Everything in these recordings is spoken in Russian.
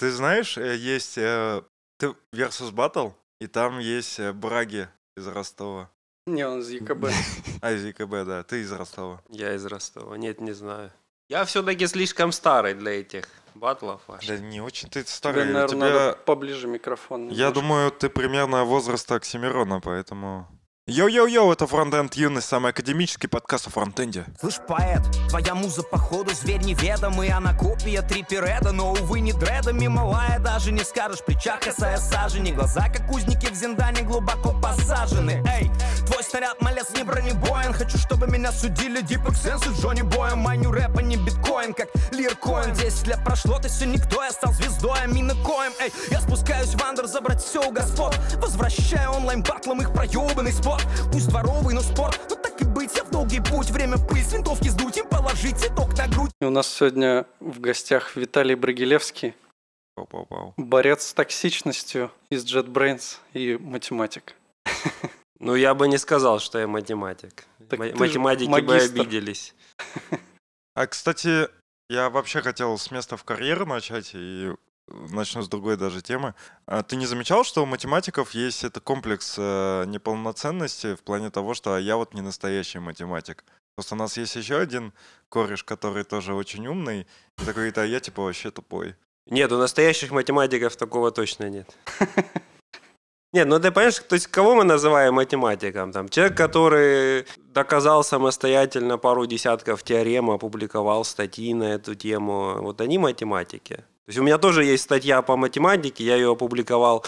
Ты знаешь, э, есть э, ты Versus Battle, и там есть э, Браги из Ростова. Не, он из ЕКБ. А, из ЕКБ, да. Ты из Ростова. Я из Ростова. Нет, не знаю. Я все-таки слишком старый для этих батлов. Аж. Да не очень ты Тебе, старый. У наверное, тебя- надо поближе микрофон. Я немножко. думаю, ты примерно возраста Оксимирона, поэтому... Йоу-йоу-йоу, это Фронтенд Юность, самый академический подкаст о фронтенде. Слышь, поэт, твоя муза походу зверь неведомый Она копия трипереда, но, увы, не дредами Малая даже не скажешь, в плечах косая сажени Глаза, как узники в зиндане, глубоко посажены. Эй, твой снаряд, малец, не бронебоен Хочу, чтобы меня судили Deep Sense и Джонни Боем Майню рэпа не биткоин, как лиркоин. 10 лет прошло, ты все никто, я стал звездой, а мина коем. Эй, я спускаюсь в андер, забрать все у господ Возвращаю онлайн батлом их проебанный спорт Пусть дворовый, но спорт, ну так и быть, я в долгий путь Время пыль с винтовки сдуть, им положить цветок на грудь И У нас сегодня в гостях Виталий Брагилевский, Пау-пау-пау. борец с токсичностью из JetBrains и математик. Ну, я бы не сказал, что я математик. Так же Математики бы обиделись. А, кстати, я вообще хотел с места в карьеру начать и начну с другой даже темы. А Ты не замечал, что у математиков есть это комплекс э, неполноценности в плане того, что я вот не настоящий математик. Просто у нас есть еще один кореш, который тоже очень умный, и такой, говорит, а я типа вообще тупой. Нет, у настоящих математиков такого точно нет. Нет, ну ты понимаешь, то есть кого мы называем математиком? Там человек, который доказал самостоятельно пару десятков теорем, опубликовал статьи на эту тему. Вот они математики. Есть у меня тоже есть статья по математике, я ее опубликовал,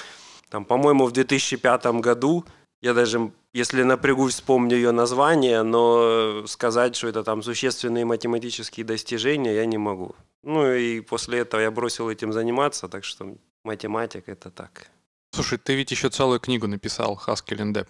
там, по-моему, в 2005 году. Я даже, если напрягусь, вспомню ее название, но сказать, что это там существенные математические достижения, я не могу. Ну и после этого я бросил этим заниматься, так что математик это так. Слушай, ты ведь еще целую книгу написал, and Depp.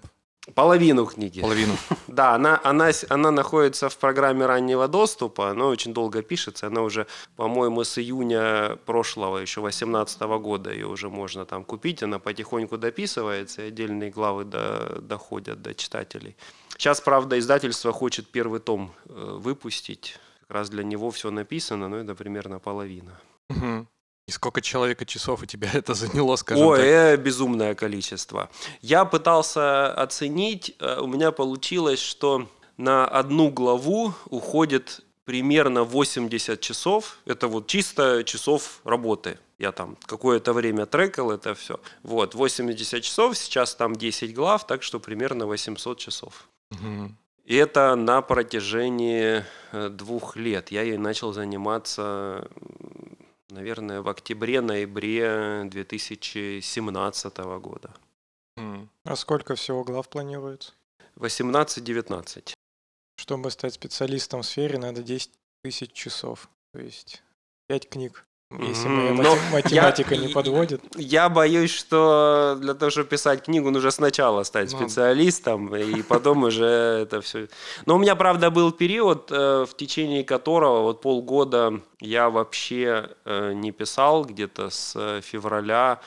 Половину книги. Половину. Да, она, она, она находится в программе раннего доступа, она очень долго пишется, она уже, по-моему, с июня прошлого, еще 2018 года ее уже можно там купить, она потихоньку дописывается, и отдельные главы до- доходят до читателей. Сейчас, правда, издательство хочет первый том э, выпустить, как раз для него все написано, но это примерно половина. И сколько человека часов у тебя это заняло, скажем Ой, так? э, безумное количество. Я пытался оценить, э, у меня получилось, что на одну главу уходит примерно 80 часов. Это вот чисто часов работы. Я там какое-то время трекал это все. Вот, 80 часов, сейчас там 10 глав, так что примерно 800 часов. Мгм. И это на протяжении э, двух лет. Я ей начал заниматься, наверное, в октябре-ноябре 2017 года. А сколько всего глав планируется? 18-19. Чтобы стать специалистом в сфере, надо 10 тысяч часов. То есть 5 книг. Если моя Но мати- математика я- не подводит. Я боюсь, что для того, чтобы писать книгу, нужно сначала стать Ну. специалистом, и потом уже это все. Но у меня, правда, был период, э, в течение которого вот полгода я вообще э, не писал, где-то с э, февраля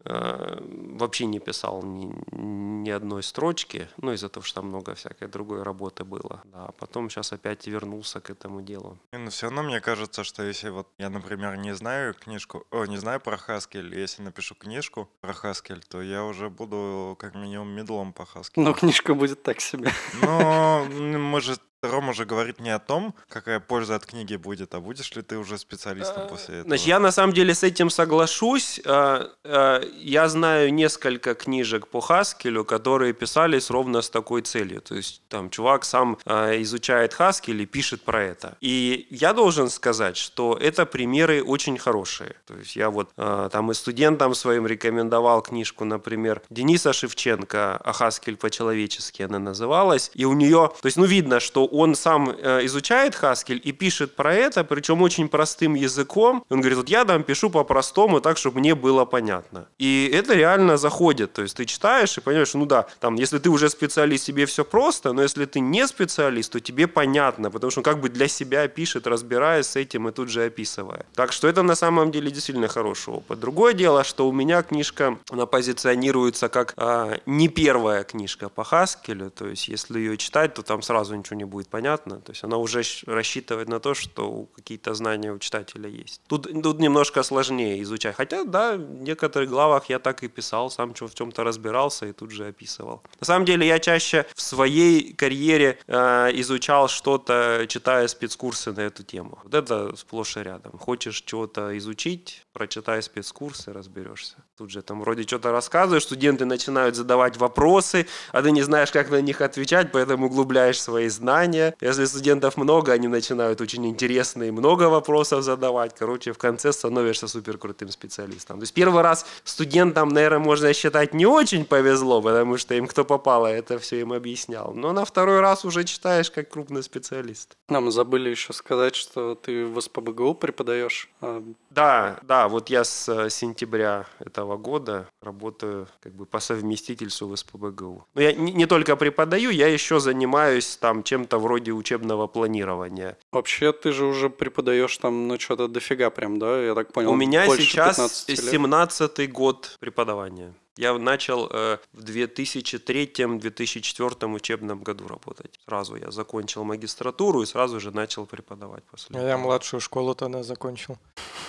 вообще не писал ни, ни одной строчки, ну, из-за того, что там много всякой другой работы было. Да, а потом сейчас опять вернулся к этому делу. Но все равно мне кажется, что если вот я, например, не знаю книжку, о, не знаю про Haskell, если напишу книжку про Haskell, то я уже буду как минимум медлом по Haskell. Но книжка будет так себе. Но м, может Рома же говорит не о том, какая польза от книги будет, а будешь ли ты уже специалистом после этого. Значит, я на самом деле с этим соглашусь. А, а, Я знаю несколько книжек по Хаскелю, которые писались ровно с такой целью. То есть там чувак сам а, изучает Хаскель и пишет про это. И я должен сказать, что это примеры очень хорошие. То есть я вот а, там и студентам своим рекомендовал книжку, например, Дениса Шевченко «А Хаскель по-человечески» она называлась. И у нее, то есть ну видно, что он сам э, изучает Хаскель и пишет про это, причем очень простым языком. Он говорит, вот я там пишу по-простому, так, чтобы мне было понятно. И это реально заходит. То есть ты читаешь и понимаешь, ну да, там, если ты уже специалист, тебе все просто, но если ты не специалист, то тебе понятно, потому что он как бы для себя пишет, разбираясь с этим и тут же описывая. Так что это на самом деле действительно хороший опыт. Другое дело, что у меня книжка, она позиционируется как а, не первая книжка по Хаскелю, то есть если ее читать, то там сразу ничего не будет будет понятно. То есть она уже рассчитывает на то, что какие-то знания у читателя есть. Тут, тут немножко сложнее изучать. Хотя, да, в некоторых главах я так и писал, сам в чем-то разбирался и тут же описывал. На самом деле я чаще в своей карьере э, изучал что-то, читая спецкурсы на эту тему. Вот это сплошь и рядом. Хочешь чего-то изучить, прочитай спецкурсы, разберешься. Тут же там вроде что-то рассказываешь, студенты начинают задавать вопросы, а ты не знаешь, как на них отвечать, поэтому углубляешь свои знания. Если студентов много, они начинают очень интересные, много вопросов задавать. Короче, в конце становишься супер крутым специалистом. То есть первый раз студентам, наверное, можно считать не очень повезло, потому что им кто попало, это все им объяснял. Но на второй раз уже читаешь как крупный специалист. Нам забыли еще сказать, что ты в СПБГУ преподаешь. А, Да, да, вот я с э, сентября этого года работаю как бы по совместительству в СПБГУ. Но я не, не только преподаю, я еще занимаюсь там чем-то вроде учебного планирования. Вообще, ты же уже преподаешь там, ну, что-то дофига прям, да? Я так понял, У меня сейчас 15 лет. 17 год преподавания. Я начал э, в 2003-2004 учебном году работать. Сразу я закончил магистратуру и сразу же начал преподавать после. А я младшую школу тогда закончил.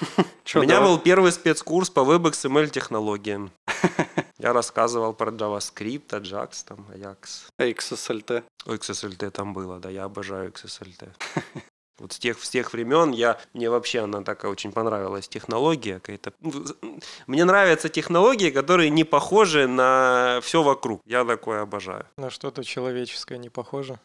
У меня был первый спецкурс по WebXML технологиям. Я рассказывал про JavaScript, Ajax, там, Ajax. А XSLT. XSLT там было, да, я обожаю XSLT. Вот с тех, с тех времен я, мне вообще она такая очень понравилась технология какая-то. Ну, Мне нравятся технологии, которые не похожи на все вокруг. Я такое обожаю. На что-то человеческое не похоже.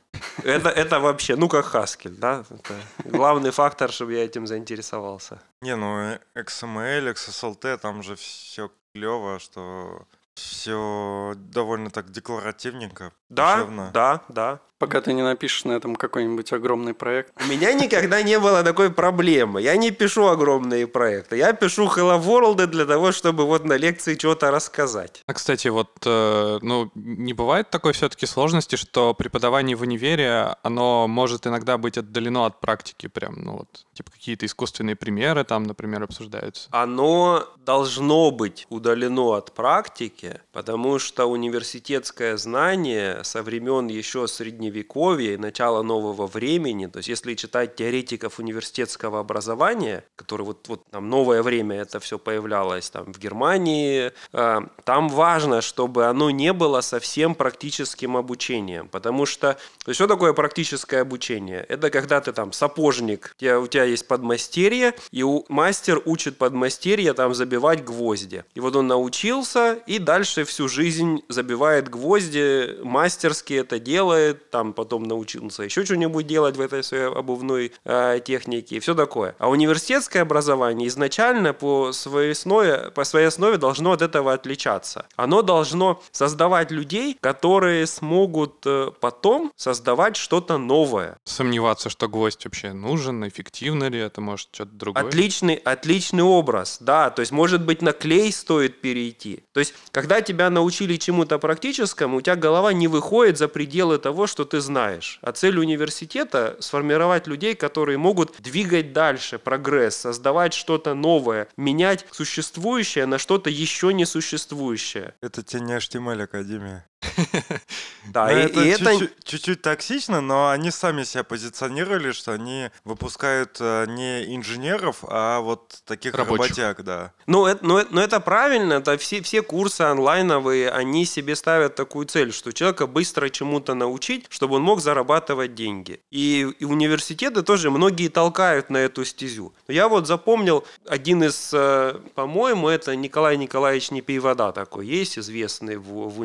Это, это вообще, ну как Haskell, да? Это главный фактор, чтобы я этим заинтересовался. Не, ну э, XML, XSLT, там же все клево, что все довольно так декларативненько. Да, душевно. да, да. Пока ты не напишешь на этом какой-нибудь огромный проект. У меня никогда не было такой проблемы. Я не пишу огромные проекты. Я пишу Hello World для того, чтобы вот на лекции что-то рассказать. А, кстати, вот, э, ну, не бывает такой все-таки сложности, что преподавание в универе, оно может иногда быть отдалено от практики прям, ну вот, типа какие-то искусственные примеры там, например, обсуждаются. Оно должно быть удалено от практики, потому что университетское знание со времен еще средневековья и начала нового времени, то есть если читать теоретиков университетского образования, которые вот, вот там новое время это все появлялось там в Германии, э, там важно, чтобы оно не было совсем практическим обучением, потому что то есть что такое практическое обучение? Это когда ты там сапожник, у тебя, у тебя есть подмастерье, и у, мастер учит подмастерье там забивать гвозди. И вот он научился, и дальше всю жизнь забивает гвозди, мастерски это делает, там потом научился еще что-нибудь делать в этой своей обувной э, технике и все такое. А университетское образование изначально по своей основе, по своей основе должно от этого отличаться. Оно должно создавать людей, которые смогут э, потом создавать что-то новое. Сомневаться, что гвоздь вообще нужен, эффективно ли это, может, что-то другое. Отличный, отличный образ, да. То есть, может быть, на клей стоит перейти. То есть, когда тебя научили чему-то практическому, у тебя голова не выходит за пределы того, что ты знаешь. А цель университета – сформировать людей, которые могут двигать дальше прогресс, создавать что-то новое, менять существующее на что-то еще не существующее. Это тебе не HTML Академия. Да, и, это и это... чуть-чуть- токсично, но они сами себя позиционировали, что они выпускают э, не инженеров, а вот таких Рабочих. работяг, да. Ну, это, ну, это, ну, это правильно, это все, все курсы онлайновые, они себе ставят такую цель, что человека быстро чему-то научить, чтобы он мог зарабатывать деньги. И, и университеты тоже многие толкают на эту стезю. Я вот запомнил один из, э, по-моему, это Николай Николаевич Непейвода такой есть, известный в, в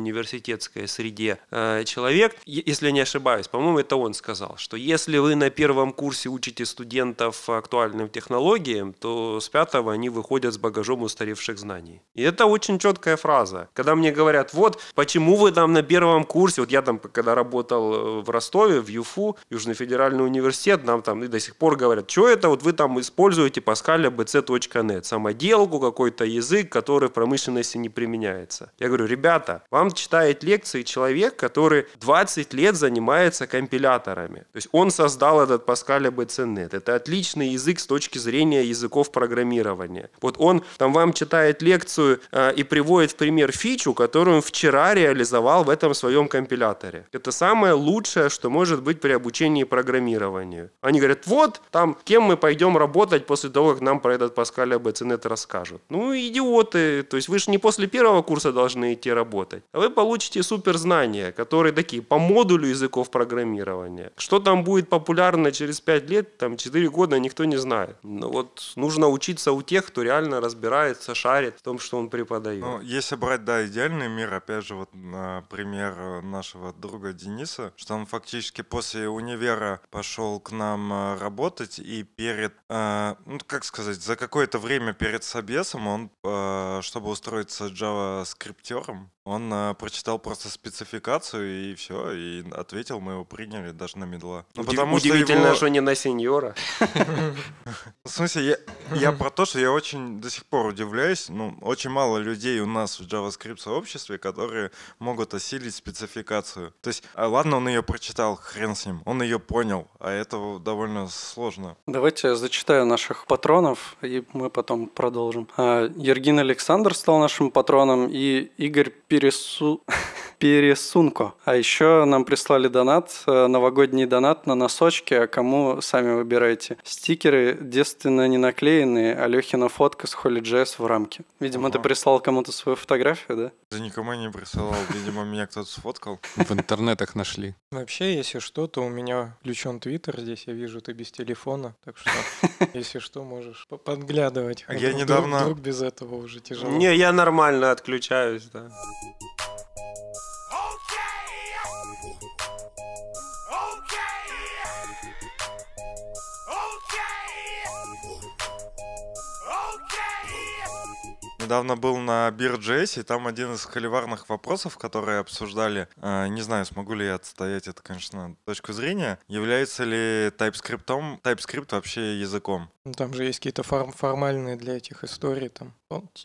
университетской среде э, человек, если не ошибаюсь, по-моему, это он сказал, что если вы на первом курсе учите студентов актуальным технологиям, то с пятого они выходят с багажом устаревших знаний. И это очень четкая фраза. Когда мне говорят, вот, почему вы там на первом курсе, вот я там, когда работал э, в Ростове, в ЮФУ, Южный федеральный университет, нам там и до сих пор говорят, что это вот вы там используете Pascal abc.net, самоделку, какой-то язык, который в промышленности не применяется. Я говорю, ребята, вам читает лекции лекции человек, который 20 лет занимается компиляторами. То есть он создал этот Pascal ABCNet. Это отличный язык с точки зрения языков программирования. Вот он там вам читает лекцию э, и приводит в пример фичу, которую он вчера реализовал в этом своем компиляторе. Это самое лучшее, что может быть при обучении программированию. Они говорят, вот, там, кем мы пойдем работать после того, как нам про этот Pascal ABCNet расскажут. Ну, идиоты. То есть вы же не после первого курса должны идти работать. А вы получите суперзнания, которые такие по модулю языков программирования. Что там будет популярно через 5 лет, там 4 года, никто не знает. Но вот нужно учиться у тех, кто реально разбирается, шарит в том, что он преподает. Ну, если брать, да, идеальный мир, опять же, вот например, нашего друга Дениса, что он фактически после универа пошел к нам э, работать, и перед, э, ну, как сказать, за какое-то время перед собесом он, э, чтобы устроиться JavaScripтером, он э, прочитал просто спецификацию и все, и ответил, мы его приняли даже на медла. Ну, Удив- потому удивительно, что, его... что не на сеньора. В смысле, я, я про то, что я очень до сих пор удивляюсь. Ну, очень мало людей у нас в JavaScript сообществе, которые могут осилить спецификацию. То есть, а ладно, он ее прочитал, хрен с ним, он ее понял, а это довольно сложно. Давайте я зачитаю наших патронов, и мы потом продолжим. А, Ергин Александр стал нашим патроном, и Игорь birisi Пересунко. А еще нам прислали донат, э, новогодний донат на носочки, а кому сами выбирайте. Стикеры девственно не наклеенные, а Лехина фотка с Холли Джесс в рамке. Видимо, ага. ты прислал кому-то свою фотографию, да? Да никому не присылал, видимо, меня кто-то сфоткал. В интернетах нашли. Вообще, если что, то у меня включен твиттер, здесь я вижу, ты без телефона, так что, если что, можешь подглядывать. Я недавно... Вдруг без этого уже тяжело. Не, я нормально отключаюсь, да. Недавно был на Бирджейсе, и там один из холиварных вопросов, которые обсуждали, э, не знаю, смогу ли я отстоять это, конечно, точку зрения, является ли TypeScript, TypeScript вообще языком? Ну, там же есть какие-то форм формальные для этих историй, там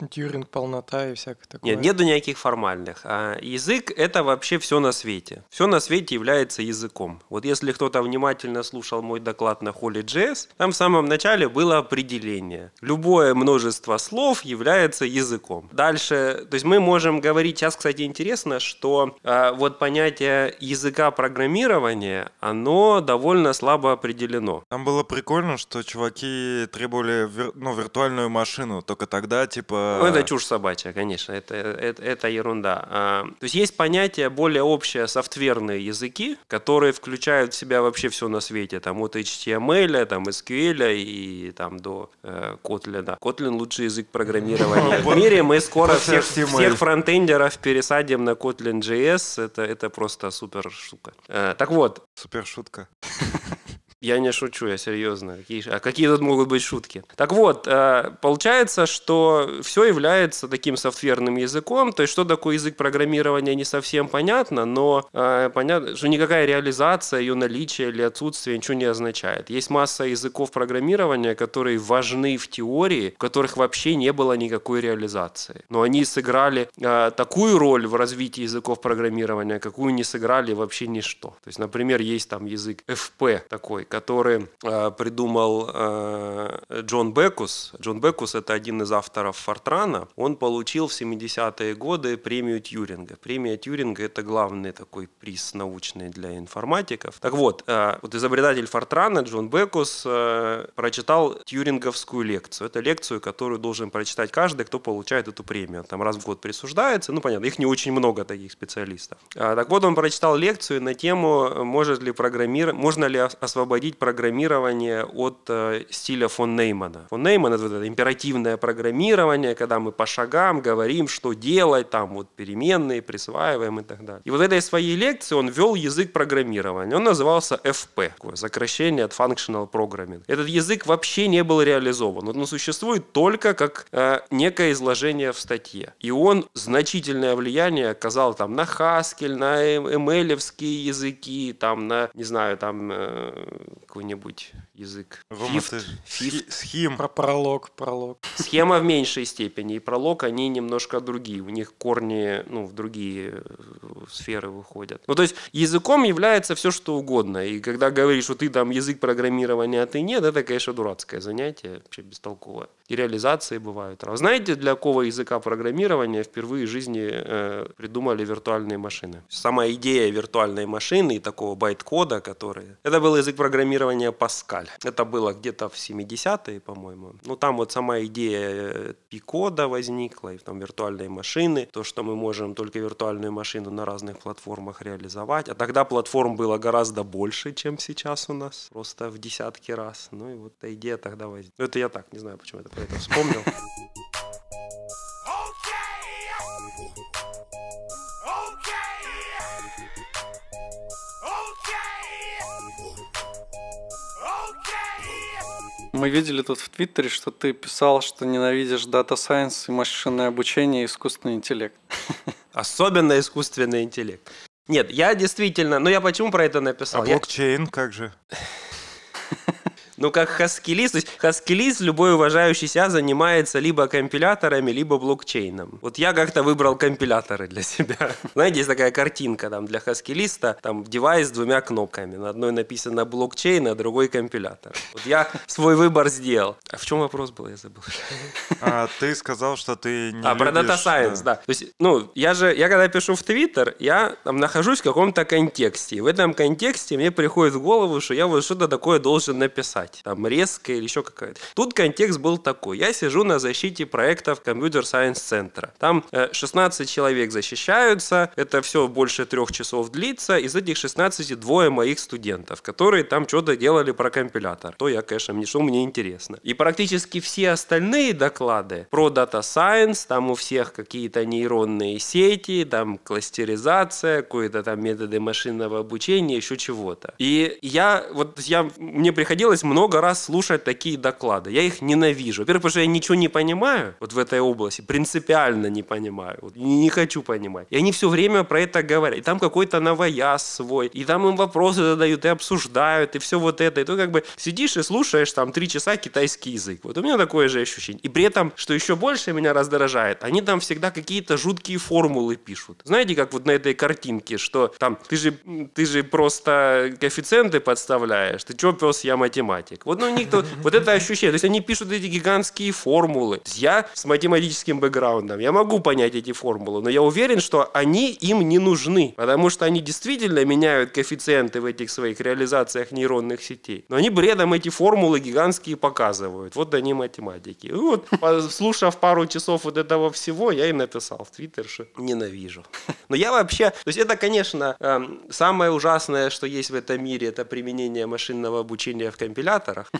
тюринг, полнота и всякое такое. Нет, нету никаких формальных. А язык — это вообще все на свете. Все на свете является языком. Вот если кто-то внимательно слушал мой доклад на Holy.js, там в самом начале было определение. Любое множество слов является языком. Дальше, то есть мы можем говорить, сейчас, кстати, интересно, что э, вот понятие языка программирования, оно довольно слабо определено. Там было прикольно, что чуваки требовали вир, ну, виртуальную машину, только тогда типа... Ну, это чушь собачья, конечно, это, это, это ерунда. А, то есть есть понятие более общее софтверные языки, которые включают в себя вообще все на свете, там от HTML, там SQL и там до э, Kotlin. Kotlin лучший язык программирования в мире. Мы скоро всех, всех фронтендеров пересадим на Kotlin JS. Это, это просто супер штука. Э, так вот. Супер шутка. Я не шучу, я серьезно. Какие, а какие тут могут быть шутки? Так вот, э, получается, что все является таким софтверным языком. То есть, что такое язык программирования, не совсем понятно, но э, понятно, что никакая реализация, ее наличие или отсутствие ничего не означает. Есть масса языков программирования, которые важны в теории, в которых вообще не было никакой реализации. Но они сыграли э, такую роль в развитии языков программирования, какую не сыграли вообще ничто. То есть, например, есть там язык FP такой, который э, придумал э, Джон Бекус. Джон Бекус это один из авторов Фортрана. Он получил в 70-е годы премию Тьюринга. Премия Тьюринга это главный такой приз научный для информатиков. Так вот, э, вот изобретатель Фортрана Джон Бекус э, прочитал тьюринговскую лекцию. Это лекцию, которую должен прочитать каждый, кто получает эту премию. Там раз в год присуждается. Ну, понятно, их не очень много таких специалистов. А, так вот, он прочитал лекцию на тему, может ли программировать, можно ли освободить освободить программирование от э, стиля фон Неймана. Фон Нейман – это, императивное программирование, когда мы по шагам говорим, что делать, там вот переменные присваиваем и так далее. И вот этой своей лекции он ввел язык программирования. Он назывался FP, такое сокращение от Functional Programming. Этот язык вообще не был реализован. Он существует только как э, некое изложение в статье. И он значительное влияние оказал там на Haskell, на ML языки, там на, не знаю, там э, какой-нибудь язык. Схи- схим. Про пролог, пролог. Схема в меньшей степени, и пролог, они немножко другие. У них корни ну, в другие э, сферы выходят. Ну, то есть языком является все, что угодно. И когда говоришь, что ты там язык программирования, а ты нет, это, конечно, дурацкое занятие, вообще бестолковое. И реализации бывают. А знаете, для какого языка программирования впервые в жизни э, придумали виртуальные машины? Сама идея виртуальной машины и такого байт-кода, который... Это был язык программирования Pascal. Это было где-то в 70-е, по-моему. Ну, там вот сама идея э, пи-кода возникла, и там виртуальной машины, то, что мы можем только виртуальную машину на разных платформах реализовать. А тогда платформ было гораздо больше, чем сейчас у нас, просто в десятки раз. Ну и вот эта идея тогда возникла. Ну, это я так, не знаю, почему это про это вспомнил. Мы видели тут в Твиттере, что ты писал, что ненавидишь data science и машинное обучение и искусственный интеллект. Особенно искусственный интеллект. Нет, я действительно... Ну, я почему про это А написал? Я- блокчейн как же? Ну, как хаскелист, то есть хаскелист, любой уважающий себя занимается либо компиляторами, либо блокчейном. Вот я как-то выбрал компиляторы для себя. Знаете, есть такая картинка там для хаскелиста, там девайс с двумя кнопками. На одной написано блокчейн, а другой компилятор. Вот я свой выбор сделал. А в чем вопрос был, я забыл. А, ты сказал, что ты не А, про Data любишь, Science, да. То есть, ну, я же, я когда пишу в Твиттер, я там нахожусь в каком-то контексте. И в этом контексте мне приходит в голову, что я вот что-то такое должен написать. Там резко или еще какая-то. Тут контекст был такой. Я сижу на защите проектов Computer Science центра. Там э, 16 человек защищаются. Это все больше трех часов длится. Из этих 16 двое моих студентов, которые там что-то делали про компилятор. То я, конечно, мне, что мне интересно. И практически все остальные доклады про Data Science, там у всех какие-то нейронные сети, там кластеризация, какие-то там методы машинного обучения, еще чего-то. И я, вот я, мне приходилось много раз слушать такие доклады. Я их ненавижу. Во-первых, потому что я ничего не понимаю вот в этой области, принципиально не понимаю, вот, не, хочу понимать. И они все время про это говорят. И там какой-то новояз свой, и там им вопросы задают, и обсуждают, и все вот это. И ты как бы сидишь и слушаешь там три часа китайский язык. Вот у меня такое же ощущение. И при этом, что еще больше меня раздражает, они там всегда какие-то жуткие формулы пишут. Знаете, как вот на этой картинке, что там ты же, ты же просто коэффициенты подставляешь, ты что, пес, я математик. Вот, ну, у них то, вот это ощущение. То есть они пишут эти гигантские формулы. Я с математическим бэкграундом, я могу понять эти формулы, но я уверен, что они им не нужны, потому что они действительно меняют коэффициенты в этих своих реализациях нейронных сетей. Но они бредом эти формулы гигантские показывают. Вот они математики. И вот, слушав пару часов вот этого всего, я и написал в Твиттер, что ненавижу. Но я вообще... То есть это, конечно, эм, самое ужасное, что есть в этом мире, это применение машинного обучения в компиляторах.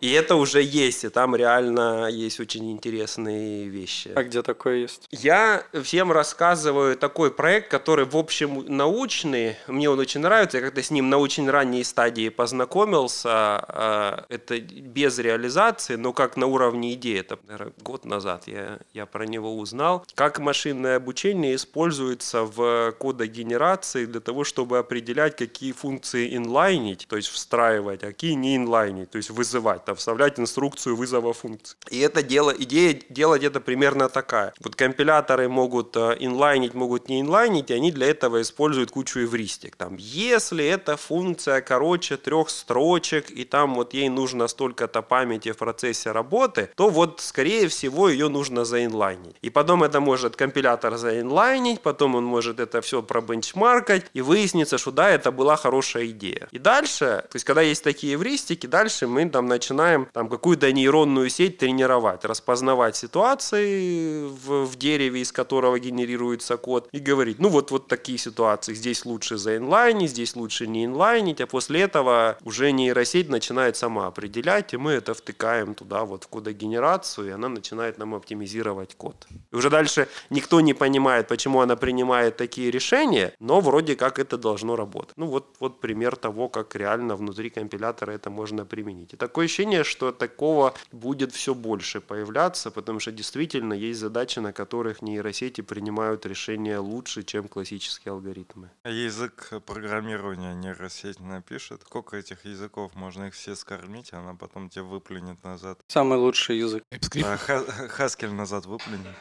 И это уже есть, и там реально есть очень интересные вещи. А где такое есть? Я всем рассказываю такой проект, который, в общем, научный. Мне он очень нравится. Я как-то с ним на очень ранней стадии познакомился. А, Это без реализации, но как на уровне идеи. Это, наверное, год назад я, я про него узнал. Как машинное обучение используется в кодогенерации для того, чтобы определять, какие функции инлайнить, то есть встраивать, а какие не инлайнить, то есть вызывать, там, вставлять инструкцию вызова функций. И это дело, идея делать это примерно такая. Вот компиляторы могут э, инлайнить, могут не инлайнить, и они для этого используют кучу эвристик. Там, если эта функция короче трех строчек, и там вот ей нужно столько-то памяти в процессе работы, то вот, скорее всего, ее нужно заинлайнить. И потом это может компилятор заинлайнить, потом он может это все пробенчмаркать, и выяснится, что да, это была хорошая идея. И дальше, то есть когда есть такие эвристики, дальше мы там начинаем там какую-то нейронную сеть тренировать, распознавать ситуации в, в дереве, из которого генерируется код, и говорить, ну вот, вот такие ситуации, здесь лучше заинлайнить, здесь лучше не инлайнить, а после этого уже нейросеть начинает сама определять, и мы это втыкаем туда вот в кодогенерацию, и она начинает нам оптимизировать код. И уже дальше никто не понимает, почему она принимает такие решения, но вроде как это должно работать. Ну вот, вот пример того, как реально внутри компилятора это можно применить. Применить. И такое ощущение, что такого будет все больше появляться, потому что действительно есть задачи, на которых нейросети принимают решения лучше, чем классические алгоритмы. Язык программирования нейросеть напишет. Сколько этих языков? Можно их все скормить, а она потом тебе выплюнет назад. Самый лучший язык. А ха- Хаскель назад выплюнет.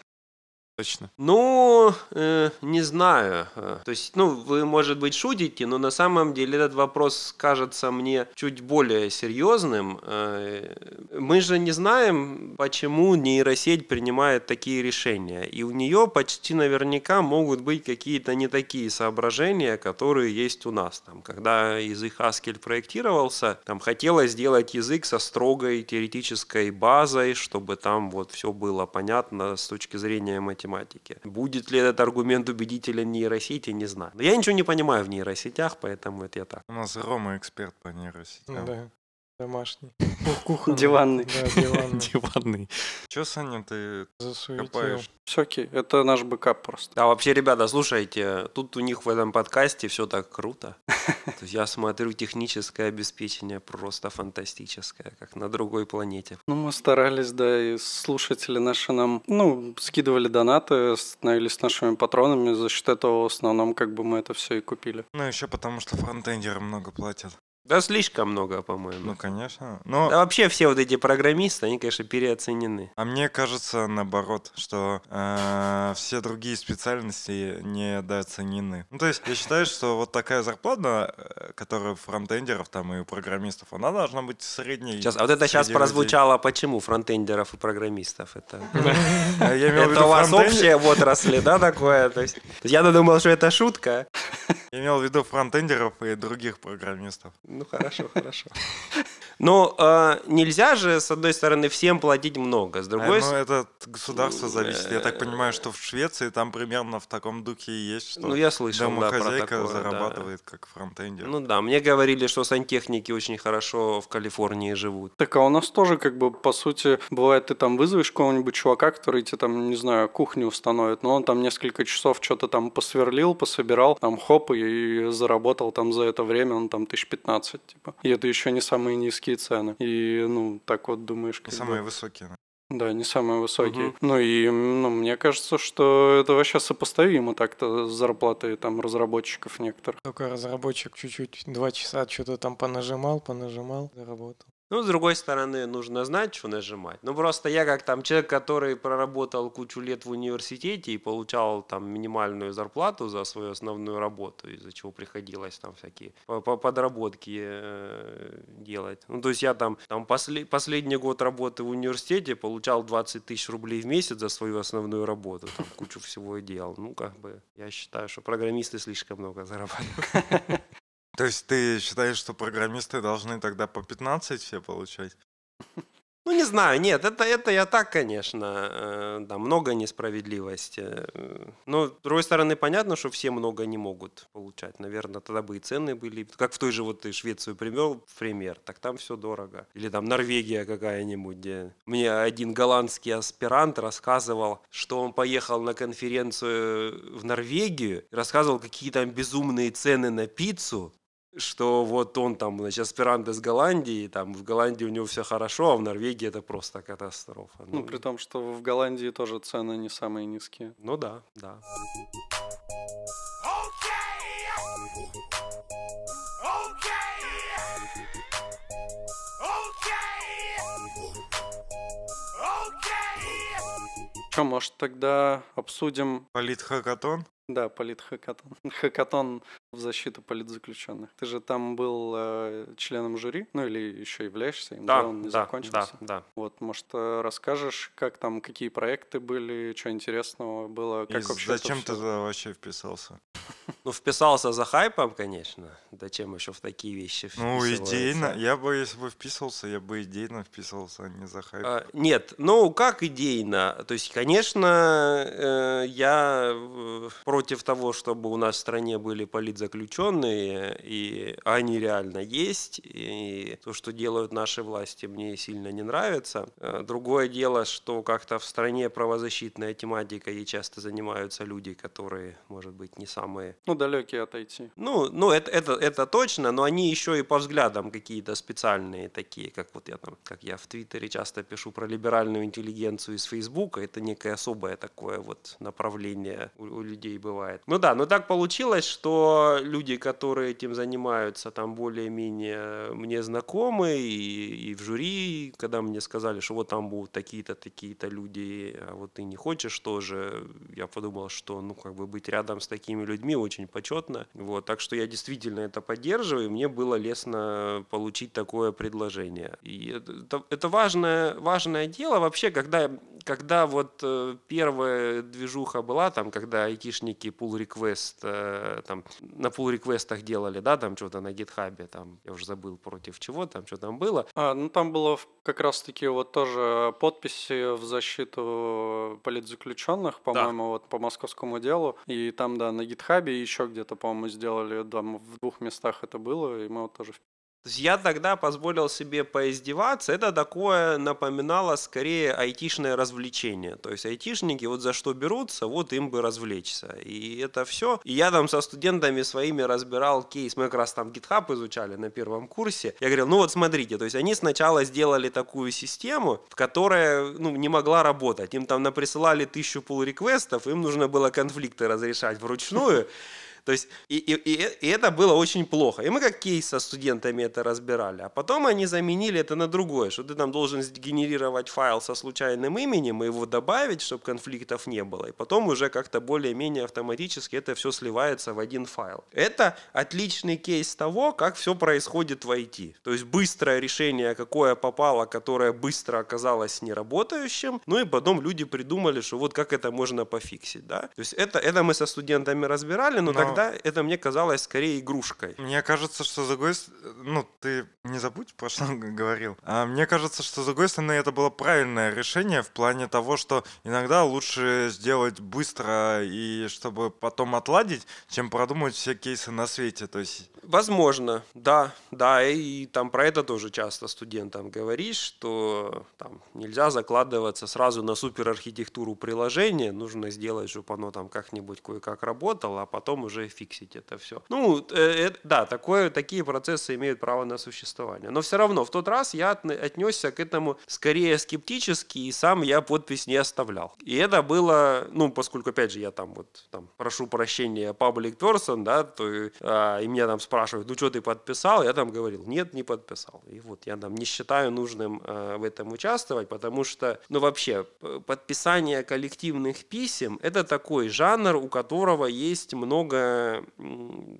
Точно. Ну, э, не знаю. Э, То есть, ну, вы, может быть, шутите, но на самом деле этот вопрос кажется мне чуть более серьезным. Э, Мы же не знаем, почему нейросеть принимает такие решения. И у нее почти наверняка могут быть какие-то не такие соображения, которые есть у нас. Там, когда язык Haskell проектировался, там хотелось сделать язык со строгой теоретической базой, чтобы там вот все было понятно с точки зрения математики. Будет ли этот аргумент убедителен нейросети, не знаю. Но я ничего не понимаю в нейросетях, поэтому это я так. У нас Рома эксперт по нейросетям. Да, домашний. Кухонный. Диванный. Да, диванный. Диванный. Че, Саня, ты Засуетил. копаешь? Все окей, это наш бэкап просто. А вообще, ребята, слушайте, тут у них в этом подкасте все так круто. То есть я смотрю, техническое обеспечение просто фантастическое, как на другой планете. Ну, мы старались, да, и слушатели наши нам, ну, скидывали донаты, становились нашими патронами, за счет этого в основном как бы мы это все и купили. Ну, еще потому, что фронтендеры много платят. Да слишком много, по-моему. Ну, конечно. Но, Да вообще все вот эти программисты, они, конечно, переоценены. а мне кажется, наоборот, что э, все другие специальности недооценены. Ну, то есть, я считаю, что вот такая зарплата, э, которая фронтендеров там и у программистов, она должна быть средней. Сейчас, а вот это сейчас людей. прозвучало, почему фронтендеров и программистов? Это, это у вас общее в отрасли, да, такое? То есть я думал, что это шутка. Я имел в виду фронтендеров и других программистов. Ну хорошо, хорошо. Но э, нельзя же, с одной стороны, всем платить много, с А, другой ну, стороны... это от государства зависит. Я так понимаю, что в Швеции там примерно в таком духе и есть, что Ну, я слышал, да, про домохозяйка такое, да. зарабатывает как фронтендер. Ну да, мне говорили, что сантехники очень хорошо в Калифорнии живут. Так, а у нас тоже, как бы, по сути, бывает, ты там вызовешь какого-нибудь чувака, который тебе там, не знаю, кухню установит, но он там несколько часов что-то там посверлил, пособирал, там хоп, и заработал там за это время, он там тысяч пятнадцать, типа. И это еще не самые низкие цены. И, ну, так вот думаешь, как самые бы- высокие. Да, не самые высокие. Мгм. Ну и ну, мне кажется, что это вообще сопоставимо так-то с зарплатой там разработчиков некоторых. Только разработчик чуть-чуть два часа что-то там понажимал, понажимал, заработал. Ну, с другой стороны, нужно знать, что нажимать. Ну, просто я как там человек, который проработал кучу лет в университете и получал там минимальную зарплату за свою основную работу, из-за чего приходилось там всякие по- по- подработки э, делать. Ну, то есть я там, там после- последний год работы в университете получал 20 тысяч рублей в месяц за свою основную работу, там кучу всего делал. Ну, как бы, я считаю, что программисты слишком много зарабатывают. То есть ты считаешь, что программисты должны тогда по 15 все получать? Ну, не знаю, нет, это, это я так, конечно, э, да, много несправедливости. Э, Но, с другой стороны, понятно, что все много не могут получать. Наверное, тогда бы и цены были. Как в той же вот ты Швецию привел пример, так там все дорого. Или там Норвегия какая-нибудь, где мне один голландский аспирант рассказывал, что он поехал на конференцию в Норвегию, рассказывал, какие там безумные цены на пиццу, что вот он там, значит, аспирант из Голландии, там в Голландии у него все хорошо, а в Норвегии это просто катастрофа. Ну, при том, что в Голландии тоже цены не самые низкие. ну да, да. Что, может, тогда обсудим, Политхакатон? Да, политхакатон. Хакатон в защиту политзаключенных. Ты же там был э, членом жюри, ну или еще являешься им, да, Да, он не да, закончился. да, да. Вот, может, э, расскажешь, как там, какие проекты были, что интересного было, как И вообще зачем ты туда вообще вписался? Ну, вписался за хайпом, конечно. Зачем еще в такие вещи Ну, идейно. Я бы, если бы вписывался, я бы идейно вписывался, а не за хайп. А, Нет, ну как идейно? То есть, конечно, э, я э, против того, чтобы у нас в стране были политзаключенные, и они реально есть, и то, что делают наши власти, мне сильно не нравится. Э, Другое дело, что как-то в стране правозащитная тематика, и часто занимаются люди, которые, может быть, не самые Ну, далекие от IT. Ну, ну это, это, это точно, но они еще и по взглядам какие-то специальные такие, как вот я там, как я в Твиттере часто пишу про либеральную интеллигенцию из Фейсбука, это некое особое такое вот направление у, у людей бывает. Ну да, но так получилось, что люди, которые этим занимаются, там более-менее мне знакомы, и, и в жюри, когда мне сказали, что вот там будут такие-то, такие-то люди, а вот ты не хочешь тоже, я подумал, что, ну, как бы быть рядом с такими людьми очень почетно. Вот, так что я действительно это поддерживаю, и мне было лестно получить такое предложение. И это, это важное, важное дело вообще, когда, когда вот э, первая движуха была, там, когда айтишники pull request, э, там, на pull реквестах делали, да, там что-то на гитхабе, там, я уже забыл против чего, там, что там было. А, ну там было как раз-таки вот тоже подписи в защиту политзаключенных, по-моему, да. вот по московскому делу. И там, да, на гитхабе еще где-то, по-моему, сделали, там в двух местах это было, и мы вот тоже то есть я тогда позволил себе поиздеваться. Это такое напоминало скорее айтишное развлечение. То есть айтишники вот за что берутся, вот им бы развлечься. И это все. И я там со студентами своими разбирал кейс. Мы как раз там GitHub изучали на первом курсе. Я говорил, ну вот смотрите, то есть они сначала сделали такую систему, которая ну, не могла работать. Им там наприсылали тысячу pull реквестов им нужно было конфликты разрешать вручную. То есть, и, и, и, и это было очень плохо. И мы как кейс со студентами это разбирали. А потом они заменили это на другое, что ты там должен сгенерировать файл со случайным именем и его добавить, чтобы конфликтов не было. И потом уже как-то более-менее автоматически это все сливается в один файл. Это отличный кейс того, как все происходит в IT. То есть быстрое решение, какое попало, которое быстро оказалось неработающим. Ну и потом люди придумали, что вот как это можно пофиксить. Да? То есть это, это мы со студентами разбирали, но, но... тогда тогда это мне казалось скорее игрушкой. Мне кажется, что с другой ну, ты не забудь, про что говорил. А мне кажется, что с другой стороны это было правильное решение в плане того, что иногда лучше сделать быстро и чтобы потом отладить, чем продумать все кейсы на свете. То есть... Возможно, да, да, и там про это тоже часто студентам говоришь, что там нельзя закладываться сразу на суперархитектуру приложения, нужно сделать, чтобы оно там как-нибудь кое-как работало, а потом уже фиксить это все. Ну, э, э, да, такое, такие процессы имеют право на существование. Но все равно в тот раз я отнесся к этому скорее скептически, и сам я подпись не оставлял. И это было, ну, поскольку, опять же, я там вот там прошу прощения public person, да, то а, и меня там спрашивают, ну, что ты подписал? Я там говорил, нет, не подписал. И вот я там не считаю нужным а, в этом участвовать, потому что, ну, вообще, подписание коллективных писем – это такой жанр, у которого есть много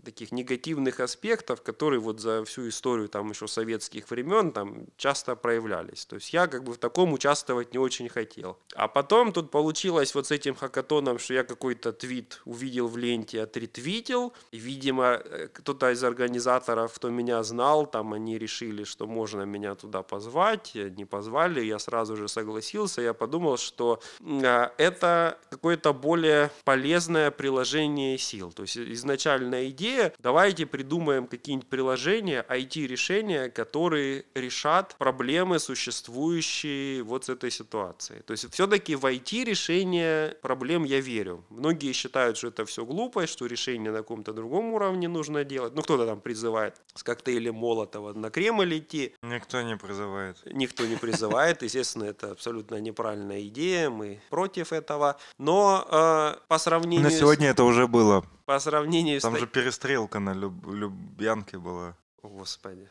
таких негативных аспектов, которые вот за всю историю там еще советских времен там часто проявлялись. То есть я как бы в таком участвовать не очень хотел. А потом тут получилось вот с этим хакатоном, что я какой-то твит увидел в ленте, отретвитил. Видимо, э, кто-то из организаторов, кто меня знал, там они решили, что можно меня туда позвать. Не позвали, я сразу же согласился. Я подумал, что а, это какое-то более полезное приложение сил. То есть изначальная идея, давайте придумаем какие-нибудь приложения, IT-решения, которые решат проблемы, существующие вот с этой ситуацией. То есть все-таки в IT-решение проблем я верю. Многие считают, что это все глупость, что решение на каком-то другом уровне нужно делать. Ну, кто-то там призывает с коктейлем Молотова на Кремль идти. Никто не призывает. Никто не призывает. Естественно, это абсолютно неправильная идея. Мы против этого. Но э, по сравнению... На сегодня с... это уже было по сравнению Там с... Там же перестрелка на Люб... Любянке была. Господи.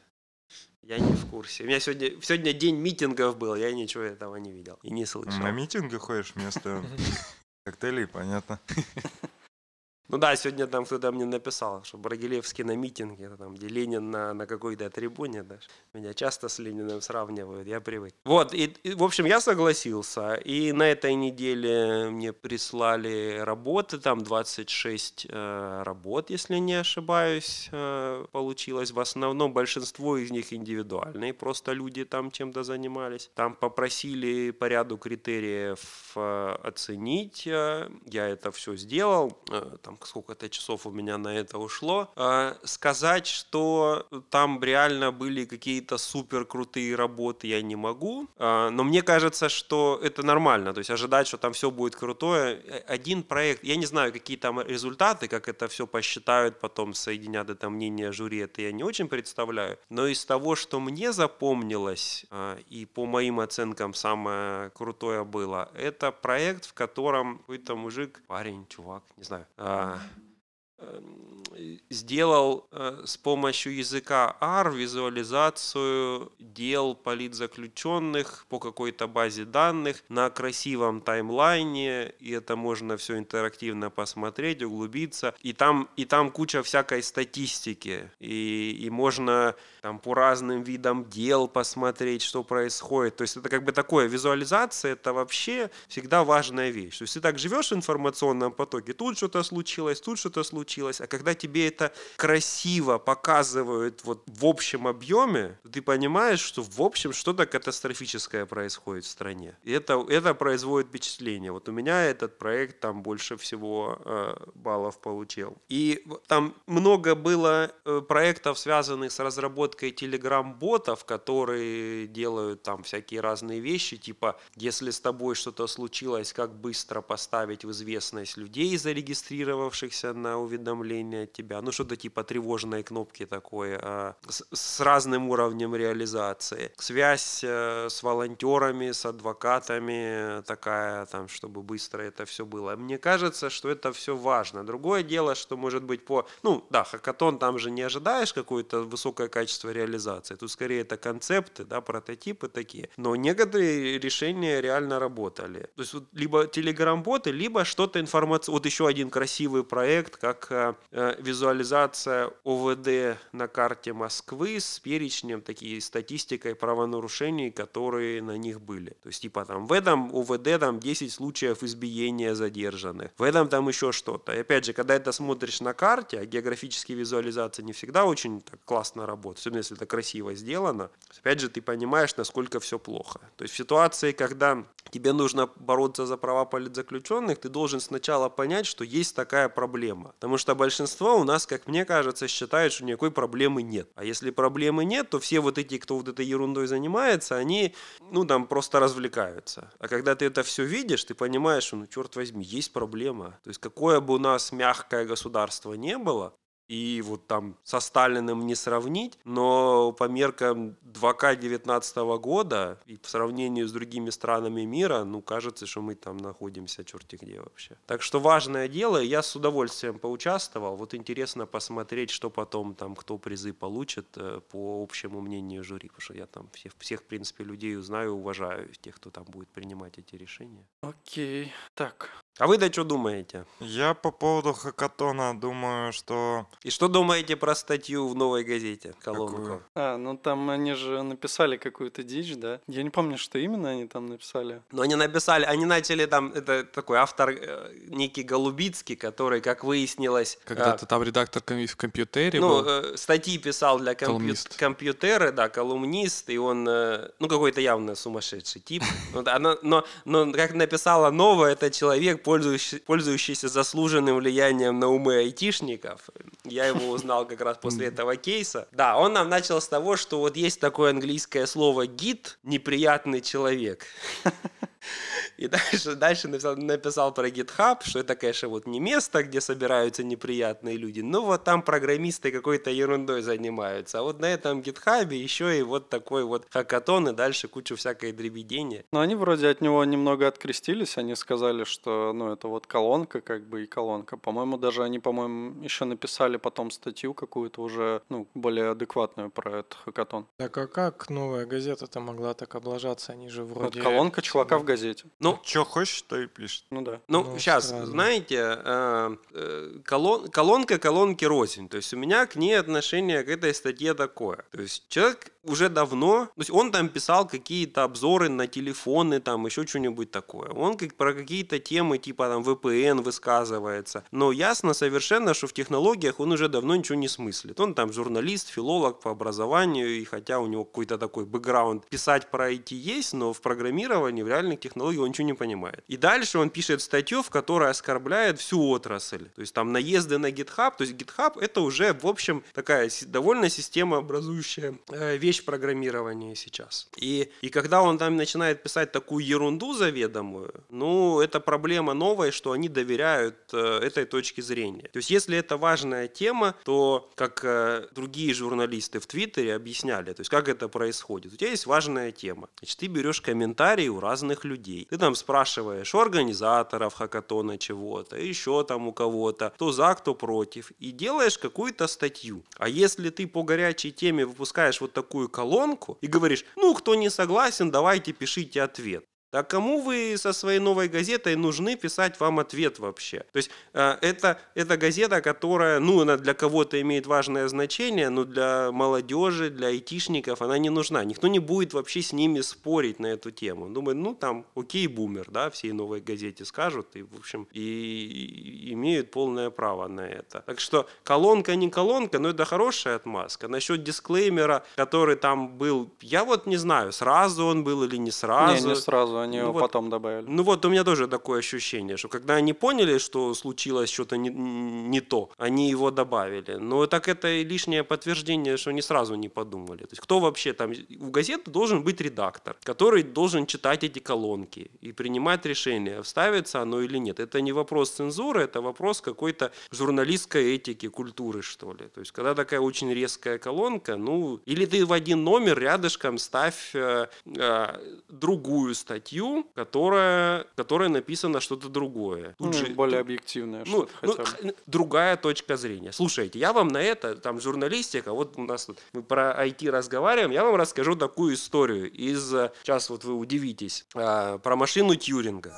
Я не в курсе. У меня сегодня, сегодня день митингов был, я ничего этого не видел и не слышал. На митинги ходишь вместо коктейлей, понятно. Ну да, сегодня там кто-то мне написал, что Брагилевский на митинге, там, где Ленин на, на какой-то трибуне, даже. Меня часто с Лениным сравнивают, я привык. Вот, и, и, в общем, я согласился. И на этой неделе мне прислали работы, там 26 э, работ, если не ошибаюсь, э, получилось. В основном большинство из них индивидуальные, просто люди там чем-то занимались. Там попросили по ряду критериев э, оценить, э, я это все сделал. Э, там сколько-то часов у меня на это ушло. Э, сказать, что там реально были какие-то супер крутые работы, я не могу. Э, но мне кажется, что это нормально. То есть ожидать, что там все будет крутое. Один проект, я не знаю, какие там результаты, как это все посчитают, потом соединят это мнение жюри, это я не очень представляю. Но из того, что мне запомнилось, и по моим оценкам самое крутое было, это проект, в котором какой-то мужик, парень, чувак, не знаю, а, сделал э, с помощью языка R визуализацию дел политзаключенных по какой-то базе данных на красивом таймлайне, и это можно все интерактивно посмотреть, углубиться. И там, и там куча всякой статистики, и, и можно там по разным видам дел посмотреть, что происходит. То есть это как бы такое, визуализация это вообще всегда важная вещь. То есть ты так живешь в информационном потоке, тут что-то случилось, тут что-то случилось, а когда тебе это красиво показывают вот в общем объеме, ты понимаешь, что в общем что-то катастрофическое происходит в стране. И это, это производит впечатление. Вот у меня этот проект там больше всего э, баллов получил. И там много было э, проектов, связанных с разработкой телеграм-ботов, которые делают там всякие разные вещи, типа, если с тобой что-то случилось, как быстро поставить в известность людей, зарегистрировавшихся на уведомления от тебя. Ну, что-то типа тревожной кнопки такой, а, с, с разным уровнем реализации. Связь э, с волонтерами, с адвокатами такая, там, чтобы быстро это все было. Мне кажется, что это все важно. Другое дело, что может быть по... Ну, да, хакатон там же не ожидаешь какое-то высокое качество реализации. Тут скорее это концепты, да, прототипы такие. Но некоторые решения реально работали. То есть вот либо телеграм-боты, либо что-то информационное. Вот еще один красивый проект, как э, э, визуализация ОВД на карте Москвы с перечнем, такие статистикой правонарушений, которые на них были. То есть типа там в этом ОВД там 10 случаев избиения задержанных, в этом там еще что-то. И опять же, когда это смотришь на карте, а географические визуализации не всегда очень так классно работают, особенно если это красиво сделано, опять же ты понимаешь, насколько все плохо. То есть в ситуации, когда тебе нужно бороться за права политзаключенных, ты должен сначала понять, что есть такая проблема. Потому что большинство у нас, как мне кажется, считают, что никакой проблемы нет. А если проблемы нет, то все вот эти, кто вот этой ерундой занимается, они, ну, там просто развлекаются. А когда ты это все видишь, ты понимаешь, что, ну, черт возьми, есть проблема. То есть какое бы у нас мягкое государство не было, и вот там со Сталиным не сравнить, но по меркам 2К 19 года и по сравнению с другими странами мира, ну, кажется, что мы там находимся черти где вообще. Так что важное дело, я с удовольствием поучаствовал, вот интересно посмотреть, что потом там, кто призы получит э, по общему мнению жюри, потому что я там всех, всех в принципе, людей узнаю, уважаю, тех, кто там будет принимать эти решения. Окей, так, а вы-то что думаете? Я по поводу хакатона думаю, что... И что думаете про статью в новой газете? Колонку. Какую? А, ну там они же написали какую-то дичь, да? Я не помню, что именно они там написали. Но они написали, они начали там, это такой автор э, некий Голубицкий, который, как выяснилось... Когда-то э, там редактор ком- в компьютере ну, был. э, статьи писал для компью- компьютера, да, колумнист, и он, э, ну, какой-то явно сумасшедший тип. Она- но, но, как написала новая, это человек, пользующий- пользующийся заслуженным влиянием на умы айтишников. Я его узнал как раз после этого кейса. Да, он нам начал с того, что вот есть такое английское слово «гид» — неприятный человек. И дальше, дальше написал, написал про GitHub, что это, конечно, вот не место, где собираются неприятные люди, но вот там программисты какой-то ерундой занимаются. А вот на этом GitHub еще и вот такой вот хакатон, и дальше кучу всякой дребедения. Но они вроде от него немного открестились, они сказали, что, ну, это вот колонка, как бы, и колонка. По-моему, даже они, по-моему, еще написали потом статью какую-то уже, ну, более адекватную про этот хакатон. Так а как новая газета-то могла так облажаться? Они же Вот вроде... колонка чувака в газете. Ну, Что хочешь, то и пишет. Ну да. Ну, Ну, сейчас, странно. знаете, э, э, колон- колонка колонки рознь. То есть у меня к ней отношение к этой статье такое. То есть человек уже давно, то есть он там писал какие-то обзоры на телефоны, там еще что-нибудь такое. Он как про какие-то темы типа там VPN высказывается. Но ясно совершенно, что в технологиях он уже давно ничего не смыслит. Он там журналист, филолог по образованию, и хотя у него какой-то такой бэкграунд писать про IT есть, но в программировании, в реальных технологий, он ничего не понимает. И дальше он пишет статью, в которой оскорбляет всю отрасль. То есть там наезды на GitHub. То есть GitHub это уже, в общем, такая довольно системообразующая э, вещь программирования сейчас. И, и когда он там начинает писать такую ерунду заведомую, ну, это проблема новая, что они доверяют э, этой точке зрения. То есть если это важная тема, то, как э, другие журналисты в Твиттере объясняли, то есть как это происходит. У тебя есть важная тема. Значит, ты берешь комментарии у разных людей. Ты там спрашиваешь у организаторов хакатона чего-то, еще там у кого-то, кто за, кто против, и делаешь какую-то статью. А если ты по горячей теме выпускаешь вот такую колонку и говоришь, ну, кто не согласен, давайте пишите ответ. Так кому вы со своей новой газетой нужны писать вам ответ вообще? То есть э, это, это газета, которая, ну, она для кого-то имеет важное значение, но для молодежи, для айтишников она не нужна. Никто не будет вообще с ними спорить на эту тему. Думаю, ну, там, окей, бумер, да, всей новой газете скажут, и, в общем, и, и имеют полное право на это. Так что колонка не колонка, но это хорошая отмазка. Насчет дисклеймера, который там был, я вот не знаю, сразу он был или не сразу. Не, не сразу они Ну его вот. потом добавили. Ну вот у меня тоже такое ощущение, что когда они поняли, что случилось что-то не, не то, они его добавили. Но так это и лишнее подтверждение, что они сразу не подумали. То есть кто вообще там... У газеты должен быть редактор, который должен читать эти колонки и принимать решение, вставится оно или нет. Это не вопрос цензуры, это вопрос какой-то журналистской этики, культуры, что ли. То есть когда такая очень резкая колонка, ну, или ты в один номер рядышком ставь э, э, другую статью, которая, которая написано что-то другое. Тут Ну, же- более тут- объективное ну, что-то ну, хотя бы. другая точка зрения. Слушайте, я вам на это, там журналистика, вот у нас тут мы про IT разговариваем, я вам расскажу такую историю из, э, сейчас вот вы удивитесь, а, про машину Тьюринга.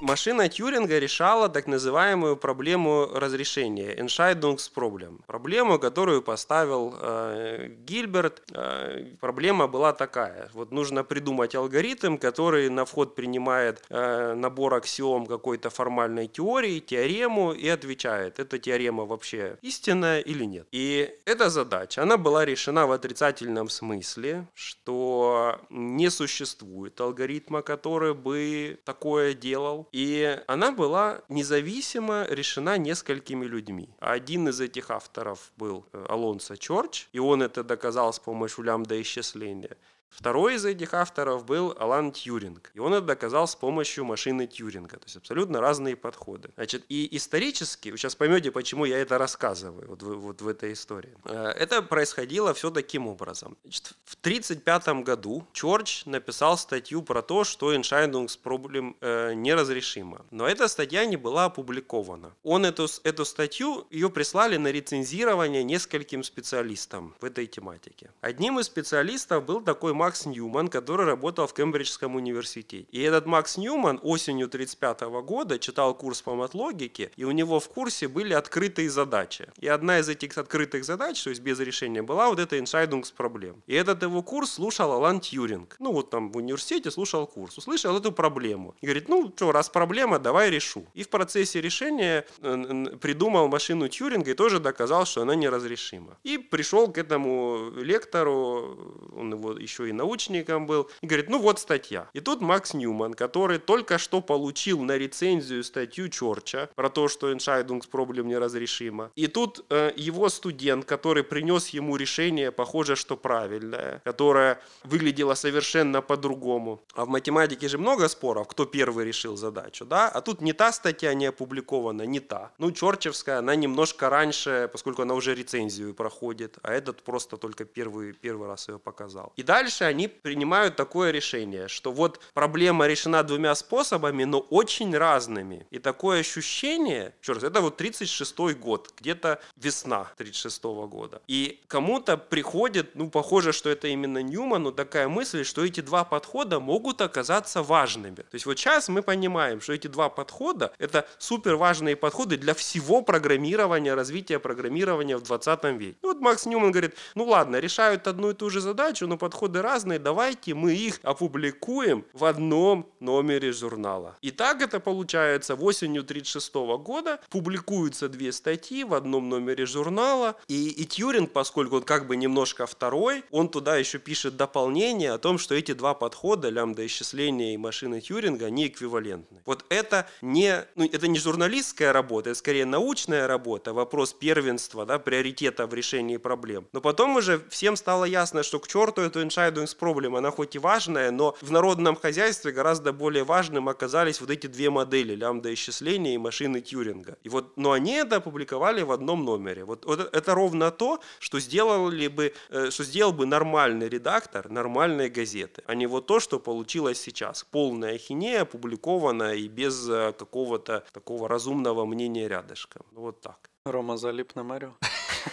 Машина Тьюринга решала так называемую проблему разрешения, Entscheidungsproblem. Проблему, которую поставил э, Гильберт. Э, проблема была такая. Вот нужно придумать алгоритм, который на вход принимает э, набор аксиом какой-то формальной теории, теорему и отвечает, эта теорема вообще истинная или нет. И эта задача, она была решена в отрицательном смысле, что не существует алгоритма, который бы такое делал. И она была независимо решена несколькими людьми. Один из этих авторов был э, Алонсо Чорч, и он это доказал с помощью лямбда исчисления. Второй из этих авторов был Алан Тьюринг. И он это доказал с помощью машины Тьюринга. То есть абсолютно разные подходы. Значит, и исторически, вы сейчас поймете, почему я это рассказываю вот, вот в этой истории. Э, Это происходило все таким образом. Значит, в 1935 году Чорч написал статью про то, что Entscheidungsproblem э, неразрешимо. Но эта статья не была опубликована. Он эту, эту статью, ее прислали на рецензирование нескольким специалистам в этой тематике. Одним из специалистов был такой Макс Ньюман, который работал в Кембриджском университете. И этот Макс Ньюман осенью 1935 года читал курс по матлогике, и у него в курсе были открытые задачи. И одна из этих открытых задач, то есть без решения, была вот эта Entscheidungsproblem. И этот его курс слушал Алан Тьюринг. Ну вот там в университете слушал курс, услышал эту проблему. И говорит, ну что, раз проблема, давай решу. И в процессе решения э, придумал машину Тьюринга и тоже доказал, что она неразрешима. И пришел к этому лектору, он его еще и научником был, и говорит, ну вот статья. И тут Макс Ньюман, который только что получил на рецензию статью Чорча про то, что Entscheidungsproblem неразрешимо. И тут э, его студент, который принес ему решение, похоже, что правильное, которое выглядело совершенно по-другому. А в математике же много споров, кто первый решил задачу, да? А тут не та статья не опубликована, не та. Ну, Чорчевская, она немножко раньше, поскольку она уже рецензию проходит, а этот просто только первый, первый раз ее показал. И дальше они принимают такое решение, что вот проблема решена двумя способами, но очень разными. И такое ощущение, еще раз, это вот 36-й год, где-то весна 36-го года. И кому-то приходит, ну, похоже, что это именно Ньюману, такая мысль, что эти два подхода могут оказаться важными. То есть вот сейчас мы понимаем, что эти два подхода – это супер важные подходы для всего программирования, развития программирования в 20 веке. И вот Макс Ньюман говорит, ну ладно, решают одну и ту же задачу, но подходы разные, давайте мы их опубликуем в одном номере журнала. И так это получается осенью 36 года публикуются две статьи в одном номере журнала, и, и Тьюринг, поскольку он как бы немножко второй, он туда еще пишет дополнение о том, что эти два подхода, лямбда-исчисления и машины Тьюринга, они эквивалентны. Вот это не, ну, это не журналистская работа, это скорее научная работа, вопрос первенства, да, приоритета в решении проблем. Но потом уже всем стало ясно, что к черту эту Entscheidungs проблем, она хоть и важная, но в народном хозяйстве гораздо более важным оказались вот эти две модели, лямбда-исчисления и машины Тьюринга. И вот, но они это опубликовали в одном номере. Вот, вот это ровно то, что сделали бы, э, что сделал бы нормальный редактор нормальной газеты, а не вот то, что получилось сейчас. Полная ахинея, опубликованная и без э, какого-то такого разумного мнения рядышком. Вот так. Рома залип на Марио.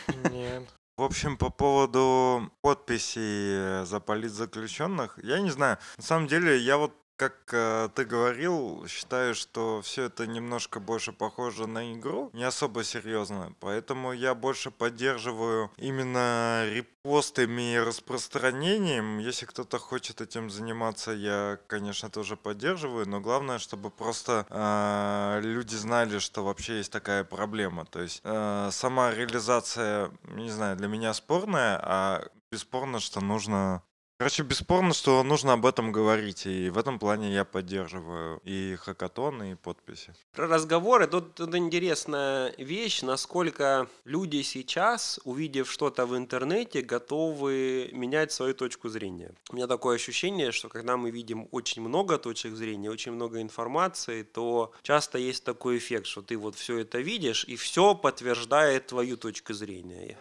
Нет. В общем, по поводу подписей за политзаключенных, я не знаю. На самом деле, я вот как э, ты говорил, считаю, что все это немножко больше похоже на игру, не особо серьезно. Поэтому я больше поддерживаю именно репостами и распространением. Если кто-то хочет этим заниматься, я, конечно, тоже поддерживаю. Но главное, чтобы просто э, люди знали, что вообще есть такая проблема. То есть э, сама реализация, не знаю, для меня спорная, а бесспорно, что нужно Короче, бесспорно, что нужно об этом говорить, и в этом плане я поддерживаю и хакатоны, и подписи. Про разговоры тут, тут интересная вещь, насколько люди сейчас, увидев что-то в интернете, готовы менять свою точку зрения. У меня такое ощущение, что когда мы видим очень много точек зрения, очень много информации, то часто есть такой эффект, что ты вот все это видишь, и все подтверждает твою точку зрения.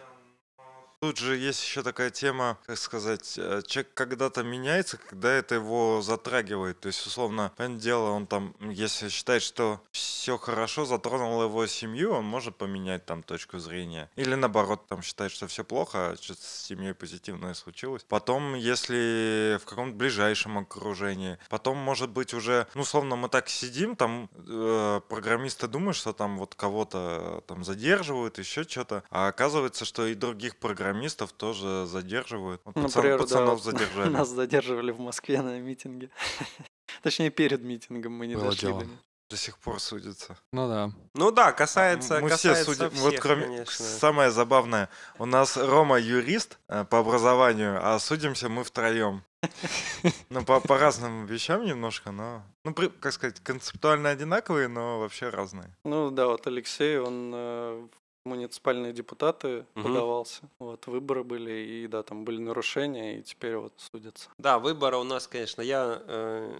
Тут же есть еще такая тема, как сказать, э, человек когда-то меняется, когда это его затрагивает. То есть, условно, понятное дело, он там, если считает, что все хорошо, затронул его семью, он может поменять там точку зрения. Или наоборот, там считает, что все плохо, а что-то с семьей позитивное случилось. Потом, если в каком-то ближайшем окружении, потом, может быть, уже, ну, условно, мы так сидим, там э, программисты думают, что там вот кого-то там задерживают, еще что-то, а оказывается, что и других программистов программистов тоже задерживают. Вот пацан- Например, да, пацанов вот задержали. Нас задерживали в Москве на митинге. Точнее, перед митингом мы не Было дошли дело. до него. До сих пор судятся. Ну да. Ну да, касается, Мы все касается судим. всех, Вот кроме конечно. самое забавное, у нас Рома юрист э, по образованию, а судимся мы втроем. Ну, по, по разным вещам немножко, но... Ну, при- как сказать, концептуально одинаковые, но вообще разные. Ну да, вот Алексей, он э, в муниципальные депутаты Мгм. подавался. Вот, выборы были, и да, там были нарушения, и теперь вот судятся. Да, выбора у нас, конечно. Я э,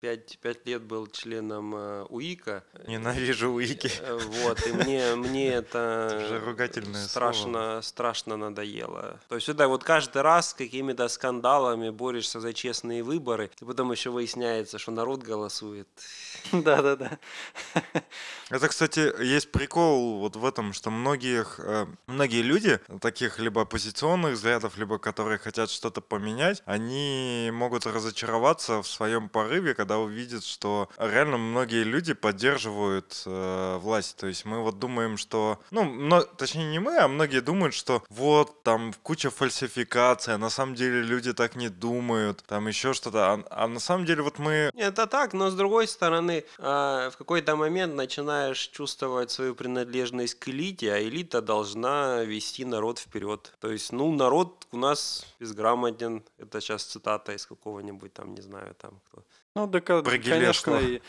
пять, пять лет был членом э, УИКа. Ненавижу уики. Э, Вот, и мне, мне это Это же ругательное страшно, страшно надоело. То есть это вот каждый раз с какими-то скандалами борешься за честные выборы, и потом еще выясняется, что народ голосует. Да-да-да. Это, кстати, есть прикол вот в этом, что многих, э, многие люди, таких либо оппозиционных взглядов, либо которые хотят что-то поменять, они могут разочароваться в своем порыве, когда увидят, что реально многие люди поддерживают э, власть. То есть мы вот думаем, что, ну, мно- точнее не мы, а многие думают, что вот там куча фальсификаций, а на самом деле люди так не думают, там еще что-то. А, а на самом деле вот мы Это так, но с другой стороны, а, в какой-то момент начинаешь чувствовать свою принадлежность к элите, а элита должна вести народ вперед. То есть, ну, народ у нас безграмотен. Это сейчас цитата из какого-нибудь там, не знаю, там кто. Ну, да, Про конечно, Гелешкова. и-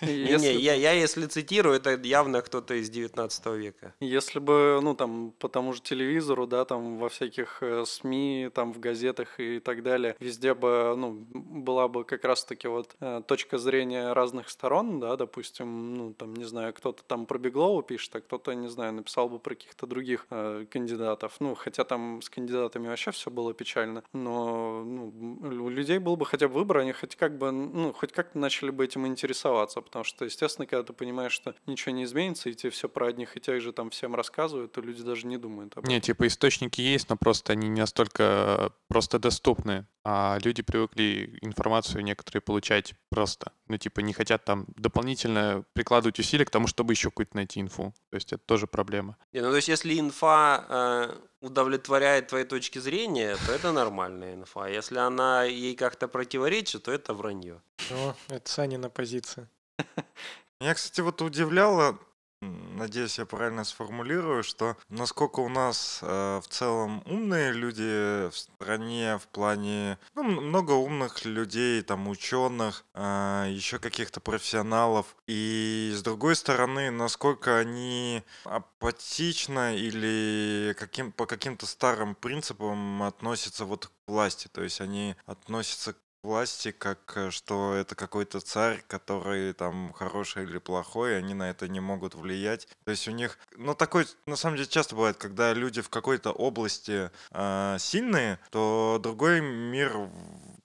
и Не, если не, я, я если цитирую, это явно кто-то из 19 века. Если бы, ну, там, по тому же телевизору, да, там, во всяких э, СМИ, там, в газетах и так далее, везде бы, ну, была бы как раз-таки вот э, точка зрения разных сторон, да, допустим, ну, там, не знаю, кто-то там про Беглова пишет, а кто-то, не знаю, написал бы про каких-то других э, кандидатов. Ну, хотя там с кандидатами вообще все было печально, но ну, у людей был бы хотя бы выбор, они хоть как бы, ну, хоть как-то начали бы этим интересоваться, потому что, естественно, когда ты понимаешь, что ничего не изменится, и тебе все про одних и тех же там всем рассказывают, то люди даже не думают об этом. Не, типа источники есть, но просто они не настолько просто доступны. а люди привыкли информацию некоторые получать просто. Ну, типа, не хотят там дополнительно прикладывать усилия к тому, чтобы еще какую-то найти инфу. То есть это тоже проблема. Не, ну, то есть если инфа э, удовлетворяет твоей точки зрения, то это нормальная инфа. Если она ей как-то противоречит, то это вранье. О, это Санина позиция. Меня, кстати, вот удивляло, надеюсь, я правильно сформулирую, что насколько у нас э, в целом умные люди в стране в плане, ну, много умных людей, там, ученых, еще каких-то профессионалов, и с другой стороны, насколько они апатично или каким, по каким-то старым принципам относятся вот к власти, то есть они относятся власти, как э, что это какой-то царь, который там хороший или плохой, они на это не могут влиять. То есть у них, ну такой на самом деле часто бывает, когда люди в какой-то области э, сильные, то другой мир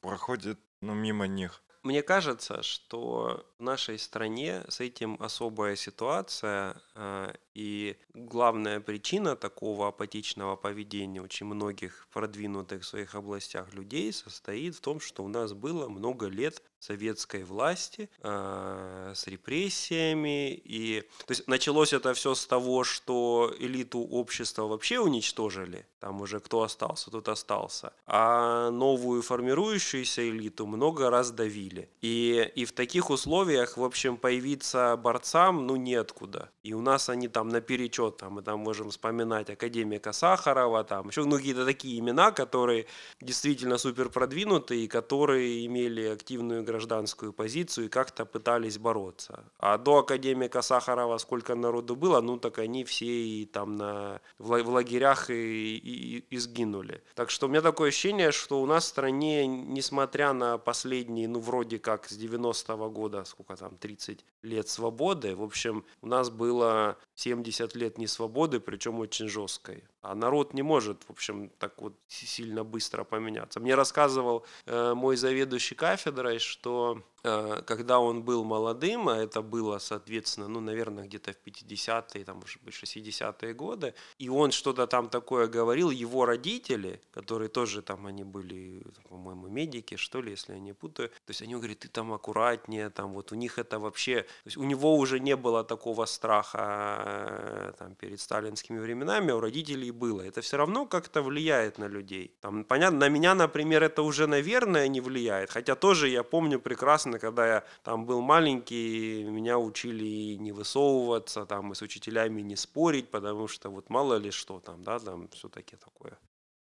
проходит ну, мимо них. Мне кажется, что в нашей стране с этим особая ситуация, э, и главная причина такого апатичного поведения очень многих продвинутых в своих областях людей состоит в том, что у нас было много лет советской власти э, с репрессиями. И, то есть началось это все с того, что элиту общества вообще уничтожили. Там уже кто остался, тот остался. А новую формирующуюся элиту много раз давили. И, и в таких условиях, в общем, появиться борцам, ну, неоткуда. И у нас они там наперечет, там, мы там можем вспоминать академика Сахарова, там, еще ну, какие-то такие имена, которые действительно супер продвинутые, и которые имели активную гражданскую позицию и как-то пытались бороться. А до академика Сахарова сколько народу было, ну так они все и там на, в в лагерях и, и- и сгинули. Так что у меня такое ощущение, что у нас в стране, несмотря на последние, ну вроде как с 90-го года, сколько там, 30 лет свободы, в общем, у нас было 70 лет несвободы, причем очень жесткой. А народ не может, в общем, так вот си- сильно быстро поменяться. Мне рассказывал э, мой заведующий кафедрой, что когда он был молодым, а это было, соответственно, ну, наверное, где-то в 50-е, там, может быть, 60-е годы, и он что-то там такое говорил, его родители, которые тоже там, они были, по-моему, медики, что ли, если я не путаю, то есть они говорят, ты там аккуратнее, там, вот у них это вообще, то есть у него уже не было такого страха э, там, перед сталинскими временами, а у родителей было. Это все равно как-то влияет на людей. Там, понятно, на меня, например, это уже, наверное, не влияет. Хотя тоже я помню прекрасно, когда я там был маленький, меня учили и не высовываться, там, и с учителями не спорить, потому что вот мало ли что там, да, там все-таки такое,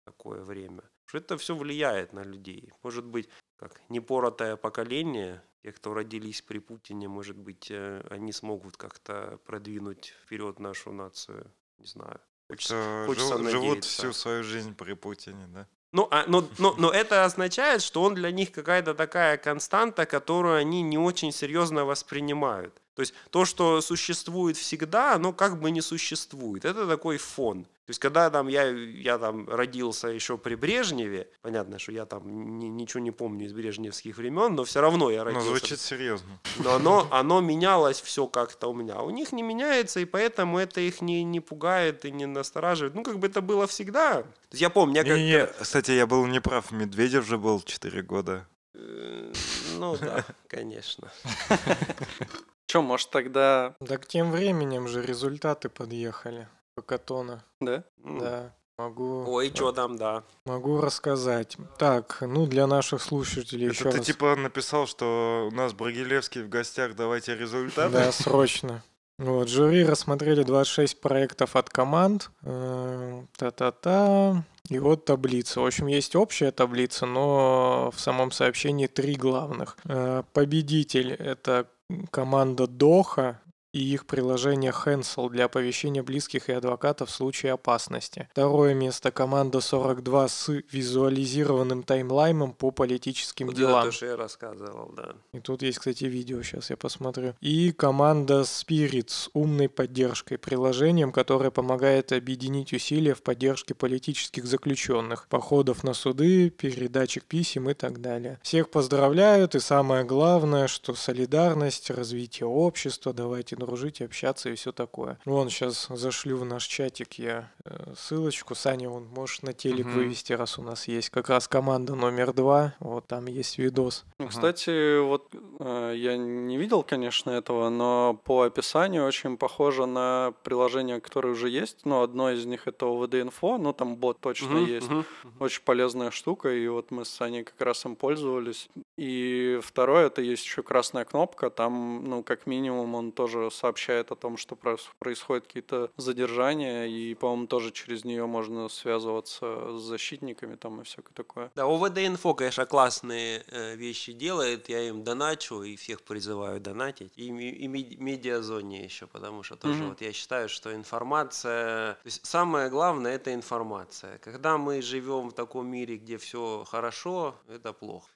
такое время. Что это все влияет на людей. Может быть, как непоротое поколение, те, кто родились при Путине, может быть, э, они смогут как-то продвинуть вперед нашу нацию. Не знаю. Хочется, хочется жив- живут всю свою жизнь при Путине, да? Ну, а, но, но, но это означает, что он для них какая-то такая константа, которую они не очень серьезно воспринимают. То есть то, что существует всегда, оно как бы не существует. Это такой фон. То есть когда там я, я там родился еще при Брежневе, понятно, что я там ни- ничего не помню из брежневских времен, но все равно я Но родился. звучит серьезно. Но оно, оно менялось все как-то у меня. А У них не меняется, и поэтому это их не, не пугает и не настораживает. Ну, как бы это было всегда. То есть я помню, я как Не-не-не, кстати, я был неправ. Медведев же был 4 года. Э, Ну да, конечно. Че, может тогда... Да к тем временем же результаты подъехали. Покатона. Да? М. Да. Могу, Ой, что там, да. могу рассказать. Так, ну для наших слушателей Это еще ты раз. типа написал, что у нас Брагилевский в гостях, давайте результаты? Да, срочно. Вот, жюри рассмотрели 26 проектов от команд. Э, Та-та-та. И вот таблица. В общем, есть общая таблица, но в самом сообщении три главных. Э, Победитель – это команда Доха и их приложение Hensel для оповещения близких и адвокатов в случае опасности. Второе место – команда 42 с визуализированным таймлайном по политическим Вот делам. это то, что я рассказывал, да. И тут есть, кстати, видео, сейчас я посмотрю. И команда Spirit с умной поддержкой, приложением, которое помогает объединить усилия в поддержке политических заключенных, походов на суды, передачек писем и так далее. Всех поздравляют, и самое главное, что солидарность, развитие общества, давайте дружить, общаться и все такое. Вон, сейчас зашлю в наш чатик я ссылочку. Саня, он можешь на телек Мгм. вывести, раз у нас есть как раз команда номер два. Вот там есть видос. Ну. Кстати, вот э, я не видел, конечно, этого, но по описанию очень похоже на приложение, которое уже есть. Ну, одно из них это OVD-инфо, ну, там бот точно Мгм, есть. мгм. Очень полезная штука, и вот мы с Саней как раз им пользовались. И второе, это есть еще красная кнопка, там, ну, как минимум, он тоже сообщает о том, что происходят какие-то задержания, и, по-моему, тоже через нее можно связываться с защитниками там и всякое такое. Да, ОВД-инфо, конечно, классные э, вещи делает, я им доначу и всех призываю донатить. И, и ми- медиазоне еще, потому что тоже Мгм. вот я считаю, что информация... То есть самое главное – это информация. Когда мы живем в таком мире, где все хорошо, это плохо.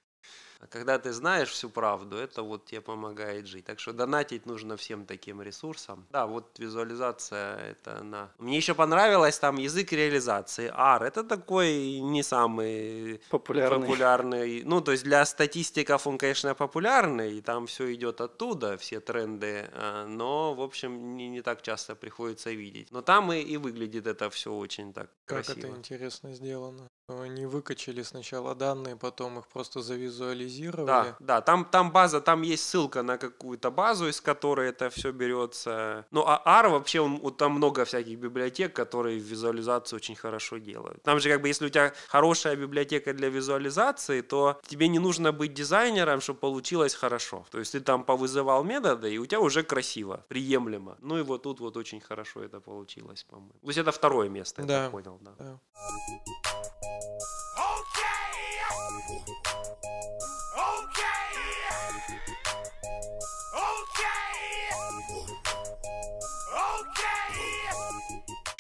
А когда ты знаешь всю правду, это вот тебе помогает жить. Так что донатить нужно всем таким ресурсам. Да, вот визуализация, это на... Мне еще понравилось там язык реализации. AR, это такой не самый Популярный. популярный. Ну, то есть для статистиков он, конечно, популярный, и там все идет оттуда, все тренды, а, но, в общем, не, не так часто приходится видеть. Но там и, и выглядит это все очень так Как красиво. это интересно сделано. Они выкачали сначала данные, потом их просто завизуализировали. Да, да, там, там база, там есть ссылка на какую-то базу, из которой это все берется. Ну, а R вообще, он, вот там много всяких библиотек, которые визуализацию очень хорошо делают. Там же, как бы, если у тебя хорошая библиотека для визуализации, то тебе не нужно быть дизайнером, чтобы получилось хорошо. То есть ты там повызывал методы, и у тебя уже красиво, приемлемо. Ну и вот тут вот очень хорошо это получилось, по-моему. То есть это второе место, я Да. так понял, да. Да. Okay.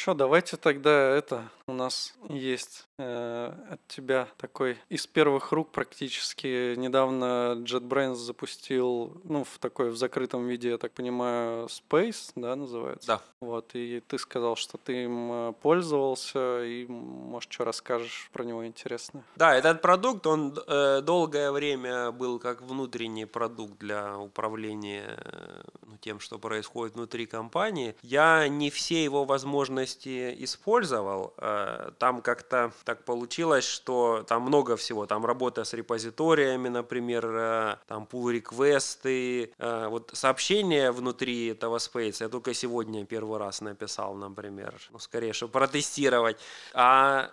Что, давайте тогда это у нас есть э, от тебя такой из первых рук практически недавно JetBrains запустил, ну, в такой в закрытом виде, я так понимаю, Space, да, называется? Да. Вот, и ты сказал, что ты им э, пользовался, и, может, что расскажешь про него интересное? Да, этот продукт, он э, долгое время был как внутренний продукт для управления э, ну, тем, что происходит внутри компании. Я не все его возможности использовал. Э, там как-то так получилось, что там много всего. Там работа с репозиториями, например, э, там pull реквесты э, вот сообщения внутри этого Space. Я только сегодня первый раз написал, например, ну, скорее, чтобы протестировать. А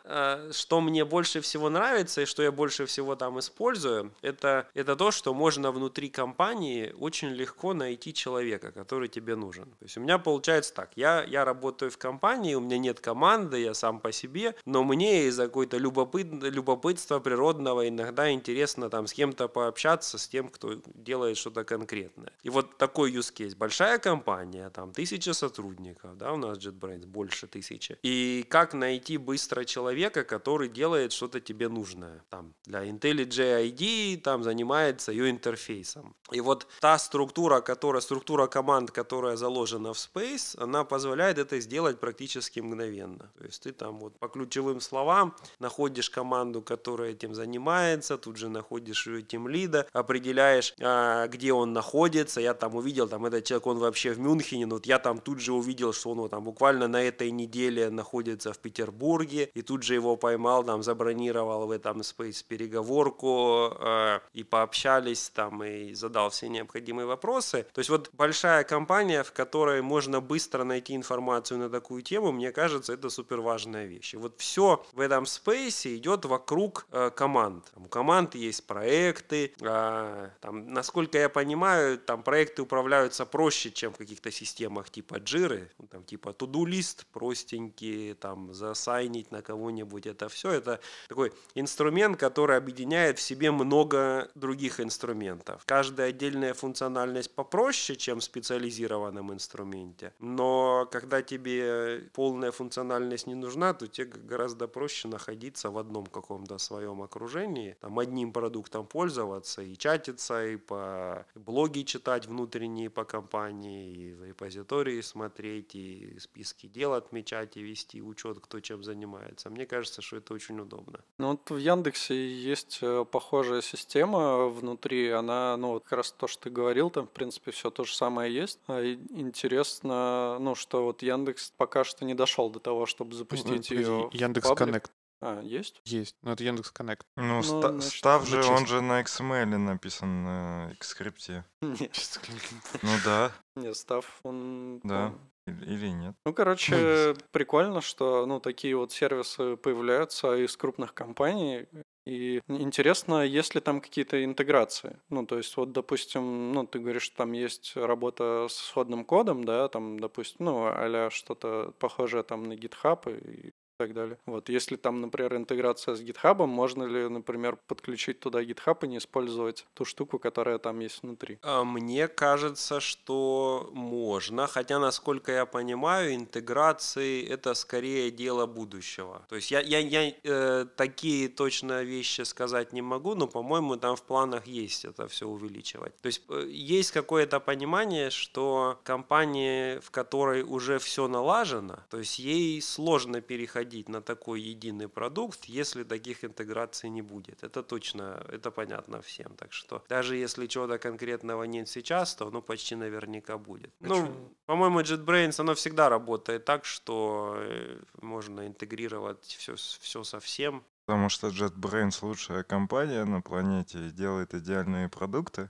что мне больше всего нравится и что я больше всего там использую, это, это то, что можно внутри компании очень легко найти человека, который тебе нужен. То есть у меня получается так, я, я работаю в компании, у меня нет команды, я сам по себе, но мне из-за какой-то любопыт, любопытства природного иногда интересно там с кем-то пообщаться, с тем, кто делает что-то конкретное. И вот такой use case. Большая компания, там тысяча сотрудников, да, у нас JetBrains больше тысячи. И как найти быстро человека, который делает что-то тебе нужное. Там для IntelliJ ID там занимается ее интерфейсом. И вот та структура, которая, структура команд, которая заложена в Space, она позволяет это сделать практически мгновенно. То есть ты там вот по ключевым словам находишь команду, которая этим занимается, тут же находишь ее тем лида, определяешь, а, где он находится. Я там увидел, там этот человек, он вообще в Мюнхене, но вот я там тут же увидел, что он вот там буквально на этой неделе находится в Петербурге, и тут же его поймал, там забронировал в этом Space переговорку, э, и пообщались там, и задал все необходимые вопросы. То есть вот большая компания, в которой можно быстро найти информацию на такую тему, мне кажется, это супер важная вещь. И вот все в этом спейсе идет вокруг э, команд. Там у команд есть проекты, э, там, насколько я понимаю, там проекты управляются проще, чем в каких-то системах типа Jira, ну, там типа to-do лист простенький, там засайнить на кого-нибудь, это все, это такой инструмент, который объединяет в себе много других инструментов. Каждая отдельная функциональность попроще, чем в специализированном инструменте, но когда тебе полная функциональность не нужна, то тебе гораздо проще находиться в одном каком-то своем окружении, там одним продуктом пользоваться и чатиться, и по блоги читать внутренние по компании, и в репозитории смотреть, и списки дел отмечать, и вести учет, кто чем занимается. Мне кажется, что это очень удобно. Ну вот в Яндексе есть э, похожая система внутри, она, ну вот как раз то, что ты говорил, там в принципе все то же самое есть. А интересно, ну, что вот Яндекс пока что не дошел до того, чтобы запустить ее. Яндекс Коннект. А, есть? Есть, но это Яндекс Коннект. Ну, ну ста- значит, став же, он же на XML написан на Xscript. Ну да. Не, став, он... Да. Или нет? Ну, короче, прикольно, что ну, такие вот сервисы появляются из крупных компаний. И интересно, есть ли там какие-то интеграции. Ну, то есть, вот, допустим, ну, ты говоришь, что там есть работа с исходным кодом, да, там, допустим, ну, а что-то похожее там на GitHub и так далее. Вот, если там, например, интеграция с GitHub, можно ли, например, подключить туда GitHub и не использовать ту штуку, которая там есть внутри? А, мне кажется, что можно, хотя, насколько я понимаю, интеграции это скорее дело будущего. То есть я, я, я э, такие точно вещи сказать не могу, но, по-моему, там в планах есть это все увеличивать. То есть э, есть какое-то понимание, что компания, в которой уже все налажено, то есть ей сложно переходить переходить на такой единый продукт, если таких интеграций не будет. Это точно, это понятно всем. Так что даже если чего-то конкретного нет сейчас, то оно почти наверняка будет. Ну, по-моему, JetBrains, оно всегда работает так, что э, можно интегрировать все, все со всем. Потому что JetBrains лучшая компания на планете и делает идеальные продукты.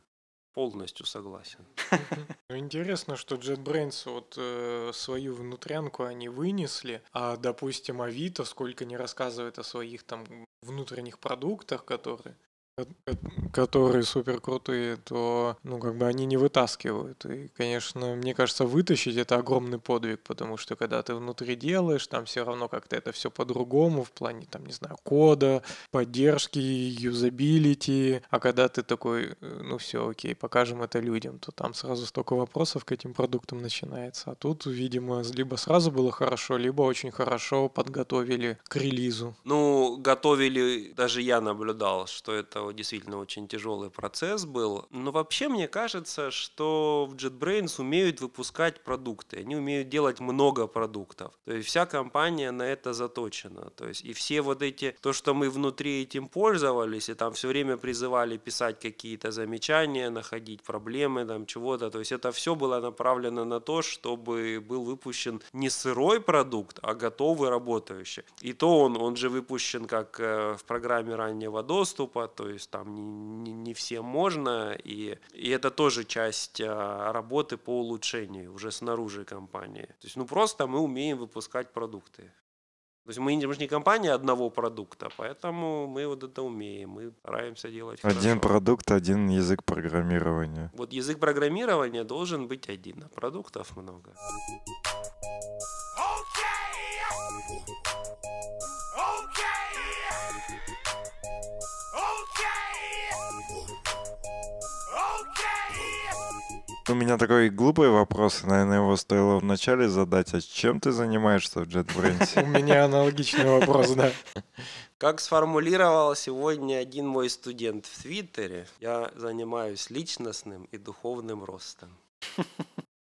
Полностью согласен. Интересно, что JetBrains вот э, свою внутрянку они вынесли, а, допустим, Авито сколько не рассказывает о своих там внутренних продуктах, которые которые супер крутые, то, ну, как бы они не вытаскивают. И, конечно, мне кажется, вытащить это огромный подвиг, потому что когда ты внутри делаешь, там все равно как-то это все по-другому в плане, там, не знаю, кода, поддержки, юзабилити. А когда ты такой, э, ну все, окей, покажем это людям, то там сразу столько вопросов к этим продуктам начинается. А тут, видимо, либо сразу было хорошо, либо очень хорошо подготовили к релизу. Ну, готовили, даже я наблюдал, что это действительно очень тяжелый процесс был. Но вообще мне кажется, что в JetBrains умеют выпускать продукты. Они умеют делать много продуктов. То есть вся компания на это заточена. То есть и все вот эти, то, что мы внутри этим пользовались, и там все время призывали писать какие-то замечания, находить проблемы, там чего-то. То есть это все было направлено на то, чтобы был выпущен не сырой продукт, а готовый работающий. И то он, он же выпущен как э, в программе раннего доступа, то есть там не, не, не всем можно, и, и это тоже часть а, работы по улучшению уже снаружи компании. То есть, ну просто мы умеем выпускать продукты. То есть мы, мы же не компания одного продукта, поэтому мы вот это умеем, мы стараемся делать Один хорошо. продукт, один язык программирования. Вот язык программирования должен быть один, а продуктов много. У меня такой глупый вопрос, наверное, его стоило вначале задать. А чем ты занимаешься в JetBrains? У меня аналогичный вопрос, да. Как сформулировал сегодня один мой студент в Твиттере, я занимаюсь личностным и духовным ростом.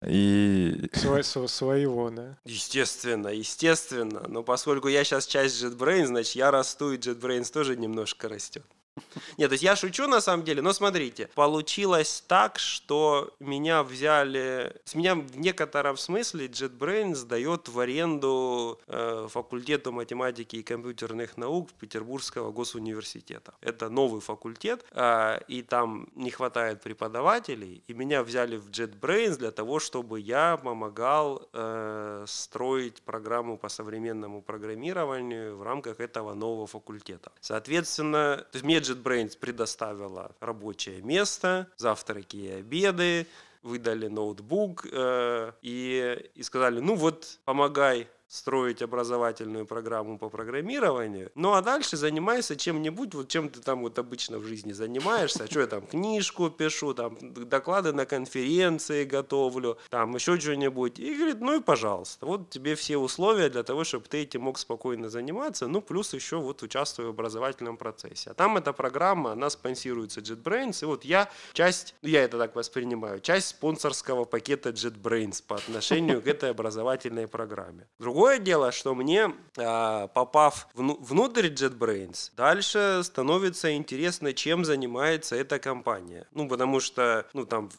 И... Сво- своего, да? Естественно, естественно. Но поскольку я сейчас часть JetBrains, значит, я расту, и JetBrains тоже немножко растет. Нет, то есть я шучу на самом деле, но смотрите, получилось так, что меня взяли, с меня в некотором смысле JetBrains дает в аренду э, факультету математики и компьютерных наук Петербургского госуниверситета. Это новый факультет, э, и там не хватает преподавателей, и меня взяли в JetBrains для того, чтобы я помогал э, строить программу по современному программированию в рамках этого нового факультета. Соответственно, то есть мне JetBrains предоставила рабочее место, завтраки и обеды, выдали ноутбук э, и, и сказали, ну вот, помогай строить образовательную программу по программированию. Ну а дальше занимайся чем-нибудь, вот чем ты там вот обычно в жизни занимаешься. Что я там книжку пишу, там доклады на конференции готовлю, там еще что-нибудь. И говорит, ну и пожалуйста, вот тебе все условия для того, чтобы ты этим мог спокойно заниматься. Ну плюс еще вот участвую в образовательном процессе. А там эта программа, она спонсируется JetBrains. И вот я часть, ну, я это так воспринимаю, часть спонсорского пакета JetBrains по отношению к этой образовательной программе. Другой Другое дело, что мне, а, попав внутрь JetBrains, дальше становится интересно, чем занимается эта компания. Ну, потому что, ну, там,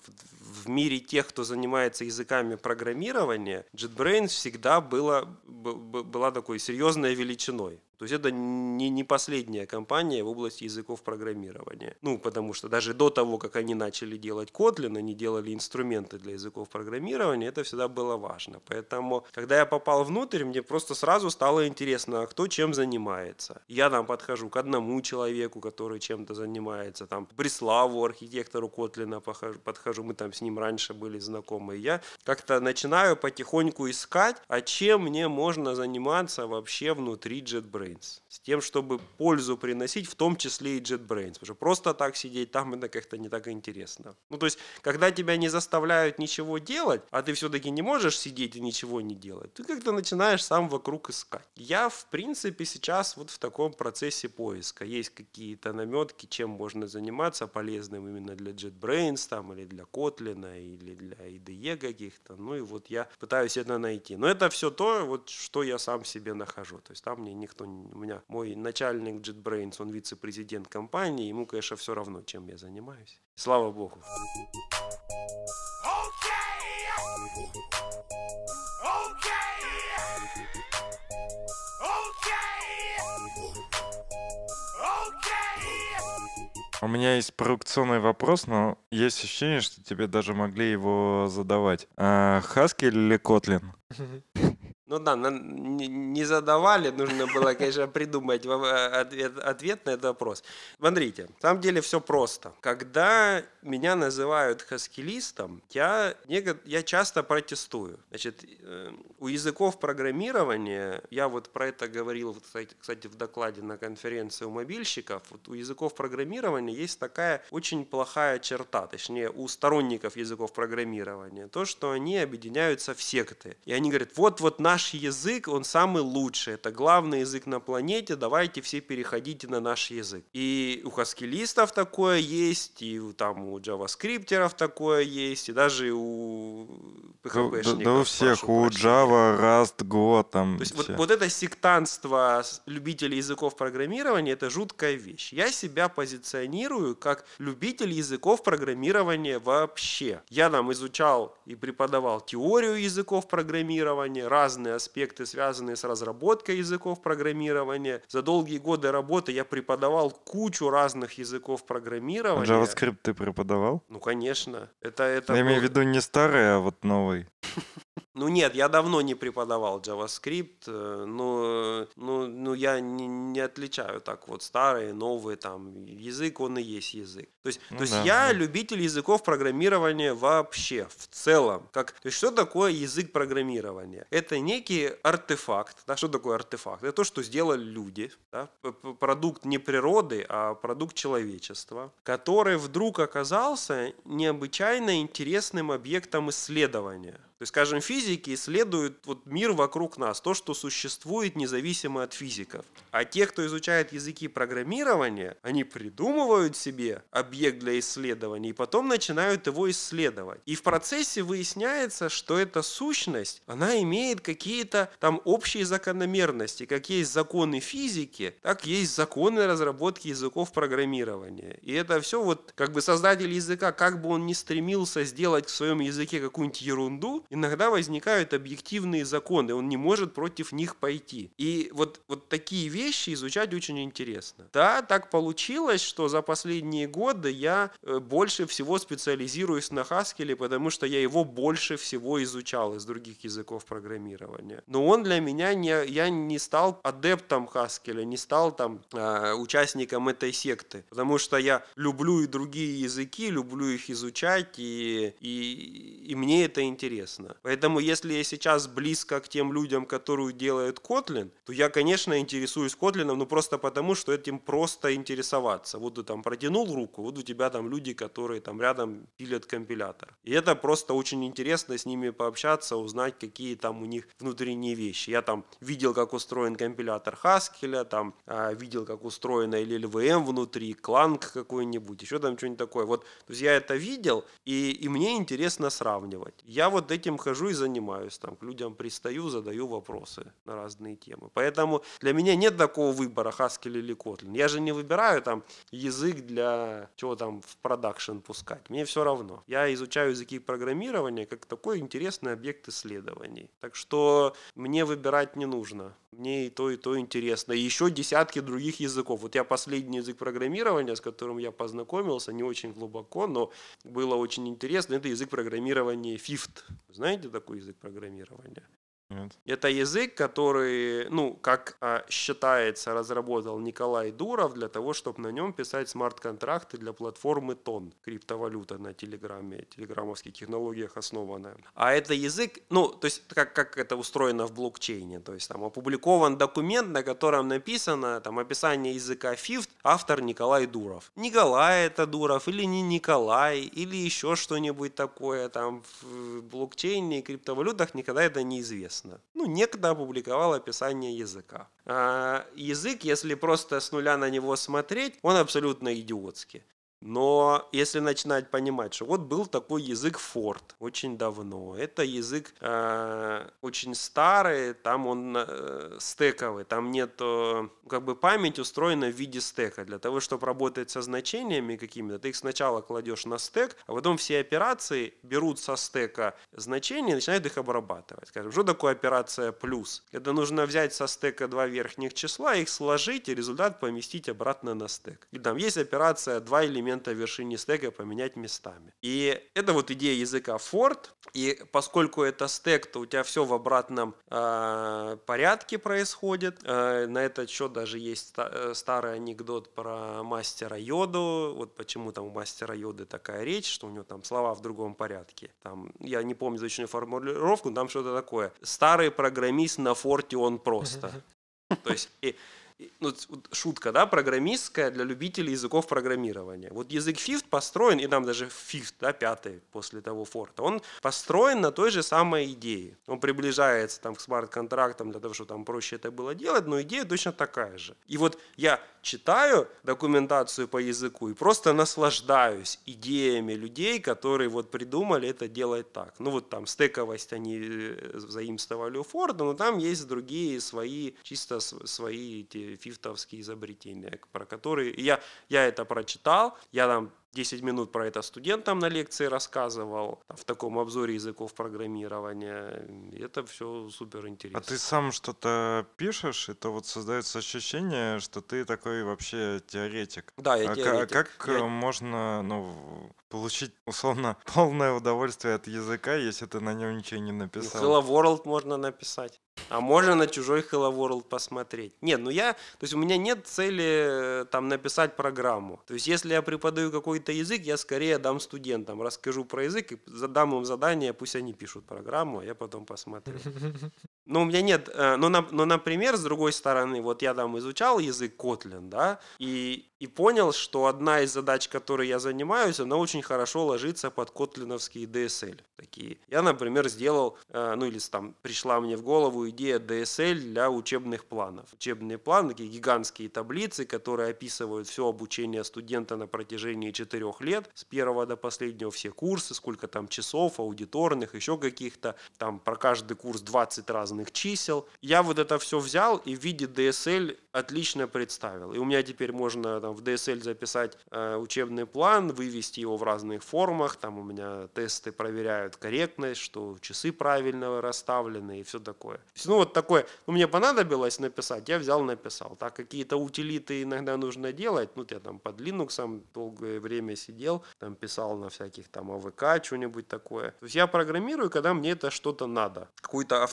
в, мире тех, кто занимается языками программирования, JetBrains всегда была, была такой серьезной величиной. То есть это не, не последняя компания в области языков программирования. Ну, потому что даже до того, как они начали делать Kotlin, они делали инструменты для языков программирования, это всегда было важно. Поэтому, когда я попал внутрь, мне просто сразу стало интересно, а кто чем занимается. Я там подхожу к одному человеку, который чем-то занимается, там, Бреславу, архитектору Котлина подхожу, мы там с ним раньше были знакомы. Я как-то начинаю потихоньку искать, а чем мне можно заниматься вообще внутри JetBrains JetBrains. С тем, чтобы пользу приносить, в том числе и JetBrains. Потому что просто так сидеть там это как-то не так интересно. Ну, то есть, когда тебя не заставляют ничего делать, а ты все-таки не можешь сидеть и ничего не делать, ты как-то начинаешь сам вокруг искать. Я, в принципе, сейчас вот в таком процессе поиска. Есть какие-то наметки, чем можно заниматься полезным именно для JetBrains там, или для Kotlin, или для IDE каких-то. Ну и вот я пытаюсь это найти. Но это все то, вот, что я сам себе нахожу. То есть там мне никто у меня мой начальник JetBrains, он вице-президент компании, ему, конечно, все равно, чем я занимаюсь. Слава богу. У меня есть провокационный вопрос, но есть ощущение, что тебе даже могли его задавать. А, Хаски или Котлин? Ну да, не задавали, нужно было, конечно, придумать э, ответ, ответ на этот вопрос. Смотрите, на самом деле все просто. Когда меня называют хаскилистом, я, я часто протестую. Значит, э, у языков программирования, я вот про это говорил, кстати, в докладе на конференции у мобильщиков, вот у языков программирования есть такая очень плохая черта, точнее, у сторонников языков программирования, то, что они объединяются в секты. И они говорят, вот-вот наш наш язык, он самый лучший. Это главный язык на планете, давайте все переходите на наш язык. И у хаскилистов такое есть, и там у джаваскриптеров такое есть, и даже у PHP-шников. Да, да, у всех, у Java, Rust, Go, там То есть вот, вот это сектантство любителей языков программирования, это жуткая вещь. Я себя позиционирую как любитель языков программирования вообще. Я там изучал и преподавал теорию языков программирования, разные разные аспекты, связанные с разработкой языков программирования. За долгие годы работы я преподавал кучу разных языков программирования. JavaScript ты преподавал? Ну, конечно. Это, это я был... имею в виду не старый, а вот новый. Ну нет, я давно не преподавал JavaScript, э, но ну, ну, я не, не отличаю так вот старые, новые, там, язык, он и есть язык. То есть, ну, то есть да, я да. любитель языков программирования вообще, в целом. Как, то есть что такое язык программирования? Это некий артефакт. Да, что такое артефакт? Это то, что сделали люди. Да? Продукт не природы, а продукт человечества, который вдруг оказался необычайно интересным объектом исследования. То есть, скажем, физики исследуют вот мир вокруг нас, то, что существует независимо от физиков. А те, кто изучает языки программирования, они придумывают себе объект для исследования и потом начинают его исследовать. И в процессе выясняется, что эта сущность, она имеет какие-то там общие закономерности. Как есть законы физики, так есть законы разработки языков программирования. И это все вот как бы создатель языка, как бы он ни стремился сделать в своем языке какую-нибудь ерунду, иногда возникают объективные законы, он не может против них пойти. И вот, вот такие вещи изучать очень интересно. Да, так получилось, что за последние годы я э, больше всего специализируюсь на Haskell, потому что я его больше всего изучал из других языков программирования. Но он для меня не, я не стал адептом Haskell, не стал там э, участником этой секты, потому что я люблю и другие языки, люблю их изучать, и, и, и мне это интересно интересно. Поэтому если я сейчас близко к тем людям, которые делают Kotlin, то я, конечно, интересуюсь Kotlin, но просто потому, что этим просто интересоваться. Вот ты там протянул руку, вот у тебя там люди, которые там рядом пилят компилятор. И это просто очень интересно с ними пообщаться, узнать, какие там у них внутренние вещи. Я там видел, как устроен компилятор Haskell, там а, видел, как устроена LLVM внутри, кланг какой-нибудь, еще там что-нибудь такое. Вот, то есть я это видел, и, и мне интересно сравнивать. Я вот эти этим хожу и занимаюсь. Там, к людям пристаю, задаю вопросы на разные темы. Поэтому для меня нет такого выбора, Haskell или Kotlin. Я же не выбираю там язык для чего там в продакшн пускать. Мне все равно. Я изучаю языки программирования как такой интересный объект исследований. Так что мне выбирать не нужно. Мне и то, и то интересно. И еще десятки других языков. Вот я последний язык программирования, с которым я познакомился, не очень глубоко, но было очень интересно. Это язык программирования Fifth. Знаете такой язык программирования? Нет. Это язык, который, ну, как а, считается, разработал Николай Дуров для того, чтобы на нем писать смарт-контракты для платформы ТОН, криптовалюта на Телеграме, телеграммовских технологиях основанная. А это язык, ну, то есть как, как это устроено в блокчейне, то есть там опубликован документ, на котором написано там описание языка FIFT, автор Николай Дуров. Николай это Дуров или не Николай, или еще что-нибудь такое там в блокчейне и криптовалютах никогда это неизвестно известно. Ну, некогда опубликовал описание языка. А язык, если просто с нуля на него смотреть, он абсолютно идиотский. Но если начинать понимать, что вот был такой язык Форд очень давно, это язык э, очень старый, там он э, стековый, там нет, э, как бы память устроена в виде стека. Для того, чтобы работать со значениями какими-то, ты их сначала кладешь на стек, а потом все операции берут со стека значения и начинают их обрабатывать. Скажем, что такое операция плюс? Это нужно взять со стека два верхних числа, их сложить и результат поместить обратно на стек. И там есть операция два элемента элемента в вершине стека поменять местами. И это вот идея языка Ford. И поскольку это стек, то у тебя все в обратном э, порядке происходит. Э, на этот счет даже есть ста- старый анекдот про мастера Йоду. Вот почему там у мастера Йоды такая речь, что у него там слова в другом порядке. Там, я не помню точную формулировку, но там что-то такое. Старый программист на форте он просто. То есть, ну, шутка, да, программистская для любителей языков программирования. Вот язык Fifth построен, и там даже Fifth, да, пятый после того форта, он построен на той же самой идее. Он приближается там к смарт-контрактам для того, чтобы там проще это было делать, но идея точно такая же. И вот я читаю документацию по языку и просто наслаждаюсь идеями людей, которые вот придумали это делать так. Ну вот там стековость они э, заимствовали у Форда, но там есть другие свои, чисто свои эти фифтовские изобретения, про которые я, я это прочитал, я там 10 минут про это студентам на лекции рассказывал, в таком обзоре языков программирования. Это все супер интересно. А ты сам что-то пишешь, это вот создается ощущение, что ты такой вообще теоретик. Да, я а теоретик. А как я... можно ну, получить, условно, полное удовольствие от языка, если ты на нем ничего не написал? Hello World можно написать. А можно на чужой Hello World посмотреть. Нет, ну я, то есть у меня нет цели э, там написать программу. То есть если я преподаю какой-то язык, я скорее дам студентам, расскажу про язык и задам им задание, пусть они пишут программу, а я потом посмотрю. Но у меня нет, э, но, но, например, с другой стороны, вот я там изучал язык Kotlin, да, и, и понял, что одна из задач, которой я занимаюсь, она очень хорошо ложится под котлиновские DSL. Такие. Я, например, сделал, э, ну или там пришла мне в голову идея DSL для учебных планов. Учебные планы, такие гигантские таблицы, которые описывают все обучение студента на протяжении четырех лет, с первого до последнего все курсы, сколько там часов, аудиторных, еще каких-то, там про каждый курс 20 разных чисел. Я вот это все взял и в виде DSL отлично представил. И у меня теперь можно там в DSL записать э, учебный план, вывести его в разных формах, там у меня тесты проверяют корректность, что часы правильно расставлены и все такое. Ну вот такое, ну мне понадобилось написать, я взял, написал. Так какие-то утилиты иногда нужно делать, ну я там под Linux долгое время сидел, там писал на всяких там АВК, что-нибудь такое. То есть я программирую, когда мне это что-то надо. Какую-то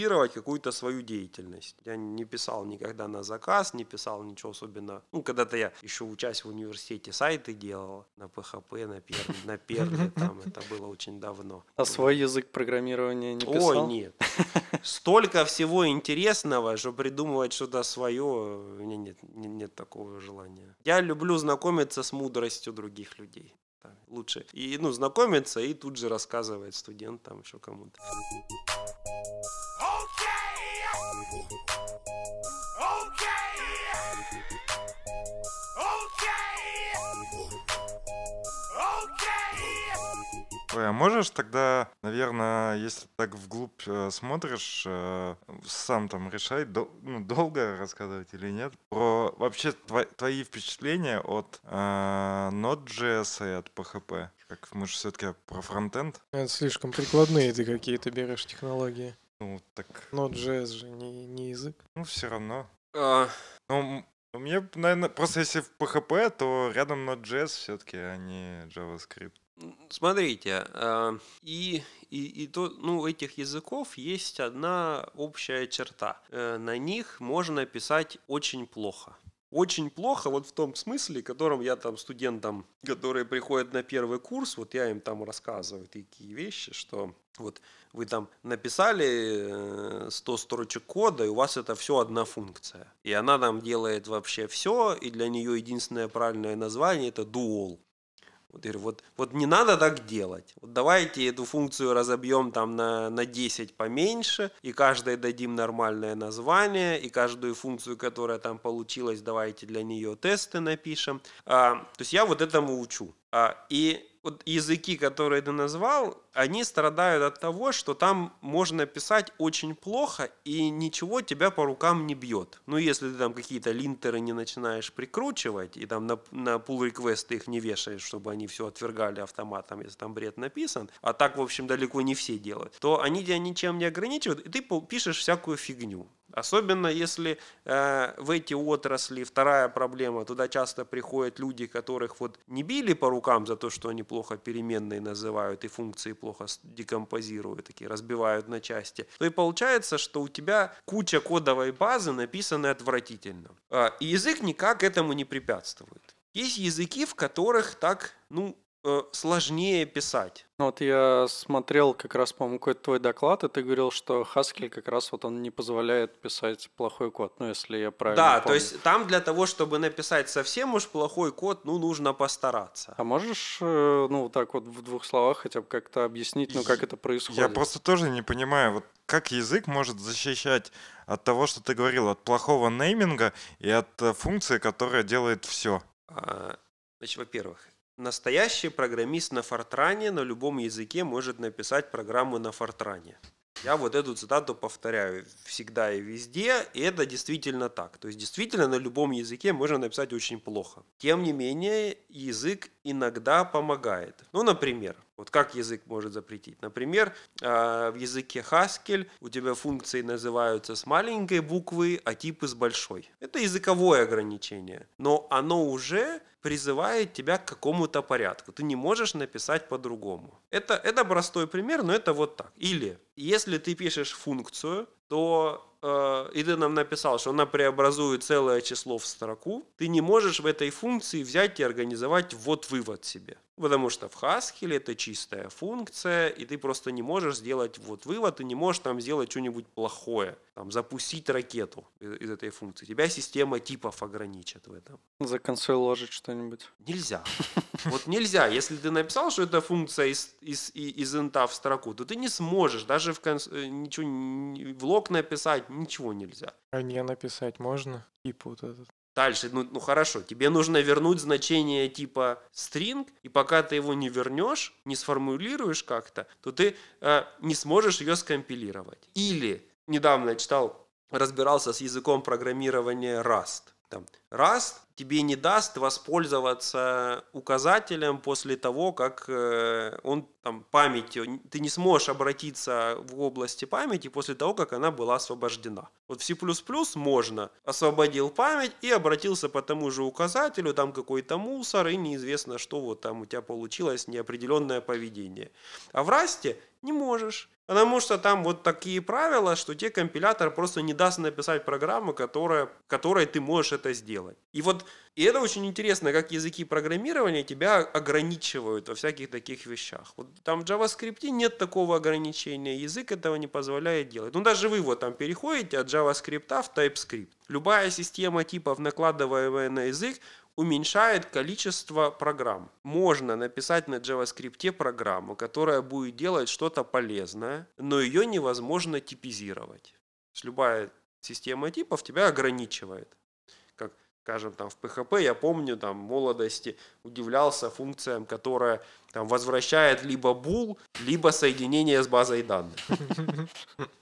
автоматизировать, какую-то свою деятельность. Я не писал никогда на заказ, не писал ничего особенно. Ну, когда-то я еще учась в университете сайты делал на PHP, на, пер, на Перле, там это было очень давно. А свой язык программирования не писал? Ой, нет. Столько всего интересного, что придумывать что-то свое, у меня нет, нет такого желания. Я люблю знакомиться с мудростью других людей. лучше. И, ну, знакомиться и тут же рассказывать студентам, еще кому-то. Ой, а можешь тогда, наверное, если так вглубь э, смотришь, э, сам там решай, дол- ну, долго рассказывать или нет, про вообще тво- твои впечатления от э, Node.js и от PHP? Как мы же все-таки про фронтенд, Это слишком прикладные ты какие-то берешь технологии. Ну так, Node.js же не, не язык. ну все равно. А, Ну, м- у меня, наверное, просто если в PHP, то рядом Node.js все-таки, а не JavaScript. Смотрите, а, и, и, и то, ну, у этих языков есть одна общая черта. Э, На них можно писать очень плохо. Очень плохо вот в том смысле, котором я там студентам, которые приходят на первый курс, вот я им там рассказываю такие вещи, что вот вы там написали э, 100 строчек кода, и у вас это все одна функция. И она там делает вообще все, и для нее единственное правильное название это dual. Вот, говорю, вот, вот не надо так делать. Вот давайте эту функцию разобьем там на, на 10 поменьше, и каждой дадим нормальное название, и каждую функцию, которая там получилась, давайте для нее тесты напишем. А, то есть я вот этому учу. А, и вот языки, которые ты назвал, они страдают от того, что там можно писать очень плохо, и ничего тебя по рукам не бьет. Ну, если ты там какие-то линтеры не начинаешь прикручивать, и там на, на pull request их не вешаешь, чтобы они все отвергали автоматом, если там бред написан, а так, в общем, далеко не все делают, то они тебя ничем не ограничивают, и ты пишешь всякую фигню. Особенно если э, в эти отрасли вторая проблема, туда часто приходят люди, которых вот не били по рукам за то, что они плохо переменные называют и функции плохо декомпозируют, такие разбивают на части, то и получается, что у тебя куча кодовой базы написаны отвратительно. А, И язык никак этому не препятствует. Есть языки, в которых так, ну, сложнее писать. Ну Вот я смотрел как раз, по-моему, какой-то твой доклад, и ты говорил, что Haskell как раз вот он не позволяет писать плохой код, ну если я правильно да, то помню. есть там для того, чтобы написать совсем уж плохой код, ну, нужно постараться. А можешь, э, ну, вот так вот в двух словах хотя бы как-то объяснить, ну, как это происходит? Я просто тоже не понимаю, вот как язык может защищать от того, что ты говорил, от плохого нейминга и от э, функции, которая делает все. А, Значит, во-первых, настоящий программист на Фортране на любом языке может написать программу на Фортране. Я вот эту цитату повторяю всегда и везде, и это действительно так. То есть действительно на любом языке можно написать очень плохо. Тем не менее, язык иногда помогает. Ну, например, вот как язык может запретить? Например, а, в языке Haskell у тебя функции называются с маленькой буквы, а типы с большой. Это языковое ограничение, но оно уже призывает тебя к какому-то порядку. Ты не можешь написать по-другому. Это, это простой пример, но это вот так. Или если ты пишешь функцию, то э, и ты нам написал, что она преобразует целое число в строку, ты не можешь в этой функции взять и организовать ввод-вывод себе. Потому что в Haskell это чистая функция, и ты просто не можешь сделать ввод-вывод, ты не можешь там сделать что-нибудь плохое, там, запустить ракету из, из этой функции. Тебя система типов ограничит в этом. За консоль ложить что-нибудь. Нельзя. Вот нельзя. Если ты написал, что это функция из, из, из инта в строку, то ты не сможешь даже в конс... э, ничего, в лог написать, ничего нельзя. А не написать можно? Тип вот этот. Дальше, ну, ну хорошо, тебе нужно вернуть значение типа string, и пока ты его не вернешь, не сформулируешь как-то, то ты э, не сможешь ее скомпилировать. Или недавно я читал, разбирался с языком программирования Rust. Там, Rust тебе не даст воспользоваться указателем после того, как э, он там памятью, ты не сможешь обратиться в области памяти после того, как она была освобождена. Вот в C++ можно, освободил память и обратился по тому же указателю, там какой-то мусор и неизвестно, что вот там у тебя получилось неопределенное поведение. А в Расте не можешь. Потому что там вот такие правила, что тебе компилятор просто не даст написать программу, которая, которой ты можешь это сделать. И вот и это очень интересно, как языки программирования тебя ограничивают во всяких таких вещах. Вот там в JavaScript нет такого ограничения, язык этого не позволяет делать. Ну даже вы вот там переходите от JavaScript в TypeScript. Любая система типов, накладываемая на язык, уменьшает количество программ. Можно написать на JavaScript программу, которая будет делать что-то полезное, но ее невозможно типизировать. Любая система типов тебя ограничивает. Скажем, там в PHP, я помню, там, в молодости удивлялся функциям, которая там возвращает либо bool, либо соединение с базой данных.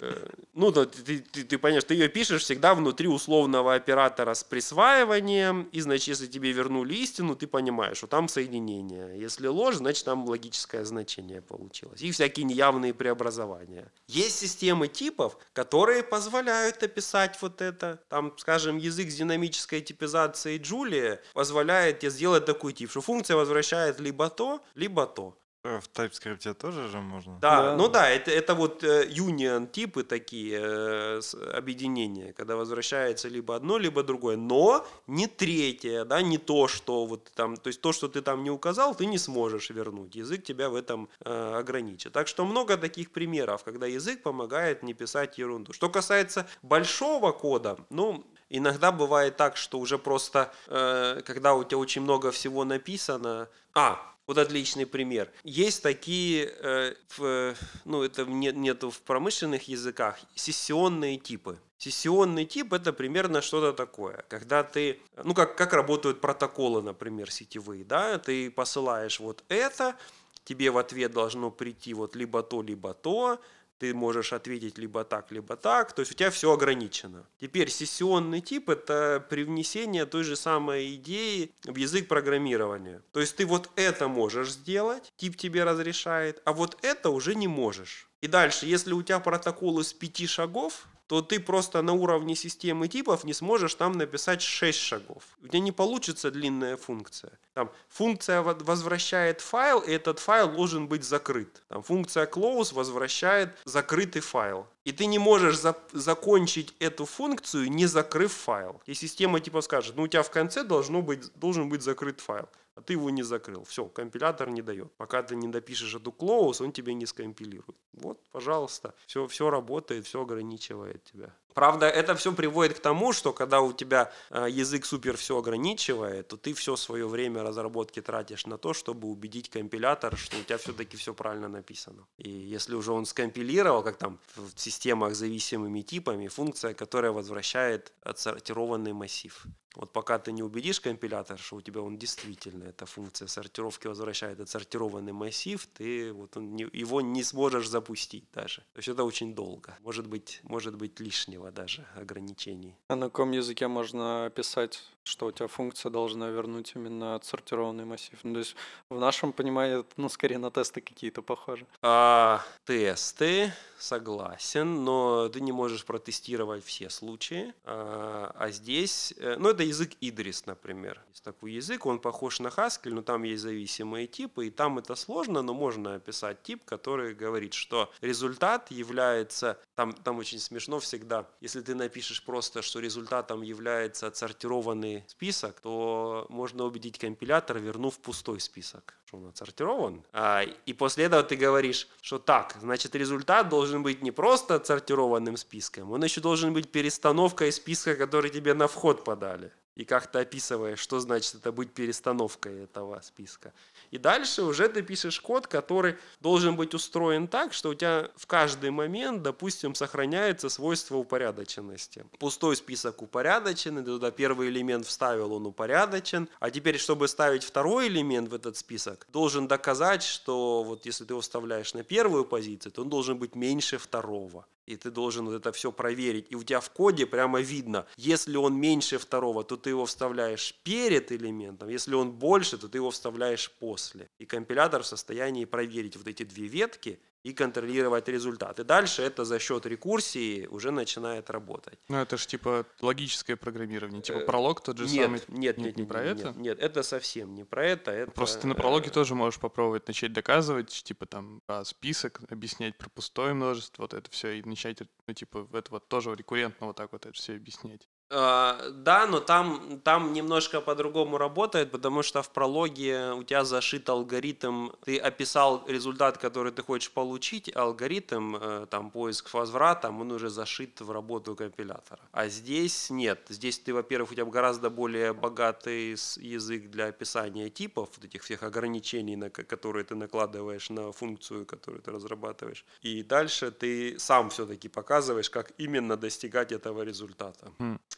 Э, ну, да, ты, ты, ты понимаешь, ты ее пишешь всегда внутри условного оператора с присваиванием, и, значит, если тебе вернули истину, ты понимаешь, что там соединение. Если ложь, значит, там логическое значение получилось. И всякие неявные преобразования. Есть системы типов, которые позволяют описать вот это. Там, скажем, язык с динамической типизацией Джулия позволяет тебе сделать такой тип, что функция возвращает либо то, либо то. Э, В TypeScript тоже же можно? Да, Да. ну да, это, это вот э, union типы такие э, объединения, когда возвращается либо одно, либо другое, но не третье, да, не то, что вот там, то есть то, что ты там не указал, ты не сможешь вернуть. Язык тебя в этом э, ограничит. Так что много таких примеров, когда язык помогает не писать ерунду. Что касается большого кода, ну, Иногда бывает так, что уже просто, э, когда у тебя очень много всего написано... А, вот отличный пример. Есть такие, э, в, ну это не, нету в промышленных языках, сессионные типы. Сессионный тип это примерно что-то такое. Когда ты, ну как, как работают протоколы, например, сетевые, да, ты посылаешь вот это, тебе в ответ должно прийти вот либо то, либо то, ты можешь ответить либо так, либо так, то есть у тебя все ограничено. Теперь сессионный тип – это привнесение той же самой идеи в язык программирования. То есть ты вот это можешь сделать, тип тебе разрешает, а вот это уже не можешь. И дальше, если у тебя протокол из пяти шагов, то ты просто на уровне системы типов не сможешь там написать 6 шагов. У тебя не получится длинная функция. Там функция во- возвращает файл, и этот файл должен быть закрыт. Там функция close возвращает закрытый файл. И ты не можешь за- закончить эту функцию, не закрыв файл. И система типа скажет, ну у тебя в конце должно быть, должен быть закрыт файл, а ты его не закрыл. Все, компилятор не дает. Пока ты не допишешь эту close, он тебе не скомпилирует. Вот, пожалуйста, все, все работает, все ограничивает тебя. Правда, это все приводит к тому, что когда у тебя э, язык супер все ограничивает, то ты все свое время разработки тратишь на то, чтобы убедить компилятор, что у тебя все-таки все правильно написано. И если уже он скомпилировал, как там в системах с зависимыми типами, функция, которая возвращает отсортированный массив. Вот пока ты не убедишь компилятор, что у тебя он действительно, эта функция сортировки возвращает отсортированный массив, ты вот он его не сможешь запустить даже. То есть это очень долго. Может быть, может быть лишнего даже ограничений. А на каком языке можно описать, что у тебя функция должна вернуть именно отсортированный массив? Ну, то есть в нашем понимании, ну, скорее на тесты какие-то похожи. А, тесты, согласен, но ты не можешь протестировать все случаи. А, а здесь, э, ну это язык Идрис, например. Есть такой язык, он похож на Haskell, но там есть зависимые типы, и там это сложно, но можно описать тип, который говорит, что результат является, там, там очень смешно всегда, если ты напишешь просто, что результатом является отсортированный список, то можно убедить компилятор, вернув пустой список, что он отсортирован. А, и после этого ты говоришь, что так, значит результат должен быть не просто отсортированным списком, он еще должен быть перестановкой списка, который тебе на вход подали. И как ты описываешь, что значит это быть перестановкой этого списка. И дальше уже ты пишешь код, который должен быть устроен так, что у тебя в каждый момент, допустим, сохраняется свойство упорядоченности. Пустой список упорядочен, ты туда первый элемент вставил, он упорядочен. А теперь, чтобы ставить второй элемент в этот список, должен доказать, что вот если ты его вставляешь на первую позицию, то он должен быть меньше второго. И ты должен вот это все проверить. И у тебя в коде прямо видно, если он меньше второго, то ты его вставляешь перед элементом. Если он больше, то ты его вставляешь после. И компилятор в состоянии проверить вот эти две ветки и контролировать результат. И дальше это за счет рекурсии уже начинает работать. Ну, это же типа логическое программирование. Типа Э, пролог тот же нет, самый. нет, нет, не нет, нет, про нет, это? Нет, это совсем не про это. это Просто ты на прологе э, тоже можешь попробовать начать доказывать, типа там про список, объяснять про пустое множество, вот это все, и начать, ну, типа, в это вот тоже рекуррентно вот так вот это все объяснять. А, Да, но там, там немножко по-другому работает, потому что в прологе у тебя зашит алгоритм, ты описал результат, который ты хочешь получить, алгоритм, э, там, поиск с возвратом, он уже зашит в работу компилятора. А здесь нет. Здесь ты, во-первых, у тебя гораздо более богатый язык для описания типов, вот этих всех ограничений, на ко- которые ты накладываешь на функцию, которую ты разрабатываешь. И дальше ты сам все-таки показываешь, как именно достигать этого результата.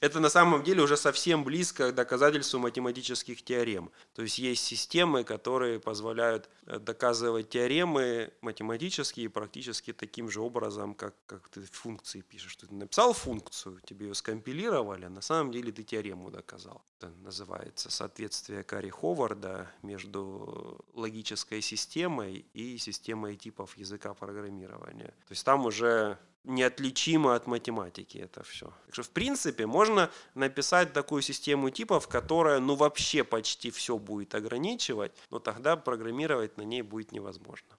Это на самом деле уже совсем близко к доказательству математических теорем. То есть есть системы, которые позволяют э, доказывать теоремы математические практически таким же образом, как, как ты функции пишешь. Ты написал функцию, тебе ее скомпилировали, а на самом деле ты теорему доказал. Это называется соответствие Карри Ховарда между логической системой и системой типов языка программирования. То есть там уже неотличимо от математики это все. Так что, в принципе, можно написать такую систему типов, которая, ну, вообще почти все будет ограничивать, но тогда программировать на ней будет невозможно.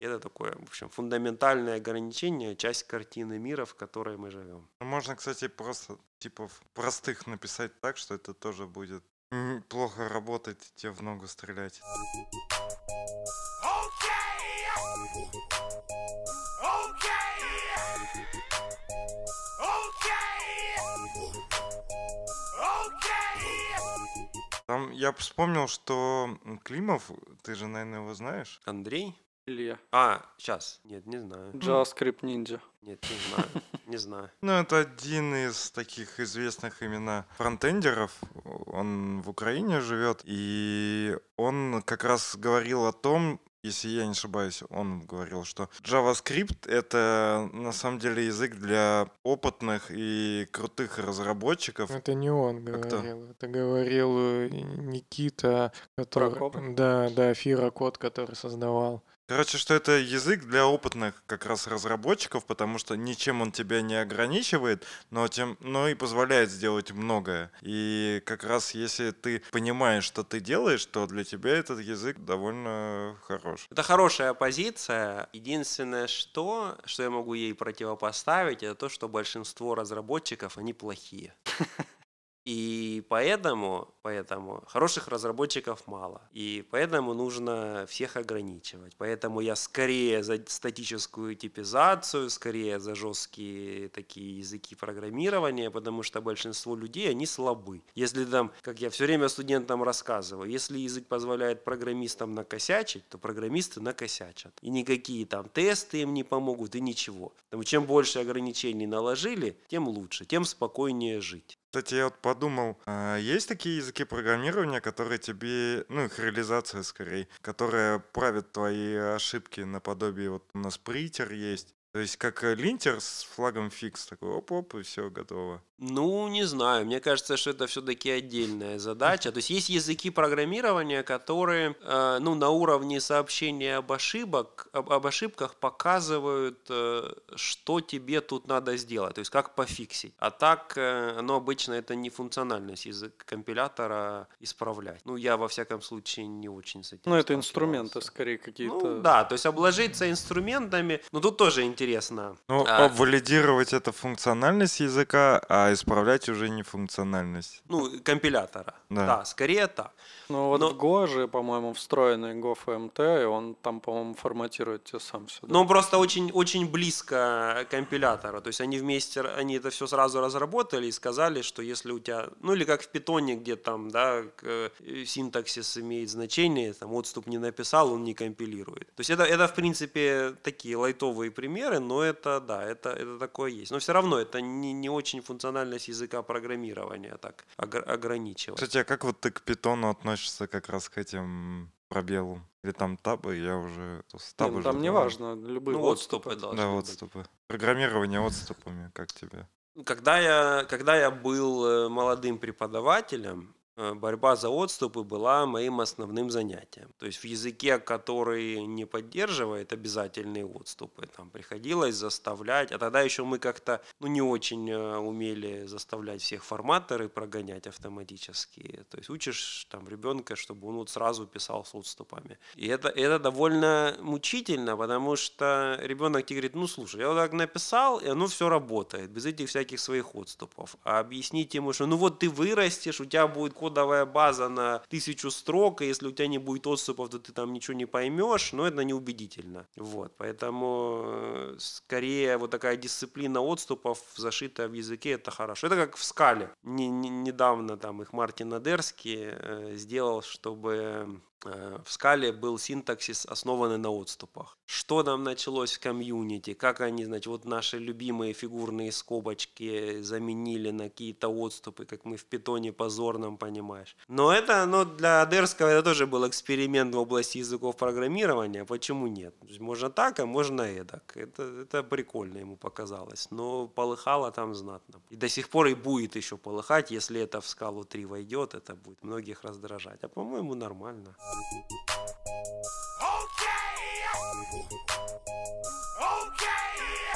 Это такое, в общем, фундаментальное ограничение, часть картины мира, в которой мы живем. Ну, можно, кстати, просто типов простых написать так, что это тоже будет плохо работать, тебе в ногу стрелять. Там я вспомнил, что Климов, ты же, наверное, его знаешь? Андрей? Илья. А, сейчас. Нет, не знаю. JavaScript Ninja. Нет, не знаю. Не знаю. Ну, это один из таких известных именно фронтендеров. Он в Украине живет, и он как раз говорил о том, если я не ошибаюсь, он говорил, что JavaScript — это на самом деле язык для опытных и крутых разработчиков. Это не он А кто? говорил, это говорил э, Никита, который... Прокоп? Да, да, Фира который создавал. Короче, что это язык для опытных как раз разработчиков, потому что ничем он тебя не ограничивает, но, тем, но и позволяет сделать многое. И как раз если ты понимаешь, что ты делаешь, то для тебя этот язык довольно хорош. Это хорошая позиция. Единственное, что, что я могу ей противопоставить, это то, что большинство разработчиков, они плохие. И поэтому, поэтому хороших разработчиков мало. И поэтому нужно всех ограничивать. Поэтому я скорее за статическую типизацию, скорее за жесткие такие языки программирования, потому что большинство людей, они слабы. Если там, как я все время студентам рассказываю, если язык позволяет программистам накосячить, то программисты накосячат. И никакие там тесты им не помогут, и ничего. Потому чем больше ограничений наложили, тем лучше, тем спокойнее жить. Кстати, я вот подумал, а есть такие языки программирования, которые тебе, ну, их реализация скорее, которая правит твои ошибки наподобие, вот у нас притер есть, то есть как э, линтер с флагом фикс, такой оп-оп, и все, готово. Ну, не знаю. Мне кажется, что это все-таки отдельная задача. То есть есть языки программирования, которые э, ну, на уровне сообщения об, ошибок, об, об ошибках показывают, э, что тебе тут надо сделать, то есть как пофиксить. А так, э, оно обычно это не функциональность язык компилятора исправлять. Ну, я во всяком случае не очень с этим Ну, это инструменты скорее какие-то. Ну, да, то есть обложиться инструментами. Ну, тут тоже интересно. Ну, А, валидировать это функциональность языка, а исправлять уже не функциональность. ну, компилятора. Да. да скорее так. Ну вот Но- в Go же, по-моему, встроенный Go FMT, и он там, по-моему, форматирует тебе сам сюда. Он просто очень, очень близко к компилятору. То есть они вместе, они это все сразу разработали и сказали, что если у тебя, ну или как в питоне, где там, да, к- э, синтаксис имеет значение, там отступ не написал, он не компилирует. То есть это, это в принципе, такие лайтовые примеры, но это, да, это, это такое есть. Но все равно это не, не очень функциональность языка программирования так огр- ограничивать. Кстати, а как вот ты к питону относишься как раз к этим пробелам? Или там табы, я уже... Не, табы ну, же там знаю. не важно, любые Ну, отступы. отступы должны Да, быть. отступы. Программирование отступами, как тебе? Когда я, когда я был э, молодым преподавателем, борьба за отступы была моим основным занятием. То есть в языке, который не поддерживает обязательные отступы, там приходилось заставлять, а тогда еще мы как-то ну, не очень э, умели заставлять всех форматоры прогонять автоматически. То есть учишь там ребенка, чтобы он вот сразу писал с отступами. И это, это довольно мучительно, потому что ребенок тебе говорит, ну слушай, я вот так написал, и оно все работает, без этих всяких своих отступов. А объяснить ему, что ну вот ты вырастешь, у тебя будет кодовая база на тысячу строк, и если у тебя не будет отступов, то ты там ничего не поймешь, но это неубедительно. Вот, поэтому э, скорее вот такая дисциплина отступов, зашитая в языке, это хорошо. Это как в скале. Не- не- недавно там их Мартин Адерский э, сделал, чтобы в скале был синтаксис, основанный на отступах. Что нам началось в комьюнити, как они, значит, вот наши любимые фигурные скобочки заменили на какие-то отступы, как мы в питоне позорном, понимаешь. Но это, ну, для Адерского это тоже был эксперимент в области языков программирования, почему нет? Можно так, а можно эдак. Это, это прикольно ему показалось, но полыхало там знатно. И до сих пор и будет еще полыхать, если это в скалу 3 войдет, это будет многих раздражать. А по-моему нормально. Okay! Okay!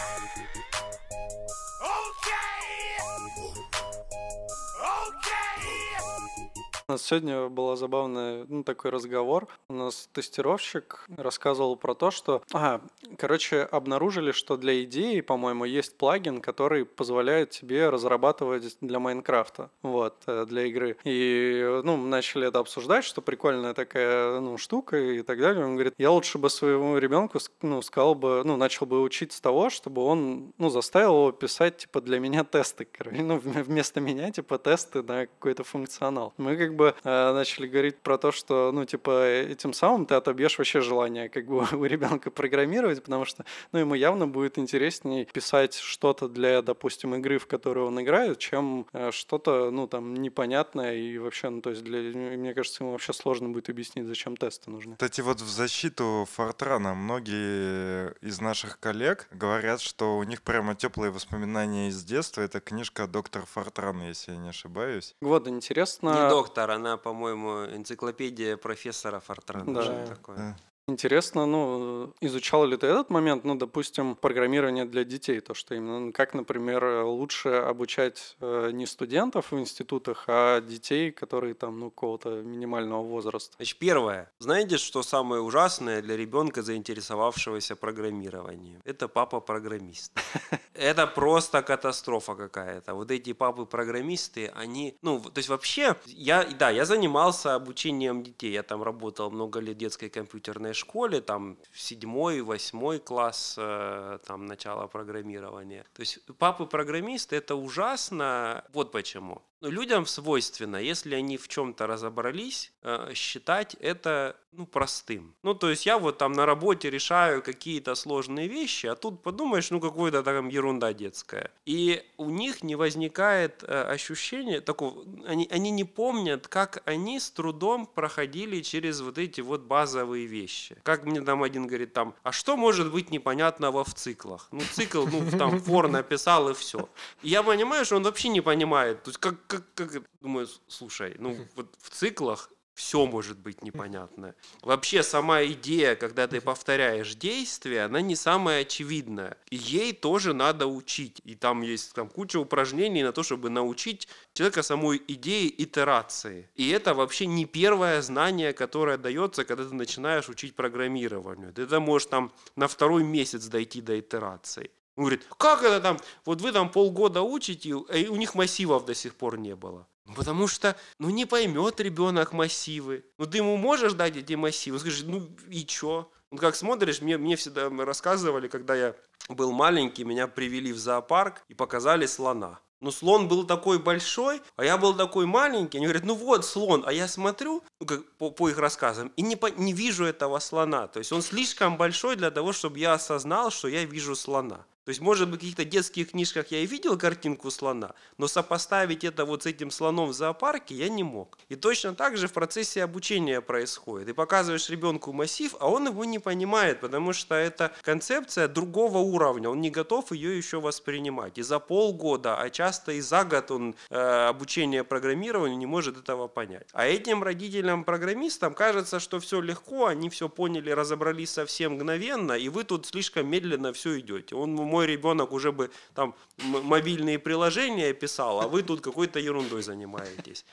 У нас сегодня был забавный ну, такой разговор. У нас тестировщик рассказывал про то, что... Ага, короче, обнаружили, что для идеи, по-моему, есть плагин, который позволяет тебе разрабатывать для Майнкрафта, вот, э, для игры. И, ну, начали это обсуждать, что прикольная такая, ну, штука и так далее. Он говорит, я лучше бы своему ребенку, ну, сказал бы, ну, начал бы учить с того, чтобы он, ну, заставил его писать, типа, для меня тесты, короче, ну, вместо меня, типа, тесты на какой-то функционал. Мы как бы э, начали говорить про то, что, ну, типа, этим самым ты отобьешь вообще желание как бы у ребенка программировать, потому что, ну, ему явно будет интереснее писать что-то для, допустим, игры, в которую он играет, чем э, что-то, ну, там, непонятное и вообще, ну, то есть, для, мне кажется, ему вообще сложно будет объяснить, зачем тесты нужны. Кстати, вот в защиту Фортрана многие из наших коллег говорят, что у них прямо теплые воспоминания из детства. Это книжка «Доктор Фортран», если я не ошибаюсь. Вот, интересно. Не доктор, она, по-моему, энциклопедия профессора Фортрана. Да. Такое. Интересно, ну, изучал ли ты этот момент, ну, допустим, программирование для детей, то, что именно, как, например, лучше обучать э, не студентов в институтах, а детей, которые там, ну, какого-то минимального возраста? Значит, первое. Знаете, что самое ужасное для ребенка, заинтересовавшегося программированием? Это папа-программист. Это просто катастрофа какая-то. Вот эти папы-программисты, они, ну, то есть вообще, я, да, я занимался обучением детей, я там работал много лет детской компьютерной школе, там седьмой, восьмой класс, э, там начало программирования. То есть папы-программисты это ужасно. Вот почему. Но людям свойственно, если они в чем-то разобрались, э, считать это ну, простым. Ну, то есть я вот там на работе решаю какие-то сложные вещи, а тут подумаешь, ну, какая-то там ерунда детская. И у них не возникает э, ощущения такого, они, они не помнят, как они с трудом проходили через вот эти вот базовые вещи. Как мне там один говорит, там, а что может быть непонятного в циклах? Ну, цикл, ну, там, фор написал и все. И я понимаю, что он вообще не понимает. То есть как, как, как, думаю, слушай, ну, вот в циклах все может быть непонятно. Вообще сама идея, когда ты повторяешь действие, она не самая очевидная. И ей тоже надо учить. И там есть там, куча упражнений на то, чтобы научить человека самой идеи итерации. И это вообще не первое знание, которое дается, когда ты начинаешь учить программированию. Ты это можешь там на второй месяц дойти до итерации. Он говорит, как это там, вот вы там полгода учите, и у них массивов до сих пор не было. Ну, потому что, ну, не поймет ребенок массивы. Ну, ты ему можешь дать эти массивы? Скажи, ну, и чё? Ну, как смотришь, мне, мне всегда рассказывали, когда я был маленький, меня привели в зоопарк и показали слона. Ну, слон был такой большой, а я был такой маленький. Они говорят, ну вот слон. А я смотрю, ну, как по, по их рассказам, и не, по, не вижу этого слона. То есть он слишком большой для того, чтобы я осознал, что я вижу слона. То есть, может быть, в каких-то детских книжках я и видел картинку слона, но сопоставить это вот с этим слоном в зоопарке я не мог. И точно так же в процессе обучения происходит. Ты показываешь ребенку массив, а он его не понимает, потому что это концепция другого уровня, он не готов ее еще воспринимать. И за полгода, а часто и за год он э, обучение программированию не может этого понять. А этим родителям-программистам кажется, что все легко, они все поняли, разобрались совсем мгновенно, и вы тут слишком медленно все идете. Он мой ребенок уже бы там мобильные приложения писал, а вы тут какой-то ерундой занимаетесь.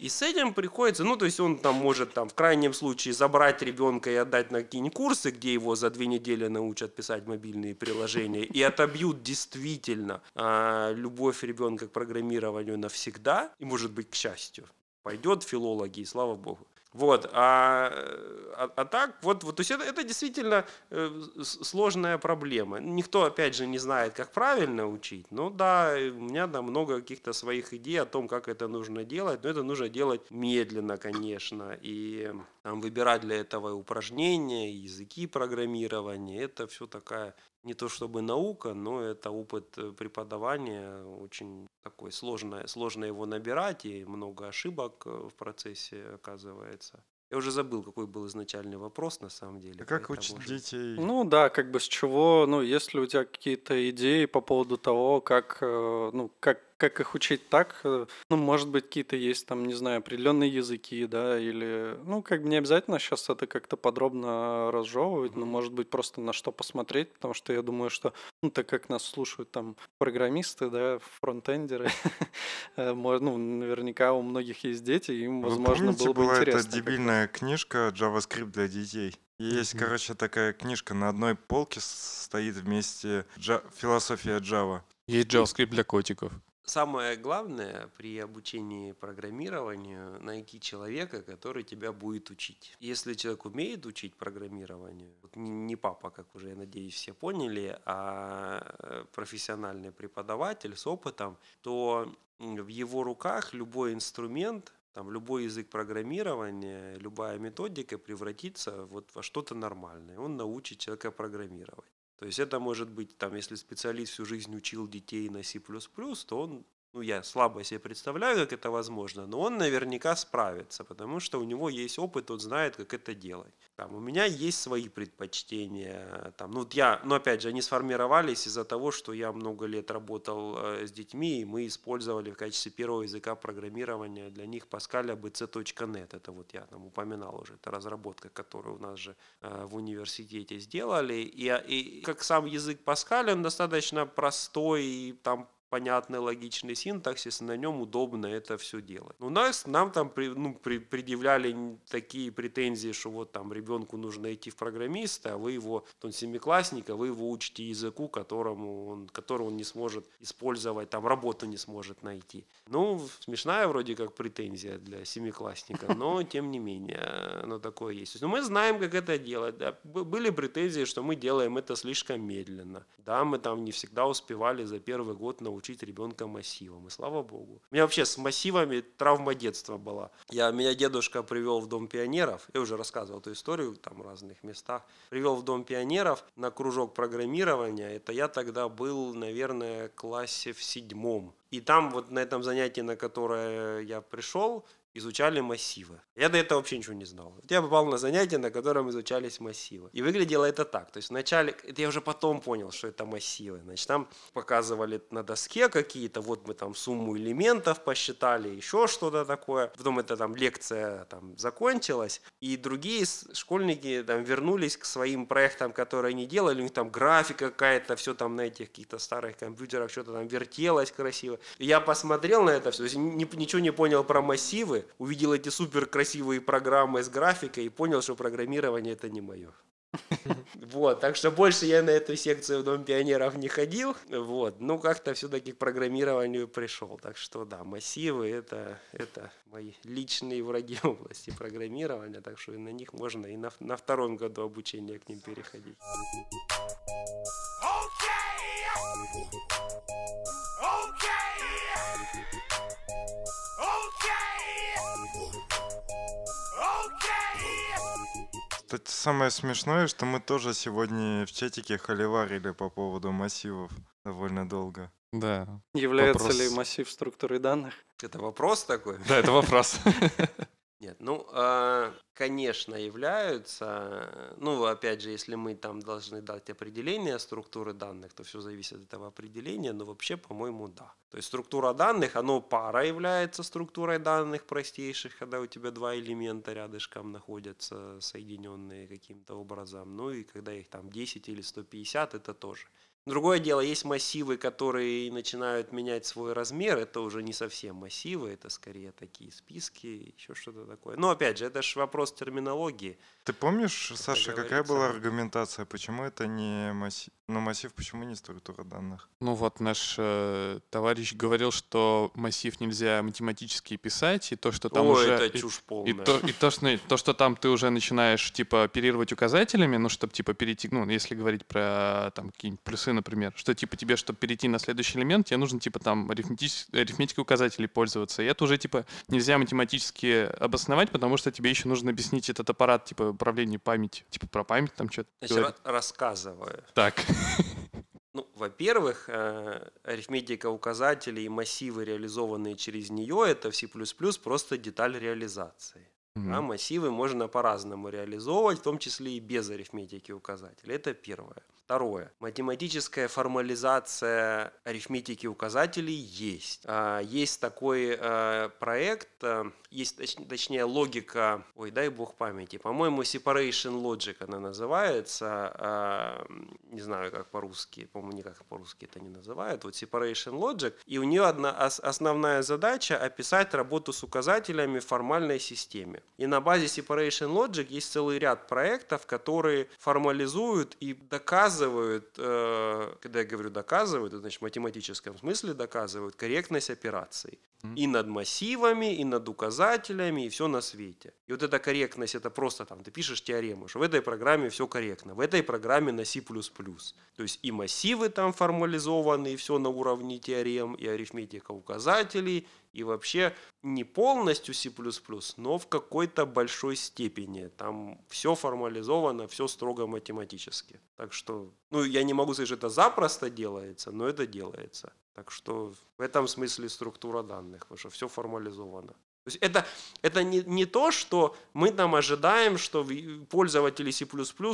И с этим приходится, ну, то есть он там может там в крайнем случае забрать ребенка и отдать на какие-нибудь курсы, где его за две недели научат писать мобильные приложения и отобьют действительно а, любовь ребенка к программированию навсегда, и может быть к счастью. Пойдет филологи, слава богу. Вот, а, а, а так, вот, вот, то есть это, это действительно э, сложная проблема. Никто, опять же, не знает, как правильно учить. Ну да, у меня там много каких-то своих идей о том, как это нужно делать, но это нужно делать медленно, конечно, и там, выбирать для этого упражнения, языки программирования, это все такая не то чтобы наука, но это опыт э, преподавания, очень такой сложно, сложно его набирать, и много ошибок э, в процессе оказывается. Я уже забыл, какой был изначальный вопрос на самом деле. А как учить может... детей? Ну да, как бы с чего, ну если у тебя какие-то идеи по поводу того, как, э, ну как как их учить так, э, ну, может быть, какие-то есть там, не знаю, определенные языки, да, или, ну, как бы не обязательно сейчас это как-то подробно разжевывать, но, может быть, просто на что посмотреть, потому что я думаю, что, ну, так как нас слушают там программисты, да, фронтендеры, э, ну, наверняка у многих есть дети, им, возможно, было бы интересно. эта дебильная книжка JavaScript для детей? Есть, mm-hmm. короче, такая книжка на одной полке стоит вместе Java, философия Java. Есть JavaScript для котиков. Самое главное при обучении программированию найти человека, который тебя будет учить. Если человек умеет учить программированию, вот не папа, как уже, я надеюсь, все поняли, а профессиональный преподаватель с опытом, то в его руках любой инструмент, там, любой язык программирования, любая методика превратится вот во что-то нормальное. Он научит человека программировать. То есть это может быть, там, если специалист всю жизнь учил детей на C++, то он ну, я слабо себе представляю, как это возможно, но он наверняка справится, потому что у него есть опыт, он знает, как это делать. Там, у меня есть свои предпочтения. Там, ну, вот я, но опять же, они сформировались из-за того, что я много лет работал э, с детьми, и мы использовали в качестве первого языка программирования для них Pascal abc.net. Это вот я там упоминал уже, это разработка, которую у нас же э, в университете сделали. И, и как сам язык Pascal, он достаточно простой, и там понятный, логичный синтаксис, и на нем удобно это все делать. У нас, нам там ну, предъявляли такие претензии, что вот там ребенку нужно идти в программиста, а вы его, он семиклассник, а вы его учите языку, которому он, который он не сможет использовать, там работу не сможет найти. Ну, смешная вроде как претензия для семиклассника, но тем не менее, оно такое есть. Но мы знаем, как это делать. Да. Были претензии, что мы делаем это слишком медленно. Да, мы там не всегда успевали за первый год научиться учить ребенка массивом. И слава богу. У меня вообще с массивами травма детства была. Я, меня дедушка привел в Дом пионеров. Я уже рассказывал эту историю там в разных местах. Привел в Дом пионеров на кружок программирования. Это я тогда был, наверное, классе в седьмом. И там вот на этом занятии, на которое я пришел, изучали массивы. Я до этого вообще ничего не знал. Я попал на занятие, на котором изучались массивы. И выглядело это так. То есть вначале, это я уже потом понял, что это массивы. Значит, там показывали на доске какие-то, вот мы там сумму элементов посчитали, еще что-то такое. Потом эта там лекция там закончилась, и другие школьники там вернулись к своим проектам, которые они делали. У них там графика какая-то, все там на этих каких-то старых компьютерах, что-то там вертелось красиво. И я посмотрел на это все, ничего не понял про массивы, увидел эти супер красивые программы с графикой и понял, что программирование это не мое. Вот, так что больше я на эту секцию в Дом пионеров не ходил, вот, ну как-то все-таки к программированию пришел, так что да, массивы это, это мои личные враги в области программирования, так что и на них можно и на, на втором году обучения к ним переходить. Okay! Okay! Кстати, самое смешное, что мы тоже сегодня в чатике холиварили по поводу массивов довольно долго. Да. Является вопрос... ли массив структурой данных? Это вопрос такой? Да, это вопрос. Нет, ну, а, конечно, являются. Ну, опять же, если мы там должны дать определение структуры данных, то все зависит от этого определения, но вообще, по-моему, да. То есть структура данных, оно пара является структурой данных простейших, когда у тебя два элемента рядышком находятся, соединенные каким-то образом. Ну и когда их там 10 или 150, это тоже Другое дело, есть массивы, которые начинают менять свой размер, это уже не совсем массивы, это скорее такие списки, еще что-то такое. Но опять же, это же вопрос терминологии. Ты помнишь, Как Саша, какая говорится. была аргументация, почему это не массив? Ну, массив, почему не структура данных? Ну вот наш э, товарищ говорил, что массив нельзя математически писать, и то, что там О, уже... это и- чушь И полная. то, и то, что, то, что там ты уже начинаешь, типа, оперировать указателями, ну, чтобы, типа, перейти, ну, если говорить про, там, какие-нибудь плюсы, например, что, типа, тебе, чтобы перейти на следующий элемент, тебе нужно, типа, там, арифметич... арифметикой указателей пользоваться. И это уже, типа, нельзя математически обосновать, потому что тебе еще нужно объяснить этот аппарат, типа, управления памятью. Типа, про память там что-то говорит. ра- рассказываю. Так. Ну, во-первых, э, арифметика указателей и массивы, реализованные через нее, это в C++ просто деталь реализации. Мгм. А массивы можно по-разному реализовывать, в том числе и без арифметики указателей. Это первое. Второе. Математическая формализация арифметики указателей есть. А, Есть такой э, проект, э, есть точ- точнее логика, ой, дай бог памяти, по-моему, separation logic она называется, а, не знаю, как по-русски, по-моему, никак по-русски это не называют, вот separation logic, и у нее одна ос- основная задача описать работу с указателями в формальной системе. И на базе separation logic есть целый ряд проектов, которые формализуют и доказывают, э, когда я говорю доказывают, это значит в математическом смысле доказывают корректность операций. И над массивами, и над указателями, и все на свете. И вот эта корректность, это просто там, ты пишешь теорему, что в этой программе все корректно, в этой программе на C++. То есть и массивы там формализованы, и все на уровне теорем, и арифметика указателей, и вообще не полностью C++, но в какой-то большой степени. Там все формализовано, все строго математически. Так что, ну, я не могу сказать, что это запросто делается, но это делается. Так что в этом смысле структура данных, потому что все формализовано. То есть это, это не, не то, что мы там ожидаем, что пользователи C++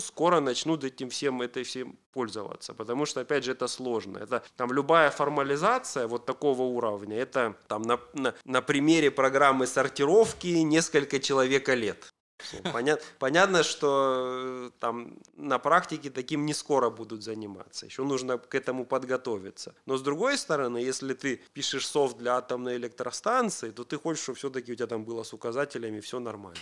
скоро начнут этим всем, этой всем пользоваться, потому что, опять же, это сложно. Это там любая формализация вот такого уровня, это там на, на, на примере программы сортировки несколько человека лет. Понят- понятно, что э, там на практике таким не скоро будут заниматься. Еще нужно к этому подготовиться. Но с другой стороны, если ты пишешь софт для атомной электростанции, то ты хочешь, чтобы все-таки у тебя там было с указателями все нормально.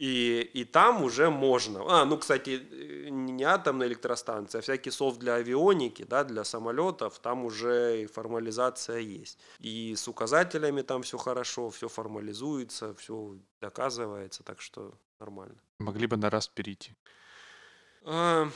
И, и там уже можно. А, ну, кстати, э, не атомная электростанция, а всякий софт для авионики, да, для самолетов, там уже и формализация есть. И с указателями там все хорошо, все формализуется, все доказывается, так что нормально. Могли бы на раз перейти. А,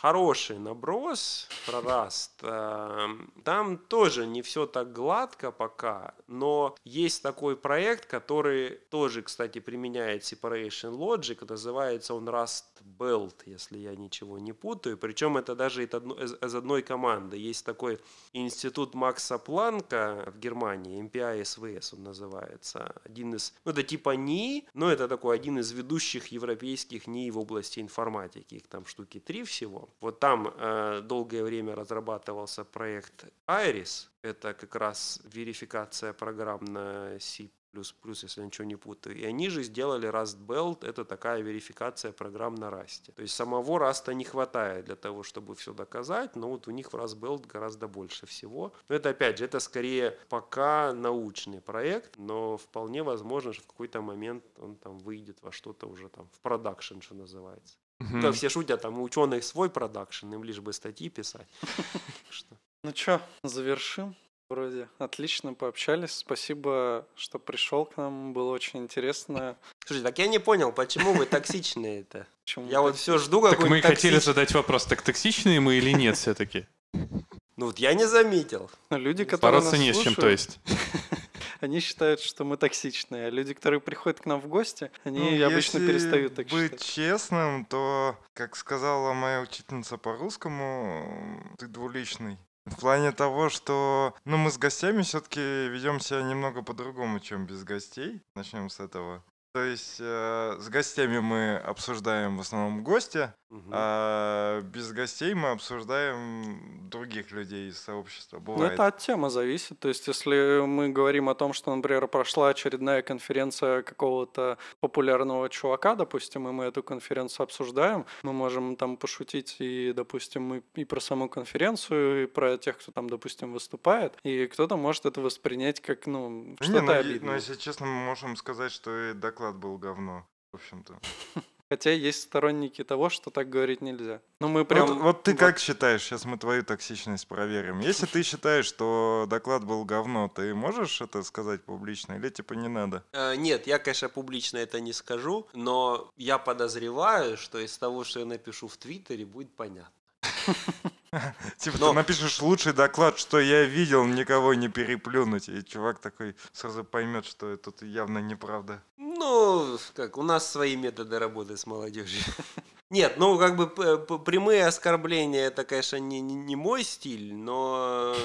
Хороший наброс про Rust. Э, Там тоже не все так гладко пока, но есть такой проект, который тоже, кстати, применяет separation logic. Называется он Rust Belt, если я ничего не путаю. Причем это даже из одно- из из одной команды. Есть такой институт Макса Планка в Германии, MPI SVS он называется. Один из, ну это типа НИИ, но это такой один из ведущих европейских НИИ в области информатики. Их там штуки три всего. Вот там э, долгое время разрабатывался проект Iris. Это как раз верификация программ на C++, если я ничего не путаю. И они же сделали Rust Belt, это такая верификация программ на Rust. То есть самого Rust не хватает для того, чтобы все доказать, но вот у них в Rust Belt гораздо больше всего. Но это опять же, это скорее пока научный проект, но вполне возможно, что в какой-то момент он там выйдет во что-то уже там в продакшн, что называется. Мгм. Как все шутят, там у ученых свой продакшн, им лишь бы статьи писать. Что? Ну чё, завершим? Вроде отлично пообщались. Спасибо, что пришел к нам. Было очень интересно. Слушай, так я не понял, почему вы токсичные это? Я вот все жду Так мы хотели задать вопрос, так токсичные мы или нет все-таки? Ну вот я не заметил. Ну, люди, которые Бороться не с чем, то есть. они считают, что мы токсичные. А люди, которые приходят к нам в гости, они Ну, обычно перестают так быть считать. честным, то, как сказала моя учительница по-русскому, ты двуличный. В плане того, что ну, мы с гостями все-таки ведем себя немного по-другому, чем без гостей. Начнем с этого. То есть э, с гостями мы обсуждаем в основном гостя, Мгм. а без гостей мы обсуждаем других людей из сообщества. Ну, Бывает. это от темы зависит. То есть, если мы говорим о том, что, например, прошла очередная конференция какого-то популярного чувака, допустим, и мы эту конференцию обсуждаем, мы можем там пошутить и, допустим, мы и про саму конференцию, и про тех, кто там, допустим, выступает, и кто-то может это воспринять как, ну, Не, что-то ну, обидное. ну, если честно, мы можем сказать, что и доклад был говно, в общем-то. Хотя есть сторонники того, что так говорить нельзя. Ну, мы Вот, прям... вот ты вот- как считаешь, сейчас мы твою токсичность проверим. Если ты считаешь, что доклад был говно, ты можешь это сказать публично или типа не надо? Э, Нет, я, конечно, публично это не скажу, но я подозреваю, что из того, что я напишу в Твиттере, будет понятно. Типа Но- ты напишешь лучший доклад, что я видел, никого не переплюнуть. И чувак такой сразу поймет, что это тут явно неправда. Ну, как, у нас свои методы работы с молодежью. Нет, ну, как бы прямые оскорбления, это, конечно, не, не, не мой стиль, но,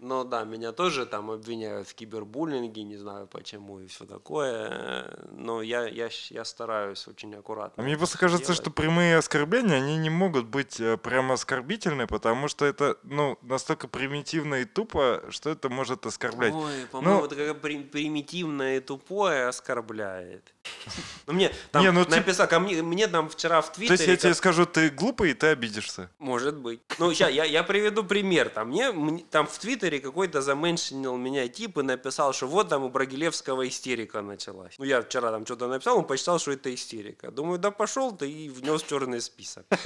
но да, меня тоже там обвиняют в кибербуллинге, не знаю почему и все такое, но я, я, я стараюсь очень аккуратно. А мне просто кажется, делать. что прямые оскорбления, они не могут быть э, прямо оскорбительны, потому что это, ну, настолько примитивно и тупо, что это может оскорблять. Ой, по-моему, Ну- это как при- примитивное и тупое оскорбляет. Ну, мне там Не, ну, написал, ко мне, мне там вчера в То есть я тебе скажу, ты глупый, и ты обидишься. Может быть. Ну, сейчас я, я приведу пример. Там, мне, мне- там в Твиттере какой-то заменшинил меня тип и написал, что вот там у Брагилевского истерика началась. Ну, я вчера там что-то написал, он посчитал, что это истерика. Думаю, да пошел ты и внес черный список.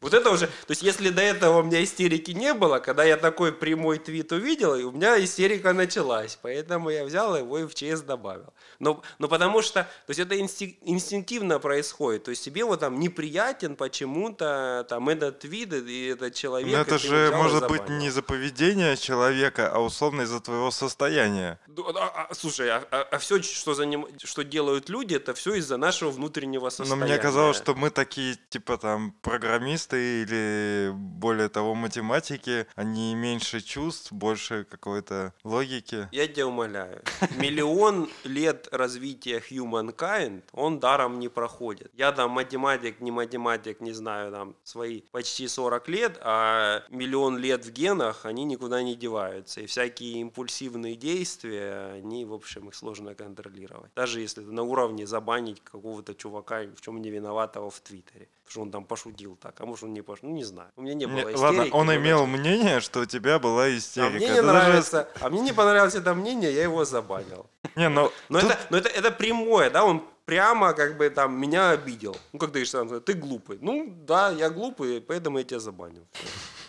Вот это уже... То есть, если до этого у меня истерики не было, когда я такой прямой твит увидел, и у меня истерика началась. Поэтому я взял его и в ЧС добавил. Но, но потому что... То есть, это инстинк- инстинктивно происходит. То есть, тебе вот там неприятен почему-то там этот вид и этот человек. Но и это же может быть забанил. не за поведение человека, а условно из-за твоего состояния. Ну, а- а, слушай, а, все, что, заним... что делают люди, это все из-за нашего внутреннего Но состояния. мне казалось, что мы такие, типа там, программисты или более того, математики, они меньше чувств, больше какой-то логики. Я тебя умоляю. Миллион лет развития humankind, он даром не проходит. Я там математик, не математик, не знаю, там свои почти 40 лет, а миллион лет в генах, они никуда не деваются. И всякие импульсивные действия, они, в общем, их сложно контролировать. Даже если на уровне забанить какого-то чувака, в чем не виноватого в Твиттере. Потому что он там пошутил так, а может он не пошутил, ну не знаю. У меня не было истерики. ладно, он но имел значит- мнение, что у тебя была а истерика. мне не Это даже- нравится, а мне не понравилось это мнение, я его забанил. Не, ну, Но, тут- это, но это, это прямое, да, он прямо как бы там меня обидел. Ну, как ты говоришь, ты глупый. Ну, да, я глупый, поэтому я тебя забанил.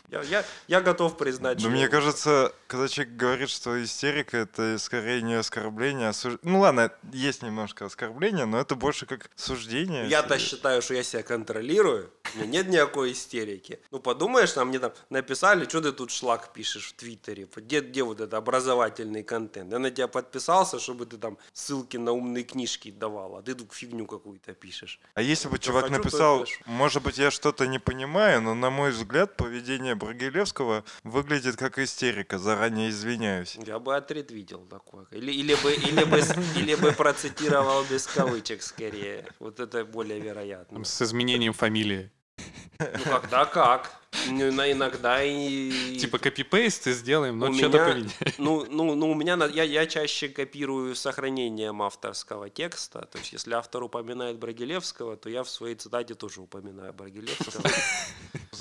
Я, я, я готов признать, Но что... мне кажется, когда человек говорит, что истерика это скорее не оскорбление, а суж- Ну ладно, есть немножко оскорбления, но это больше как суждение. Я-то считаю, что я себя контролирую, у меня нет никакой истерики. Ну, подумаешь, там мне там написали, что ты тут шлак пишешь в Твиттере, где, где вот это образовательный контент. Я на тебя подписался, чтобы ты там ссылки на умные книжки давал, а ты тут фигню какую-то пишешь. А если бы Что чувак хочу, написал, может быть, я что-то не понимаю, но на мой взгляд, поведение Брагилевского выглядит как истерика, заранее извиняюсь. Я бы отретвитил такое. Или, или, бы, или, бы, или бы процитировал без кавычек скорее. Вот это более вероятно. С изменением фамилии. Ну когда как. Ну, на- иногда и... Типа копипейст и сделаем, но что-то меня- поменяем. Ну, ну, ну, у меня, я, я чаще копирую сохранением авторского текста. То есть, если автор упоминает Брагилевского, то я в своей цитате тоже упоминаю Брагилевского.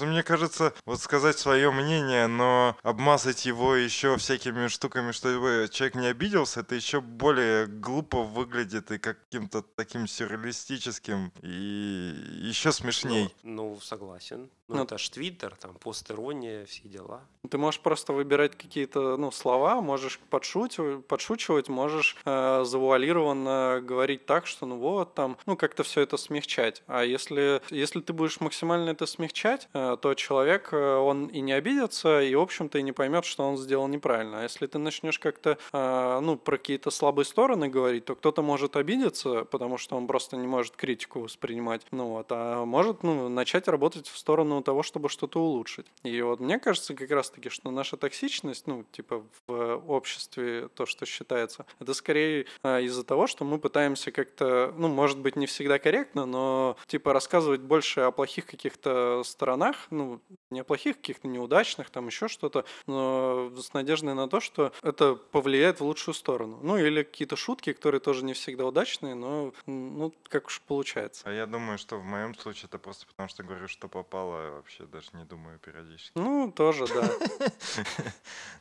Мне кажется, вот сказать свое мнение, но обмазать его еще всякими штуками, чтобы человек не обиделся, это еще более глупо выглядит и каким-то таким сюрреалистическим и еще смешней. Ну, ну, согласен. Ну, Ну, это ж Твиттер, там, постерония, все дела. Ты можешь просто выбирать какие-то ну, слова, можешь подшучивать, подшучивать можешь э, завуалированно говорить так, что ну вот там, ну как-то все это смягчать. А если, если ты будешь максимально это смягчать, э, то человек, э, он и не обидится, и, в общем-то, и не поймет, что он сделал неправильно. А если ты начнешь как-то, э, ну, про какие-то слабые стороны говорить, то кто-то может обидеться, потому что он просто не может критику воспринимать. Ну вот, а может, ну, начать работать в сторону того, чтобы что-то улучшить. И вот мне кажется как раз-таки, что наша токсичность, ну, типа в обществе то, что считается, это скорее из-за того, что мы пытаемся как-то, ну, может быть, не всегда корректно, но, типа, рассказывать больше о плохих каких-то сторонах, ну, не о плохих, каких-то неудачных, там еще что-то, но с надеждой на то, что это повлияет в лучшую сторону. Ну, или какие-то шутки, которые тоже не всегда удачные, но, ну, как уж получается. А я думаю, что в моем случае это просто потому, что говорю, что попало, а вообще даже не думаю периодически. Ну, тоже, да.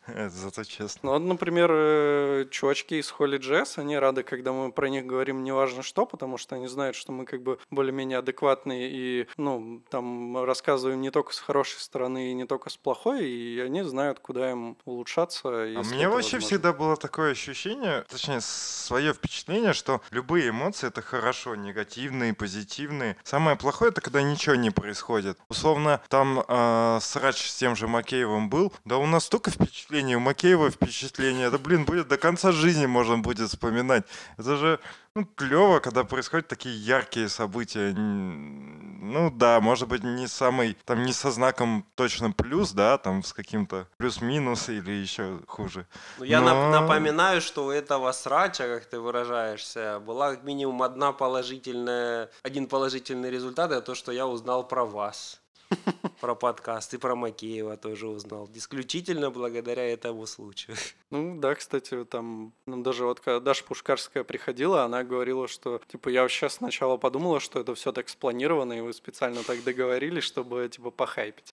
Зато честно. Ну, вот, например, э, чувачки из Holy Jazz, они рады, когда мы про них говорим неважно что, потому что они знают, что мы как бы более-менее адекватные и, ну, там рассказываем не только с хорошей стороны и не только с плохой, и они знают, куда им улучшаться. А мне вообще возможно. всегда было такое ощущение, точнее, свое впечатление, что любые эмоции это хорошо, негативные, позитивные. Самое плохое это когда ничего не происходит. Условно, там э, срач с тем же Макеевым был, да у нас столько впечатлений, у Макеева впечатления, да блин, будет до конца жизни можно будет вспоминать. Это же ну, клево, когда происходят такие яркие события. Ну да, может быть, не самый, там не со знаком точно плюс, да, там с каким-то плюс-минус или еще хуже. Ну, я Но... напоминаю, что у этого срача, как ты выражаешься, была как минимум одна положительная, один положительный результат, это то, что я узнал про вас про подкаст и про Макеева тоже узнал. Исключительно благодаря этому случаю. Ну да, кстати, там ну, даже вот когда Даша Пушкарская приходила, она говорила, что типа я вообще сначала подумала, что это все так спланировано, и вы специально так договорились, чтобы типа похайпить.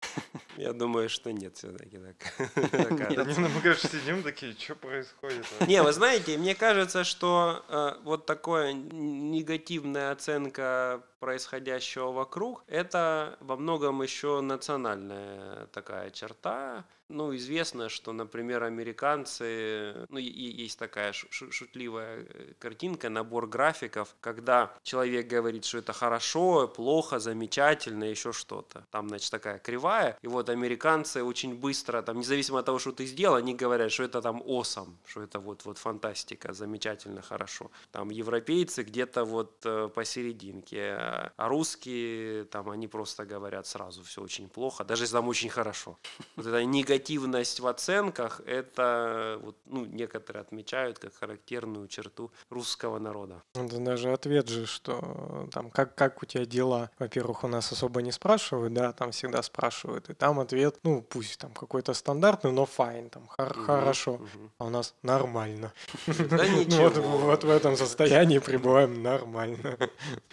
Я думаю, что нет все-таки так. Мы, конечно, сидим такие, что происходит? Не, вы знаете, мне кажется, что э, вот такая негативная оценка происходящего вокруг, это во многом еще национальная такая черта, ну, известно, что, например, американцы, ну, есть такая шутливая э, картинка, набор графиков, когда человек говорит, что это хорошо, плохо, замечательно, еще что-то. Там, значит, такая кривая, и вот американцы очень быстро, там, независимо от того, что ты сделал, они говорят, что это там осом, что это вот, вот фантастика, замечательно, хорошо. Там европейцы где-то вот э, посерединке, а русские, там, они просто говорят сразу, все очень плохо, даже если там очень хорошо. Вот это негатив негативность в оценках – это вот, ну, некоторые отмечают как характерную черту русского народа. Это даже ответ же, что там как, как у тебя дела? Во-первых, у нас особо не спрашивают, да, там всегда спрашивают. И там ответ, ну, пусть там какой-то стандартный, но файн, там хор- угу, хорошо. Угу. А у нас нормально. Да ничего. Вот, в этом состоянии пребываем нормально.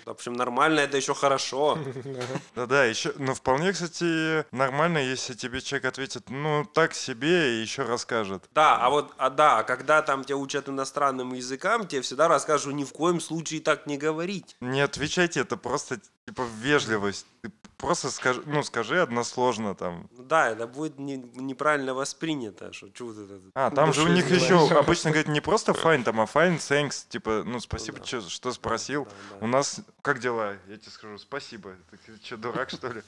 В общем, нормально это еще хорошо. Да-да, еще, но вполне, кстати, нормально, если тебе человек ответит, ну, ну, так себе и еще расскажет. Да, а вот, а да, когда там тебя учат иностранным языкам, тебе всегда расскажут, ни в коем случае так не говорить. Не отвечайте, это просто типа вежливость. Ты просто скажи, ну, скажи односложно там. Да, это будет не, неправильно воспринято, что что вот это. А, там же у них еще обычно говорят не просто fine, там, а fine, thanks, типа, ну, спасибо, ну, да. что, что спросил. Да, да. У нас, как дела? Я тебе скажу, спасибо. Ты что, дурак, что ли?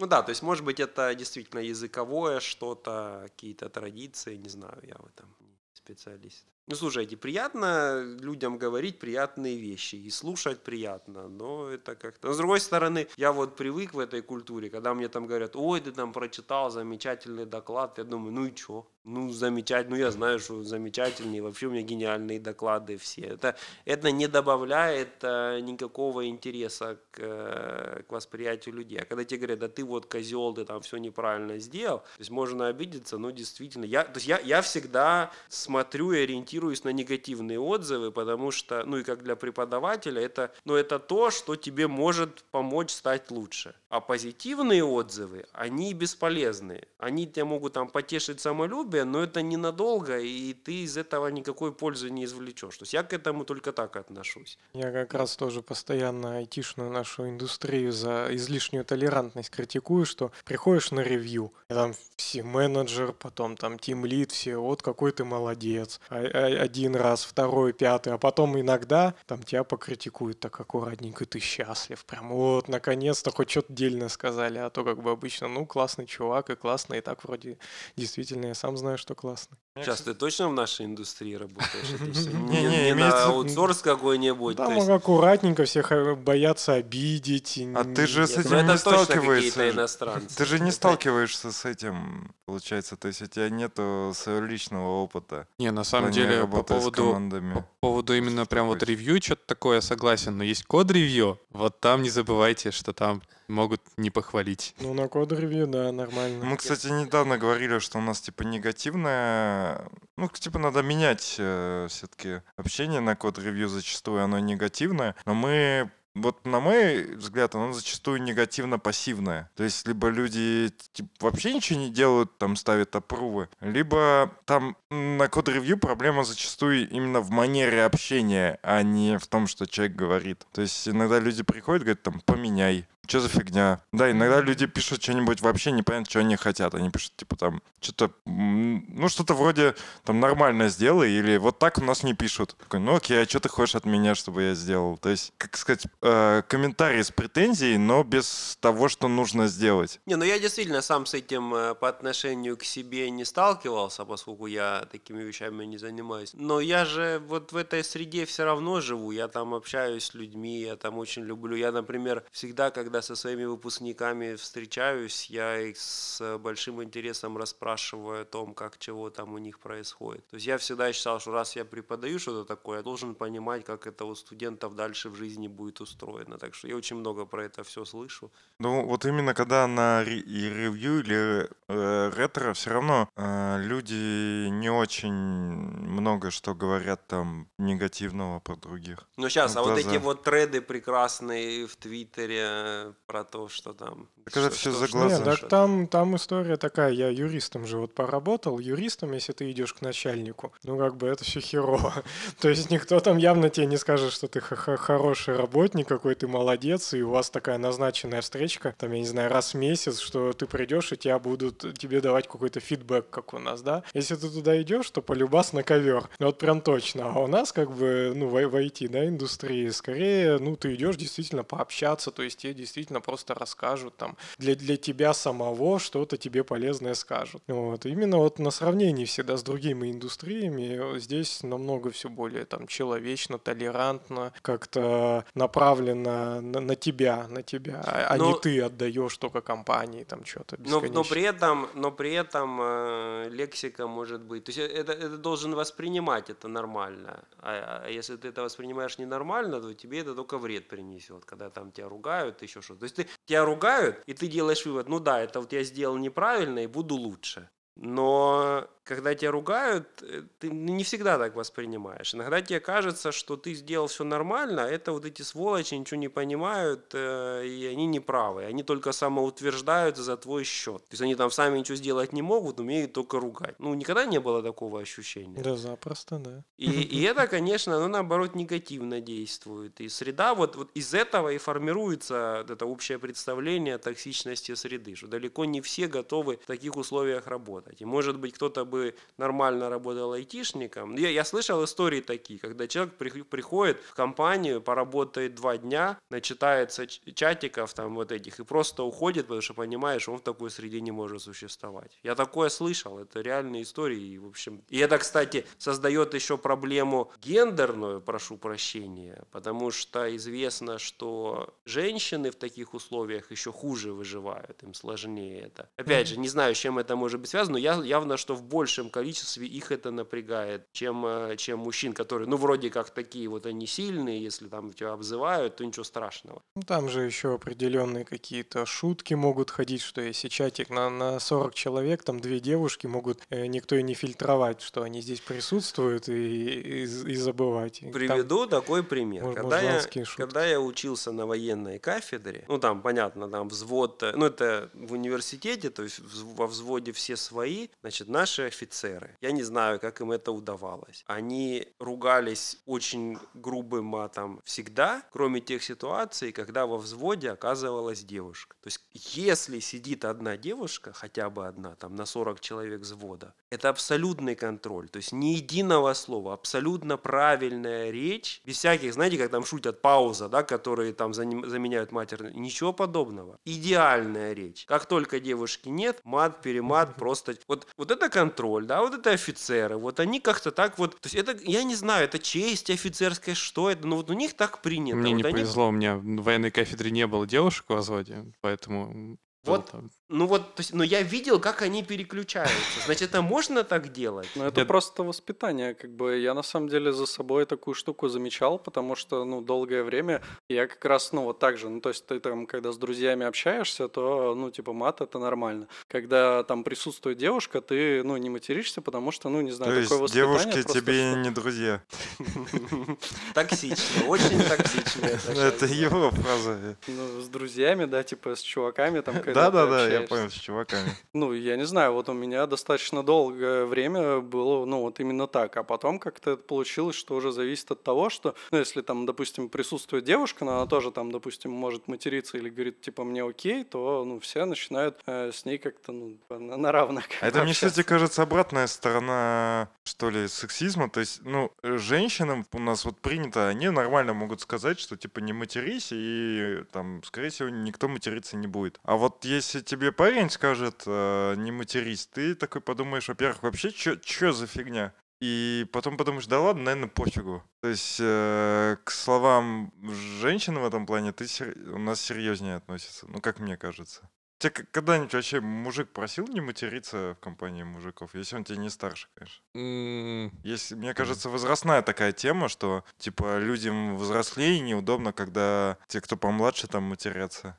Ну да, то есть, может быть, это действительно языковое что-то, какие-то традиции, не знаю, я в этом специалист. Ну, слушайте, приятно людям говорить приятные вещи и слушать приятно, но это как-то... С другой стороны, я вот привык в этой культуре, когда мне там говорят, ой, ты там прочитал замечательный доклад, я думаю, ну и чё? Ну, замечательно, ну я знаю, что замечательные, вообще у меня гениальные доклады все. Это, это не добавляет а, никакого интереса к, э, к восприятию людей. А когда тебе говорят, да ты вот козел, ты там все неправильно сделал, то есть можно обидеться, но действительно, я, то есть я, я всегда смотрю и ориентируюсь на негативные отзывы, потому что, ну и как для преподавателя, это, ну, это то, что тебе может помочь стать лучше. А позитивные отзывы, они бесполезны. Они тебя могут там потешить самолюбие, но это ненадолго, и ты из этого никакой пользы не извлечешь. То есть я к этому только так отношусь. Я как раз тоже постоянно айтишную нашу индустрию за излишнюю толерантность критикую, что приходишь на ревью, там все менеджер, потом там тим лид, все, вот какой ты молодец. А, а один раз, второй, пятый, а потом иногда там тебя покритикуют так аккуратненько, ты счастлив. Прям вот, наконец-то хоть что-то дельно сказали, а то как бы обычно, ну, классный чувак и классно, и так вроде действительно я сам знаю, что классно. Сейчас ты точно в нашей индустрии работаешь? Не на аутсорс какой-нибудь? Там есть- аккуратненько всех э, боятся обидеть. А ты же с Ну, этим не сталкиваешься. Ты же не сталкиваешься с этим, получается, то есть у тебя нету своего личного опыта. Не, на самом плане деле, по поводу, командами. по поводу именно прям вот ревью, что-то такое, я согласен. Но есть код-ревью, вот там не забывайте, что там могут не похвалить. Ну, на код-ревью, да, нормально. Мы, кстати, недавно говорили, что у нас типа негативное, ну типа надо менять все-таки общение на код-ревью зачастую оно негативное, но мы вот на мой взгляд, оно зачастую негативно-пассивное. То есть, либо люди типа, вообще ничего не делают, там ставят опрувы, либо там на код-ревью проблема зачастую именно в манере общения, а не в том, что человек говорит. То есть, иногда люди приходят, говорят, там, поменяй, что за фигня? Да, иногда люди пишут что-нибудь вообще непонятно, что они хотят. Они пишут, типа, там, что-то, ну, что-то вроде, там, нормально сделай, или вот так у нас не пишут. Такой, ну, окей, а что ты хочешь от меня, чтобы я сделал? То есть, как сказать, э, комментарий с претензией, но без того, что нужно сделать. Не, ну я действительно сам с этим э, по отношению к себе не сталкивался, поскольку я такими вещами не занимаюсь. Но я же вот в этой среде все равно живу, я там общаюсь с людьми, я там очень люблю. Я, например, всегда, когда со своими выпускниками встречаюсь, я их с большим интересом расспрашиваю о том, как чего там у них происходит. То есть я всегда считал, что раз я преподаю что-то такое, я должен понимать, как это у студентов дальше в жизни будет устроено. Так что я очень много про это все слышу. Ну, вот именно когда на ревью или э, ретро, все равно э, люди не очень много что говорят там негативного про других. Ну сейчас, в а вот эти вот треды прекрасные в Твиттере про то, что там... Так это что- всё что- за глаза. Нет, так там, там история такая, я юристом же вот поработал, юристом, если ты идешь к начальнику, ну как бы это все херово. То есть никто там явно тебе не скажет, что ты хороший работник, какой ты молодец, и у вас такая назначенная встречка, там, я не знаю, раз в месяц, что ты придешь, и тебя будут тебе давать какой-то фидбэк, как у нас, да? Если ты туда идешь, то полюбас на ковер. Ну, Вот прям точно. А у нас как бы, ну, в, в IT, да, индустрии, скорее, ну, ты идешь действительно пообщаться, то есть тебе действительно просто расскажут там для, для тебя самого что-то тебе полезное скажут. Вот. Именно вот на сравнении всегда с другими индустриями здесь намного все более там человечно, толерантно, как-то направлено на, на тебя, на тебя, а а не Но- ты отдаешь только компании там что-то Но, но при этом, но при этом э, лексика может быть. То есть это, это должен воспринимать это нормально. А, а если ты это воспринимаешь ненормально, то тебе это только вред принесет, когда там тебя ругают, еще что-то. То есть ты, тебя ругают, и ты делаешь вывод, ну да, это вот я сделал неправильно и буду лучше. Но когда тебя ругают, э, ты не всегда так воспринимаешь. Иногда тебе кажется, что ты сделал все нормально, а это вот эти сволочи ничего не понимают, э, и они не правы. Они только самоутверждаются за твой счет. То есть они там сами ничего сделать не могут, умеют только ругать. Ну, никогда не было такого ощущения. Да, запросто, да. И, и это, конечно, ну, наоборот, негативно действует. И среда, вот, вот из этого и формируется вот это общее представление о токсичности среды, что далеко не все готовы в таких условиях работать. И, может быть, кто-то бы нормально работал айтишником. Я, я слышал истории такие, когда человек при- приходит в компанию, поработает два дня, начитается чатиков там вот этих и просто уходит, потому что понимает, что он в такой среде не может существовать. Я такое слышал, это реальные истории. И, в общем, и это, кстати, создает еще проблему гендерную, прошу прощения, потому что известно, что женщины в таких условиях еще хуже выживают, им сложнее это. Опять же, не знаю, с чем это может быть связано, но я, явно, что в большем количестве их это напрягает, чем, э, чем мужчин, которые, ну, вроде как такие вот они сильные, если там тебя обзывают, то ничего страшного. Ну, Там же еще определенные какие-то шутки могут ходить, что если чатик на, на 40 человек, там две девушки могут э, никто и не фильтровать, что они здесь присутствуют и, и, и забывать. И там- Приведу такой пример. муж- Когда я, шутки. когда я учился на военной кафедре, ну там, понятно, там взвод, э, ну это в университете, то есть во взводе все свои, свои. Значит, наши офицеры, я не знаю, как им это удавалось. Они ругались очень грубым матом всегда, кроме тех ситуаций, когда во взводе оказывалась девушка. То есть, если сидит одна девушка, хотя бы одна, там на 40 человек взвода, это абсолютный контроль. То есть, ни единого слова, абсолютно правильная речь, без всяких, знаете, как там шутят, пауза, да, которые там заменяют матерную. Ничего подобного. Идеальная речь. Как только девушки нет, мат, перемат, просто... Вот, вот это контроль, да, вот это офицеры. Вот они как-то так вот... То есть это, я не знаю, это честь офицерская, что это, но вот у них так принято. Мне вот не они... повезло, у меня в военной кафедре не было девушек в взводе, поэтому вот, ну вот, то есть, но я видел, как они переключаются. Значит, это можно так делать? Ну, это я... просто воспитание, как бы. Я на самом деле за собой такую штуку замечал, потому что, ну, долгое время я как раз, ну, вот так же, ну, то есть ты там, когда с друзьями общаешься, то, ну, типа, мат это нормально. Когда там присутствует девушка, ты, ну, не материшься, потому что, ну, не знаю, то такое есть девушки тебе что... не друзья? Токсично, очень токсично. Это его фраза. Ну, с друзьями, да, типа, с чуваками там, да-да-да, я понял, с чуваками. Ну, я не знаю, вот у меня достаточно долгое время было, ну, вот именно так. А потом как-то это получилось, что уже зависит от того, что, ну, если там, допустим, присутствует девушка, но она тоже там, допустим, может материться или говорит, типа, мне окей, то, ну, все начинают э, с ней как-то, ну, на, на равных. А это, мне, кстати, кажется, обратная сторона, что ли, сексизма. То есть, ну, женщинам у нас вот принято, они нормально могут сказать, что, типа, не матерись, и там, скорее всего, никто материться не будет. А вот если тебе парень скажет э, не матерись, ты такой подумаешь, во-первых, вообще, что за фигня? И потом подумаешь, да ладно, наверное, пофигу. То есть э, к словам женщин в этом плане ты сер... у нас серьезнее относится, ну, как мне кажется. Тебя когда-нибудь вообще мужик просил не материться в компании мужиков, если он тебе не старше, конечно? Mm. Если, мне кажется, возрастная такая тема, что, типа, людям взрослее неудобно, когда те, кто помладше, там матерятся.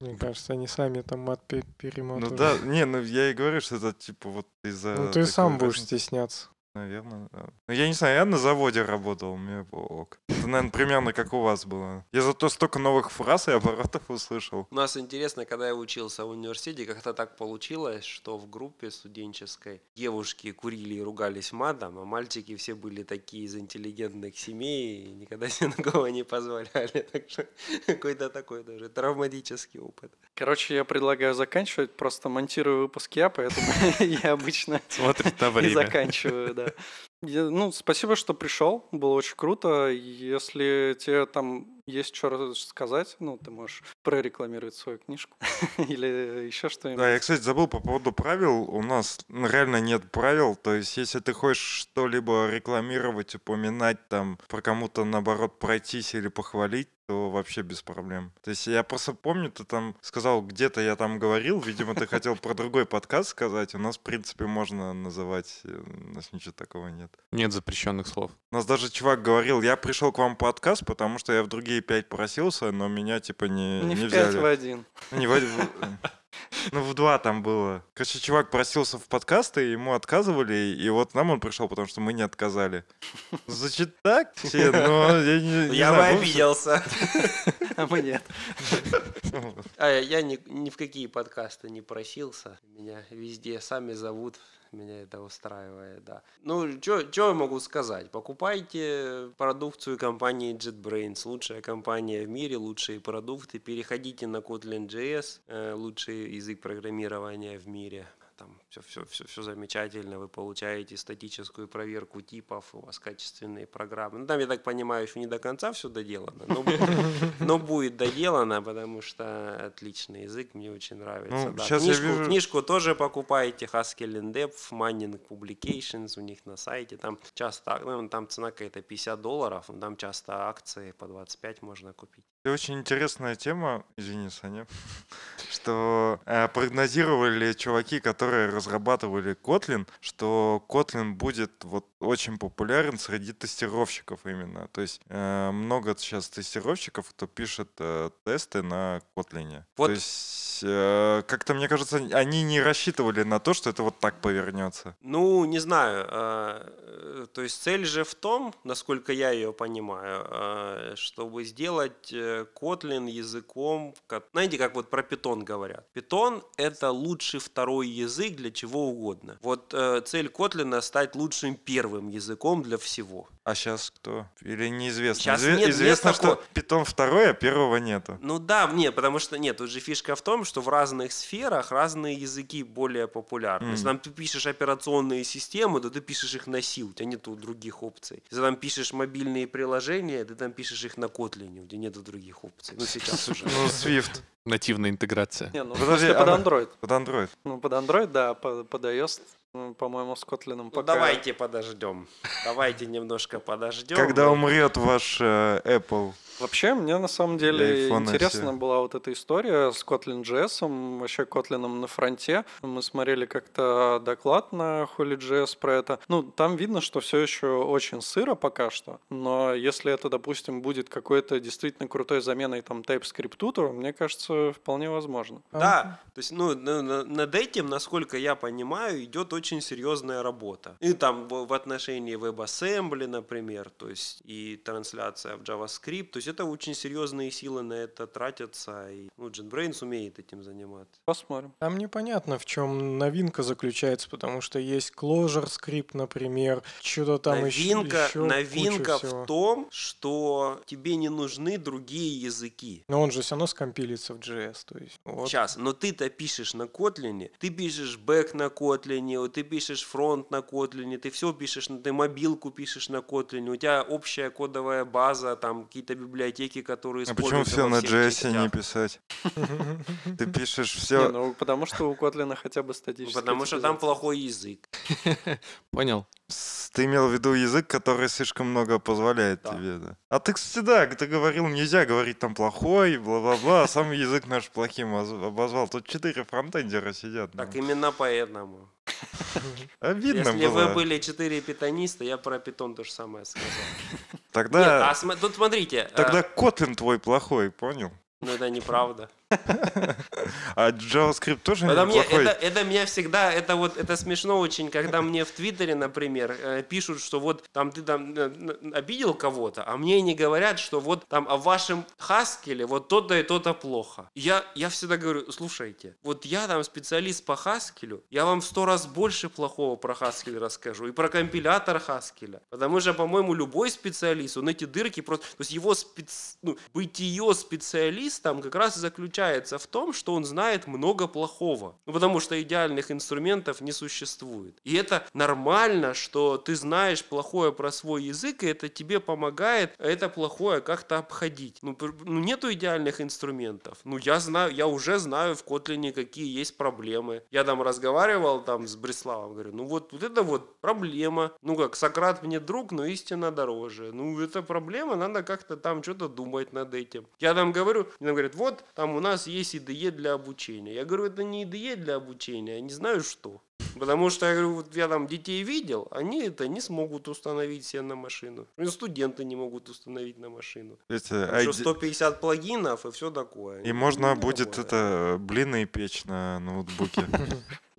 Мне кажется, они сами там мат перемотывают. Ну да, не, ну я и говорю, что это типа вот из-за... Ну ты сам будешь стесняться. Наверное, да. Ну, я не знаю, я на заводе работал, мне ок. Это, наверное, примерно как у вас было. Я зато столько новых фраз и оборотов услышал. У нас интересно, когда я учился в университете, как-то так получилось, что в группе студенческой девушки курили и ругались матом, а мальчики все были такие из интеллигентных семей и никогда себе на кого не позволяли. Так что какой-то такой даже травматический опыт. Короче, я предлагаю заканчивать, просто монтирую выпуск я, поэтому я обычно Смотрит на время. и заканчиваю, да да. Я, ну, спасибо, что пришел. Было очень круто. Если тебе там есть что сказать, ну, ты можешь прорекламировать свою книжку или еще что-нибудь. Да, я, кстати, забыл по поводу правил. У нас реально нет правил. То есть, если ты хочешь что-либо рекламировать, упоминать, там, про кому-то, наоборот, пройтись или похвалить, то вообще без проблем. То есть я просто помню, ты там сказал, где-то я там говорил, видимо, ты хотел про другой подкаст сказать. У нас, в принципе, можно называть, э, у нас ничего такого нет. Нет запрещенных слов. У нас даже чувак говорил, я пришел к вам подкаст, потому что я в другие пять просился, но меня типа не, не, не в взяли. Не в один. Не в, ну, в два там было. Короче, чувак просился в подкасты, ему отказывали, и вот нам он пришел, потому что мы не отказали. Звучит так, все, но я не, не Я бы обиделся. А мы нет. А я ни, ни в какие подкасты не просился. Меня везде сами зовут меня это устраивает, да. Ну, что я могу сказать? Покупайте продукцию компании JetBrains, лучшая компания в мире, лучшие продукты. Переходите на Kotlin.js, э, лучший язык программирования в мире там все, все, все, все замечательно, вы получаете статическую проверку типов, у вас качественные программы. Ну, там, я так понимаю, еще не до конца все доделано, но, но будет доделано, потому что отличный язык, мне очень нравится. Ну, да. сейчас книжку, вижу... книжку тоже покупайте, Haskell in Depth, Manning Publications у них на сайте, там часто, ну, там цена какая-то 50 долларов, там часто акции по 25 можно купить. Это очень интересная тема, извини, Саня, что э, прогнозировали чуваки, которые разрабатывали Kotlin, что Kotlin будет вот очень популярен среди тестировщиков именно. То есть э, много сейчас тестировщиков, кто пишет э, тесты на Kotlin. Вот. То есть э, как-то, мне кажется, они не рассчитывали на то, что это вот так повернется. Ну, не знаю. Э, то есть цель же в том, насколько я ее понимаю, э, чтобы сделать э, Kotlin языком, как, знаете, как вот про Python говорят. Python — это лучший второй язык для чего угодно. Вот э, цель Котлина — стать лучшим первым языком для всего. А сейчас кто? Или неизвестно? Щас Изве- нет- нет известно, такого. что питон второй, а первого нету. Ну да, не, потому что нет, тут же фишка в том, что в разных сферах разные языки более популярны. Если Мгм. там ты пишешь операционные системы, то ты пишешь их на C, у тебя нету других опций. Если там пишешь мобильные приложения, ты там пишешь их на Kotlin, у тебя нету других опций. Ну сейчас уже. Ну, Swift. Нативная интеграция. Не, ну Подожди, смысле под а- Android. Под Android. Ну, под Android, да, под, под iOS, по-моему, с Kotlin Ну, пока... давайте подождем. Давайте немножко подождем. Когда умрет ваш э, Apple. Вообще, мне на самом деле интересна была вот эта история с Kotlin JS, вообще Kotlin на фронте. Мы смотрели как-то доклад на Holy.js про это. Ну, там видно, что все еще очень сыро пока что, но если это, допустим, будет какой-то действительно крутой заменой там TypeScript, то, мне кажется, вполне возможно. Да, то есть, ну, на- на- над этим, насколько я понимаю, идет очень серьезная работа. И там в отношении WebAssembly, например, то есть и трансляция в JavaScript, то есть это очень серьезные силы на это тратятся, и ну, JetBrains умеет этим заниматься. Посмотрим. Там непонятно, в чем новинка заключается, потому что есть Clojure скрипт, например, что-то там еще- новинка еще новинка куча всего. в том, что тебе не нужны другие языки. Но он же все равно скомпилится в JS, то есть вот. Сейчас, но ты-то пишешь на Kotlin, ты пишешь бэк на Kotlin, ты пишешь фронт на Kotlin, ты все пишешь, ты мобилку пишешь на Kotlin, у тебя общая кодовая база, там какие-то библиотеки, которые А почему все на JS не писать? Ты пишешь все. ну, потому что у Kotlin хотя бы статическая Потому что там плохой язык. Понял. Ты имел в виду язык, который слишком много позволяет Да. тебе, да? А ты, кстати, да, ты говорил, нельзя говорить там плохой, бла-бла-бла, а сам язык наш плохим оз- обозвал. Тут четыре фронтендера сидят. Так именно поэтому. Обидно Если было. вы были четыре питониста, я про питон то же самое сказал. Тогда, Нет, а см- тут смотрите, тогда Kotlin твой плохой, понял? ну это неправда. А JavaScript тоже неплохой. это, это меня всегда, это вот, это смешно очень, когда мне в Твиттере, например, э, пишут, что вот там ты там э, обидел кого-то, а мне не говорят, что вот там о вашем Хаскеле вот то-то и то-то плохо. Я, я всегда говорю, слушайте, вот я там специалист по Хаскелю, я вам в сто раз больше плохого про Хаскель расскажу и про компилятор Хаскеля. Потому что, по-моему, любой специалист, он эти дырки просто... То есть его спец... ну, бытие специалистом как раз и заключается в том, что он знает много плохого. Ну, потому что идеальных инструментов не существует. И это нормально, что ты знаешь плохое про свой язык, и это тебе помогает это плохое как-то обходить. Ну, ну, нету идеальных инструментов. Ну, я знаю, я уже знаю в Kotlin какие есть проблемы. Я там разговаривал там с Бреславом, говорю, ну вот, вот это вот проблема. Ну как, Сократ мне друг, но истина дороже. Ну, это проблема, надо как-то там что-то думать над этим. Я там говорю, мне там говорят, вот, там у нас есть IDE для обучения. Я говорю, это не IDE для обучения, я не знаю что. Потому что я говорю, вот я там детей видел, они это не смогут установить себе на машину. И студенты не могут установить на машину. Там еще ID 150 плагинов и все такое. И можно Не будет это блины печь на ноутбуке.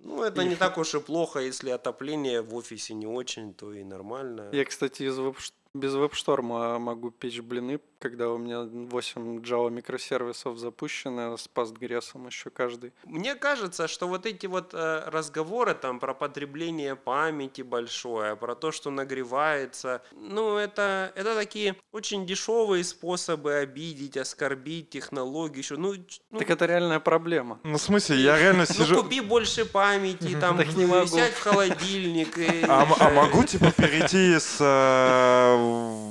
Ну, это не так уж и плохо, если отопление в офисе не очень, то и нормально. Я, кстати, из веб без веб-шторма могу печь блины, когда у меня 8 Java микросервисов запущены с Postgres еще каждый. Мне кажется, что вот эти вот э, разговоры там про потребление памяти большое, про то, что нагревается, ну, это, это такие очень дешевые способы обидеть, оскорбить технологии. Еще, ну, ну, Так это реальная проблема. Ну, в смыме, я реально ну, сижу... купи больше памяти, там, сядь в холодильник. А, а могу, типа, перейти с э,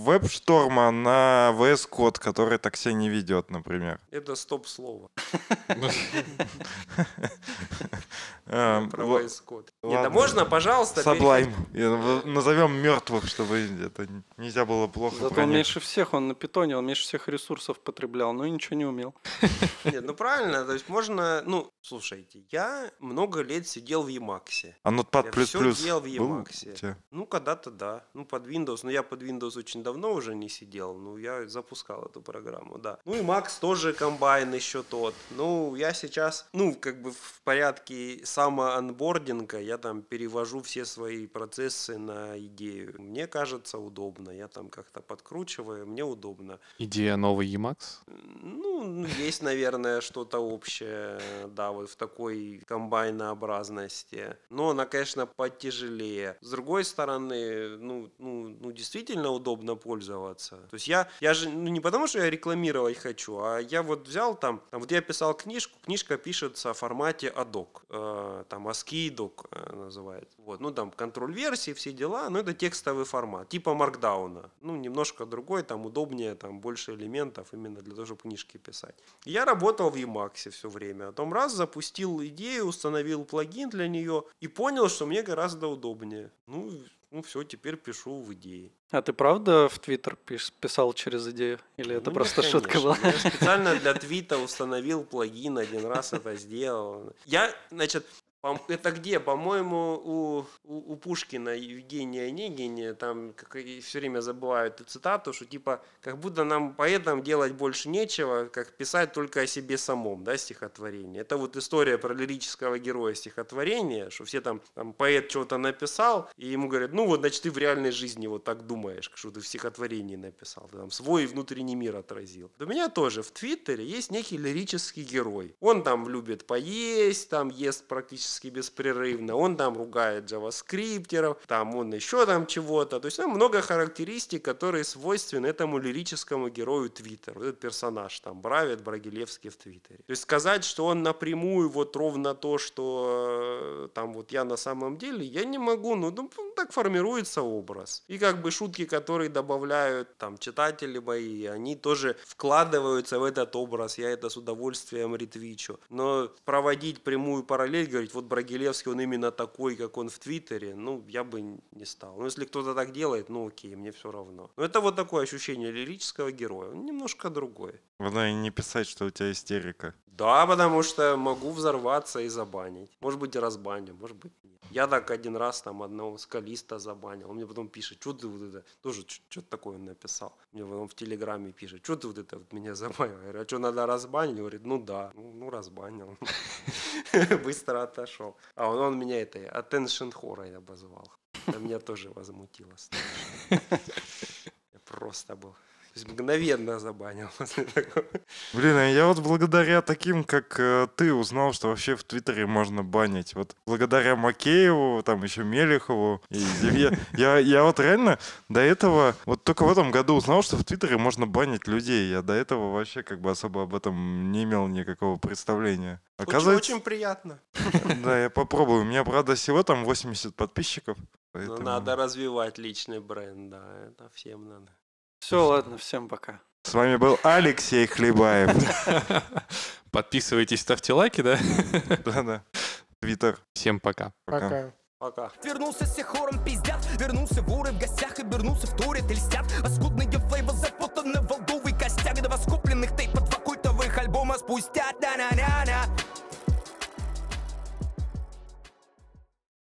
веб-шторма на VS Code, который так себя не ведет, например? Это стоп-слово. А, Про. Нет, ладно. а можно, пожалуйста. Я- в- Назовем мертвых, чтобы это нельзя было плохо Зато он меньше всех, он на питоне, он меньше всех ресурсов потреблял, но ничего не умел. Нет, ну правильно, то есть можно, ну, слушайте, я много лет сидел в Emacs. А Notepad++ Я всё делал в тебя? Ну, когда-то да. Ну, под Windows. Но я под Windows очень давно уже не сидел. Ну, я запускал эту программу, да. Ну, и Max тоже комбайн еще тот. Ну, я сейчас, ну, как бы в порядке самоанбординга я там перевожу все свои процессы на идею. Мне кажется удобно, я там как-то подкручиваю, мне удобно. Идея новый Emacs? Ну, есть, наверное, что-то общее, да, вот в такой комбайнообразности. Но она, конечно, потяжелее. С другой стороны, ну, ну, ну действительно удобно пользоваться. То есть я, я же ну, не потому, что я рекламировать хочу, а я вот взял там, там вот я писал книжку, книжка пишется в формате ADOC, э, там doc э, называется. Вот, ну там контроль версии, все дела, но это текстовый формат, типа маркдауна. Ну, немножко другой, там удобнее, там больше элементов именно для того, чтобы книжки писать. Я работал в Emacs все время. Потом раз запустил идею, установил плагин для нее и понял, что мне гораздо удобнее. Ну, ну все, теперь пишу в идее. А ты правда в Твиттер писал через идею? Или это Ну, просто нет, шутка конечно. была? Я специально для твита установил плагин, один раз это сделал. Я, значит, это где? По-моему, у, у, у Пушкина Евгения Онегине, там все время забываю эту цитату, что типа, как будто нам, поэтам, делать больше нечего, как писать только о себе самом, да, стихотворение. Это вот история про лирического героя стихотворения, что все там, там поэт что-то написал, и ему говорят, ну вот, значит, ты в реальной жизни вот так думаешь, что ты в стихотворении написал, ты там свой внутренний мир отразил. У меня тоже в Твиттере есть некий лирический герой. Он там любит поесть, там ест практически беспрерывно, он там ругает джаваскриптеров, там он еще там чего-то. То есть там много характеристик, которые свойственны этому лирическому герою Твиттера. Вот этот персонаж там, Бравит Брагилевский в Твиттере. То есть сказать, что он напрямую вот ровно то, что э, там вот я на самом деле, я не могу, ну, ну так формируется образ. И как бы шутки, которые добавляют там читатели мои, они тоже вкладываются в этот образ, я это с удовольствием ретвичу. Но проводить прямую параллель, говорить, вот Брагилевский, он именно такой, как он в Твиттере, ну, я бы не стал. Ну, если кто-то так делает, ну, окей, мне все равно. Но это вот такое ощущение лирического героя, он немножко другой. Главное не писать, что у тебя истерика. Да, потому что могу взорваться и забанить. Может быть, и разбаню, может быть, нет. Я так один раз там одного скалиста забанил. Он мне потом пишет, что ты вот это, тоже что-то такое написал. Мне потом в Телеграме пишет, что ты вот это вот меня забанил. Я говорю, а что, надо разбанить? Он говорит, ну да, ну, ну разбанил. Быстро отошел. А он, он меня это, attention хорой обозвал. Это меня тоже возмутило. Я просто был. То есть мгновенно забанил после такого. Блин, а я вот благодаря таким, как э, ты, узнал, что вообще в Твиттере можно банить. Вот благодаря Макееву, там еще Мелехову и Зелье. Я, я вот реально до этого, вот только в этом году узнал, что в Твиттере можно банить людей. Я до этого вообще как бы особо об этом не имел никакого представления. Очень, Оказывается, очень приятно. да, я попробую. У меня, правда, всего там 80 подписчиков. Но поэтому- надо развивать личный бренд, да, это всем надо. Все, ладно, всем пока. С вами был Алексей Хлебаев. Подписывайтесь, ставьте лайки, да? Да-да. Твиттер. Всем пока. Пока. Пока. Вернулся все хором пиздят Вернулся воры в гостях и вернулся в туре Ты льстят Паскудные флейвы запутаны в олдовый костяк Два скупленных тейпа, два культовых альбома спустя Да-на-на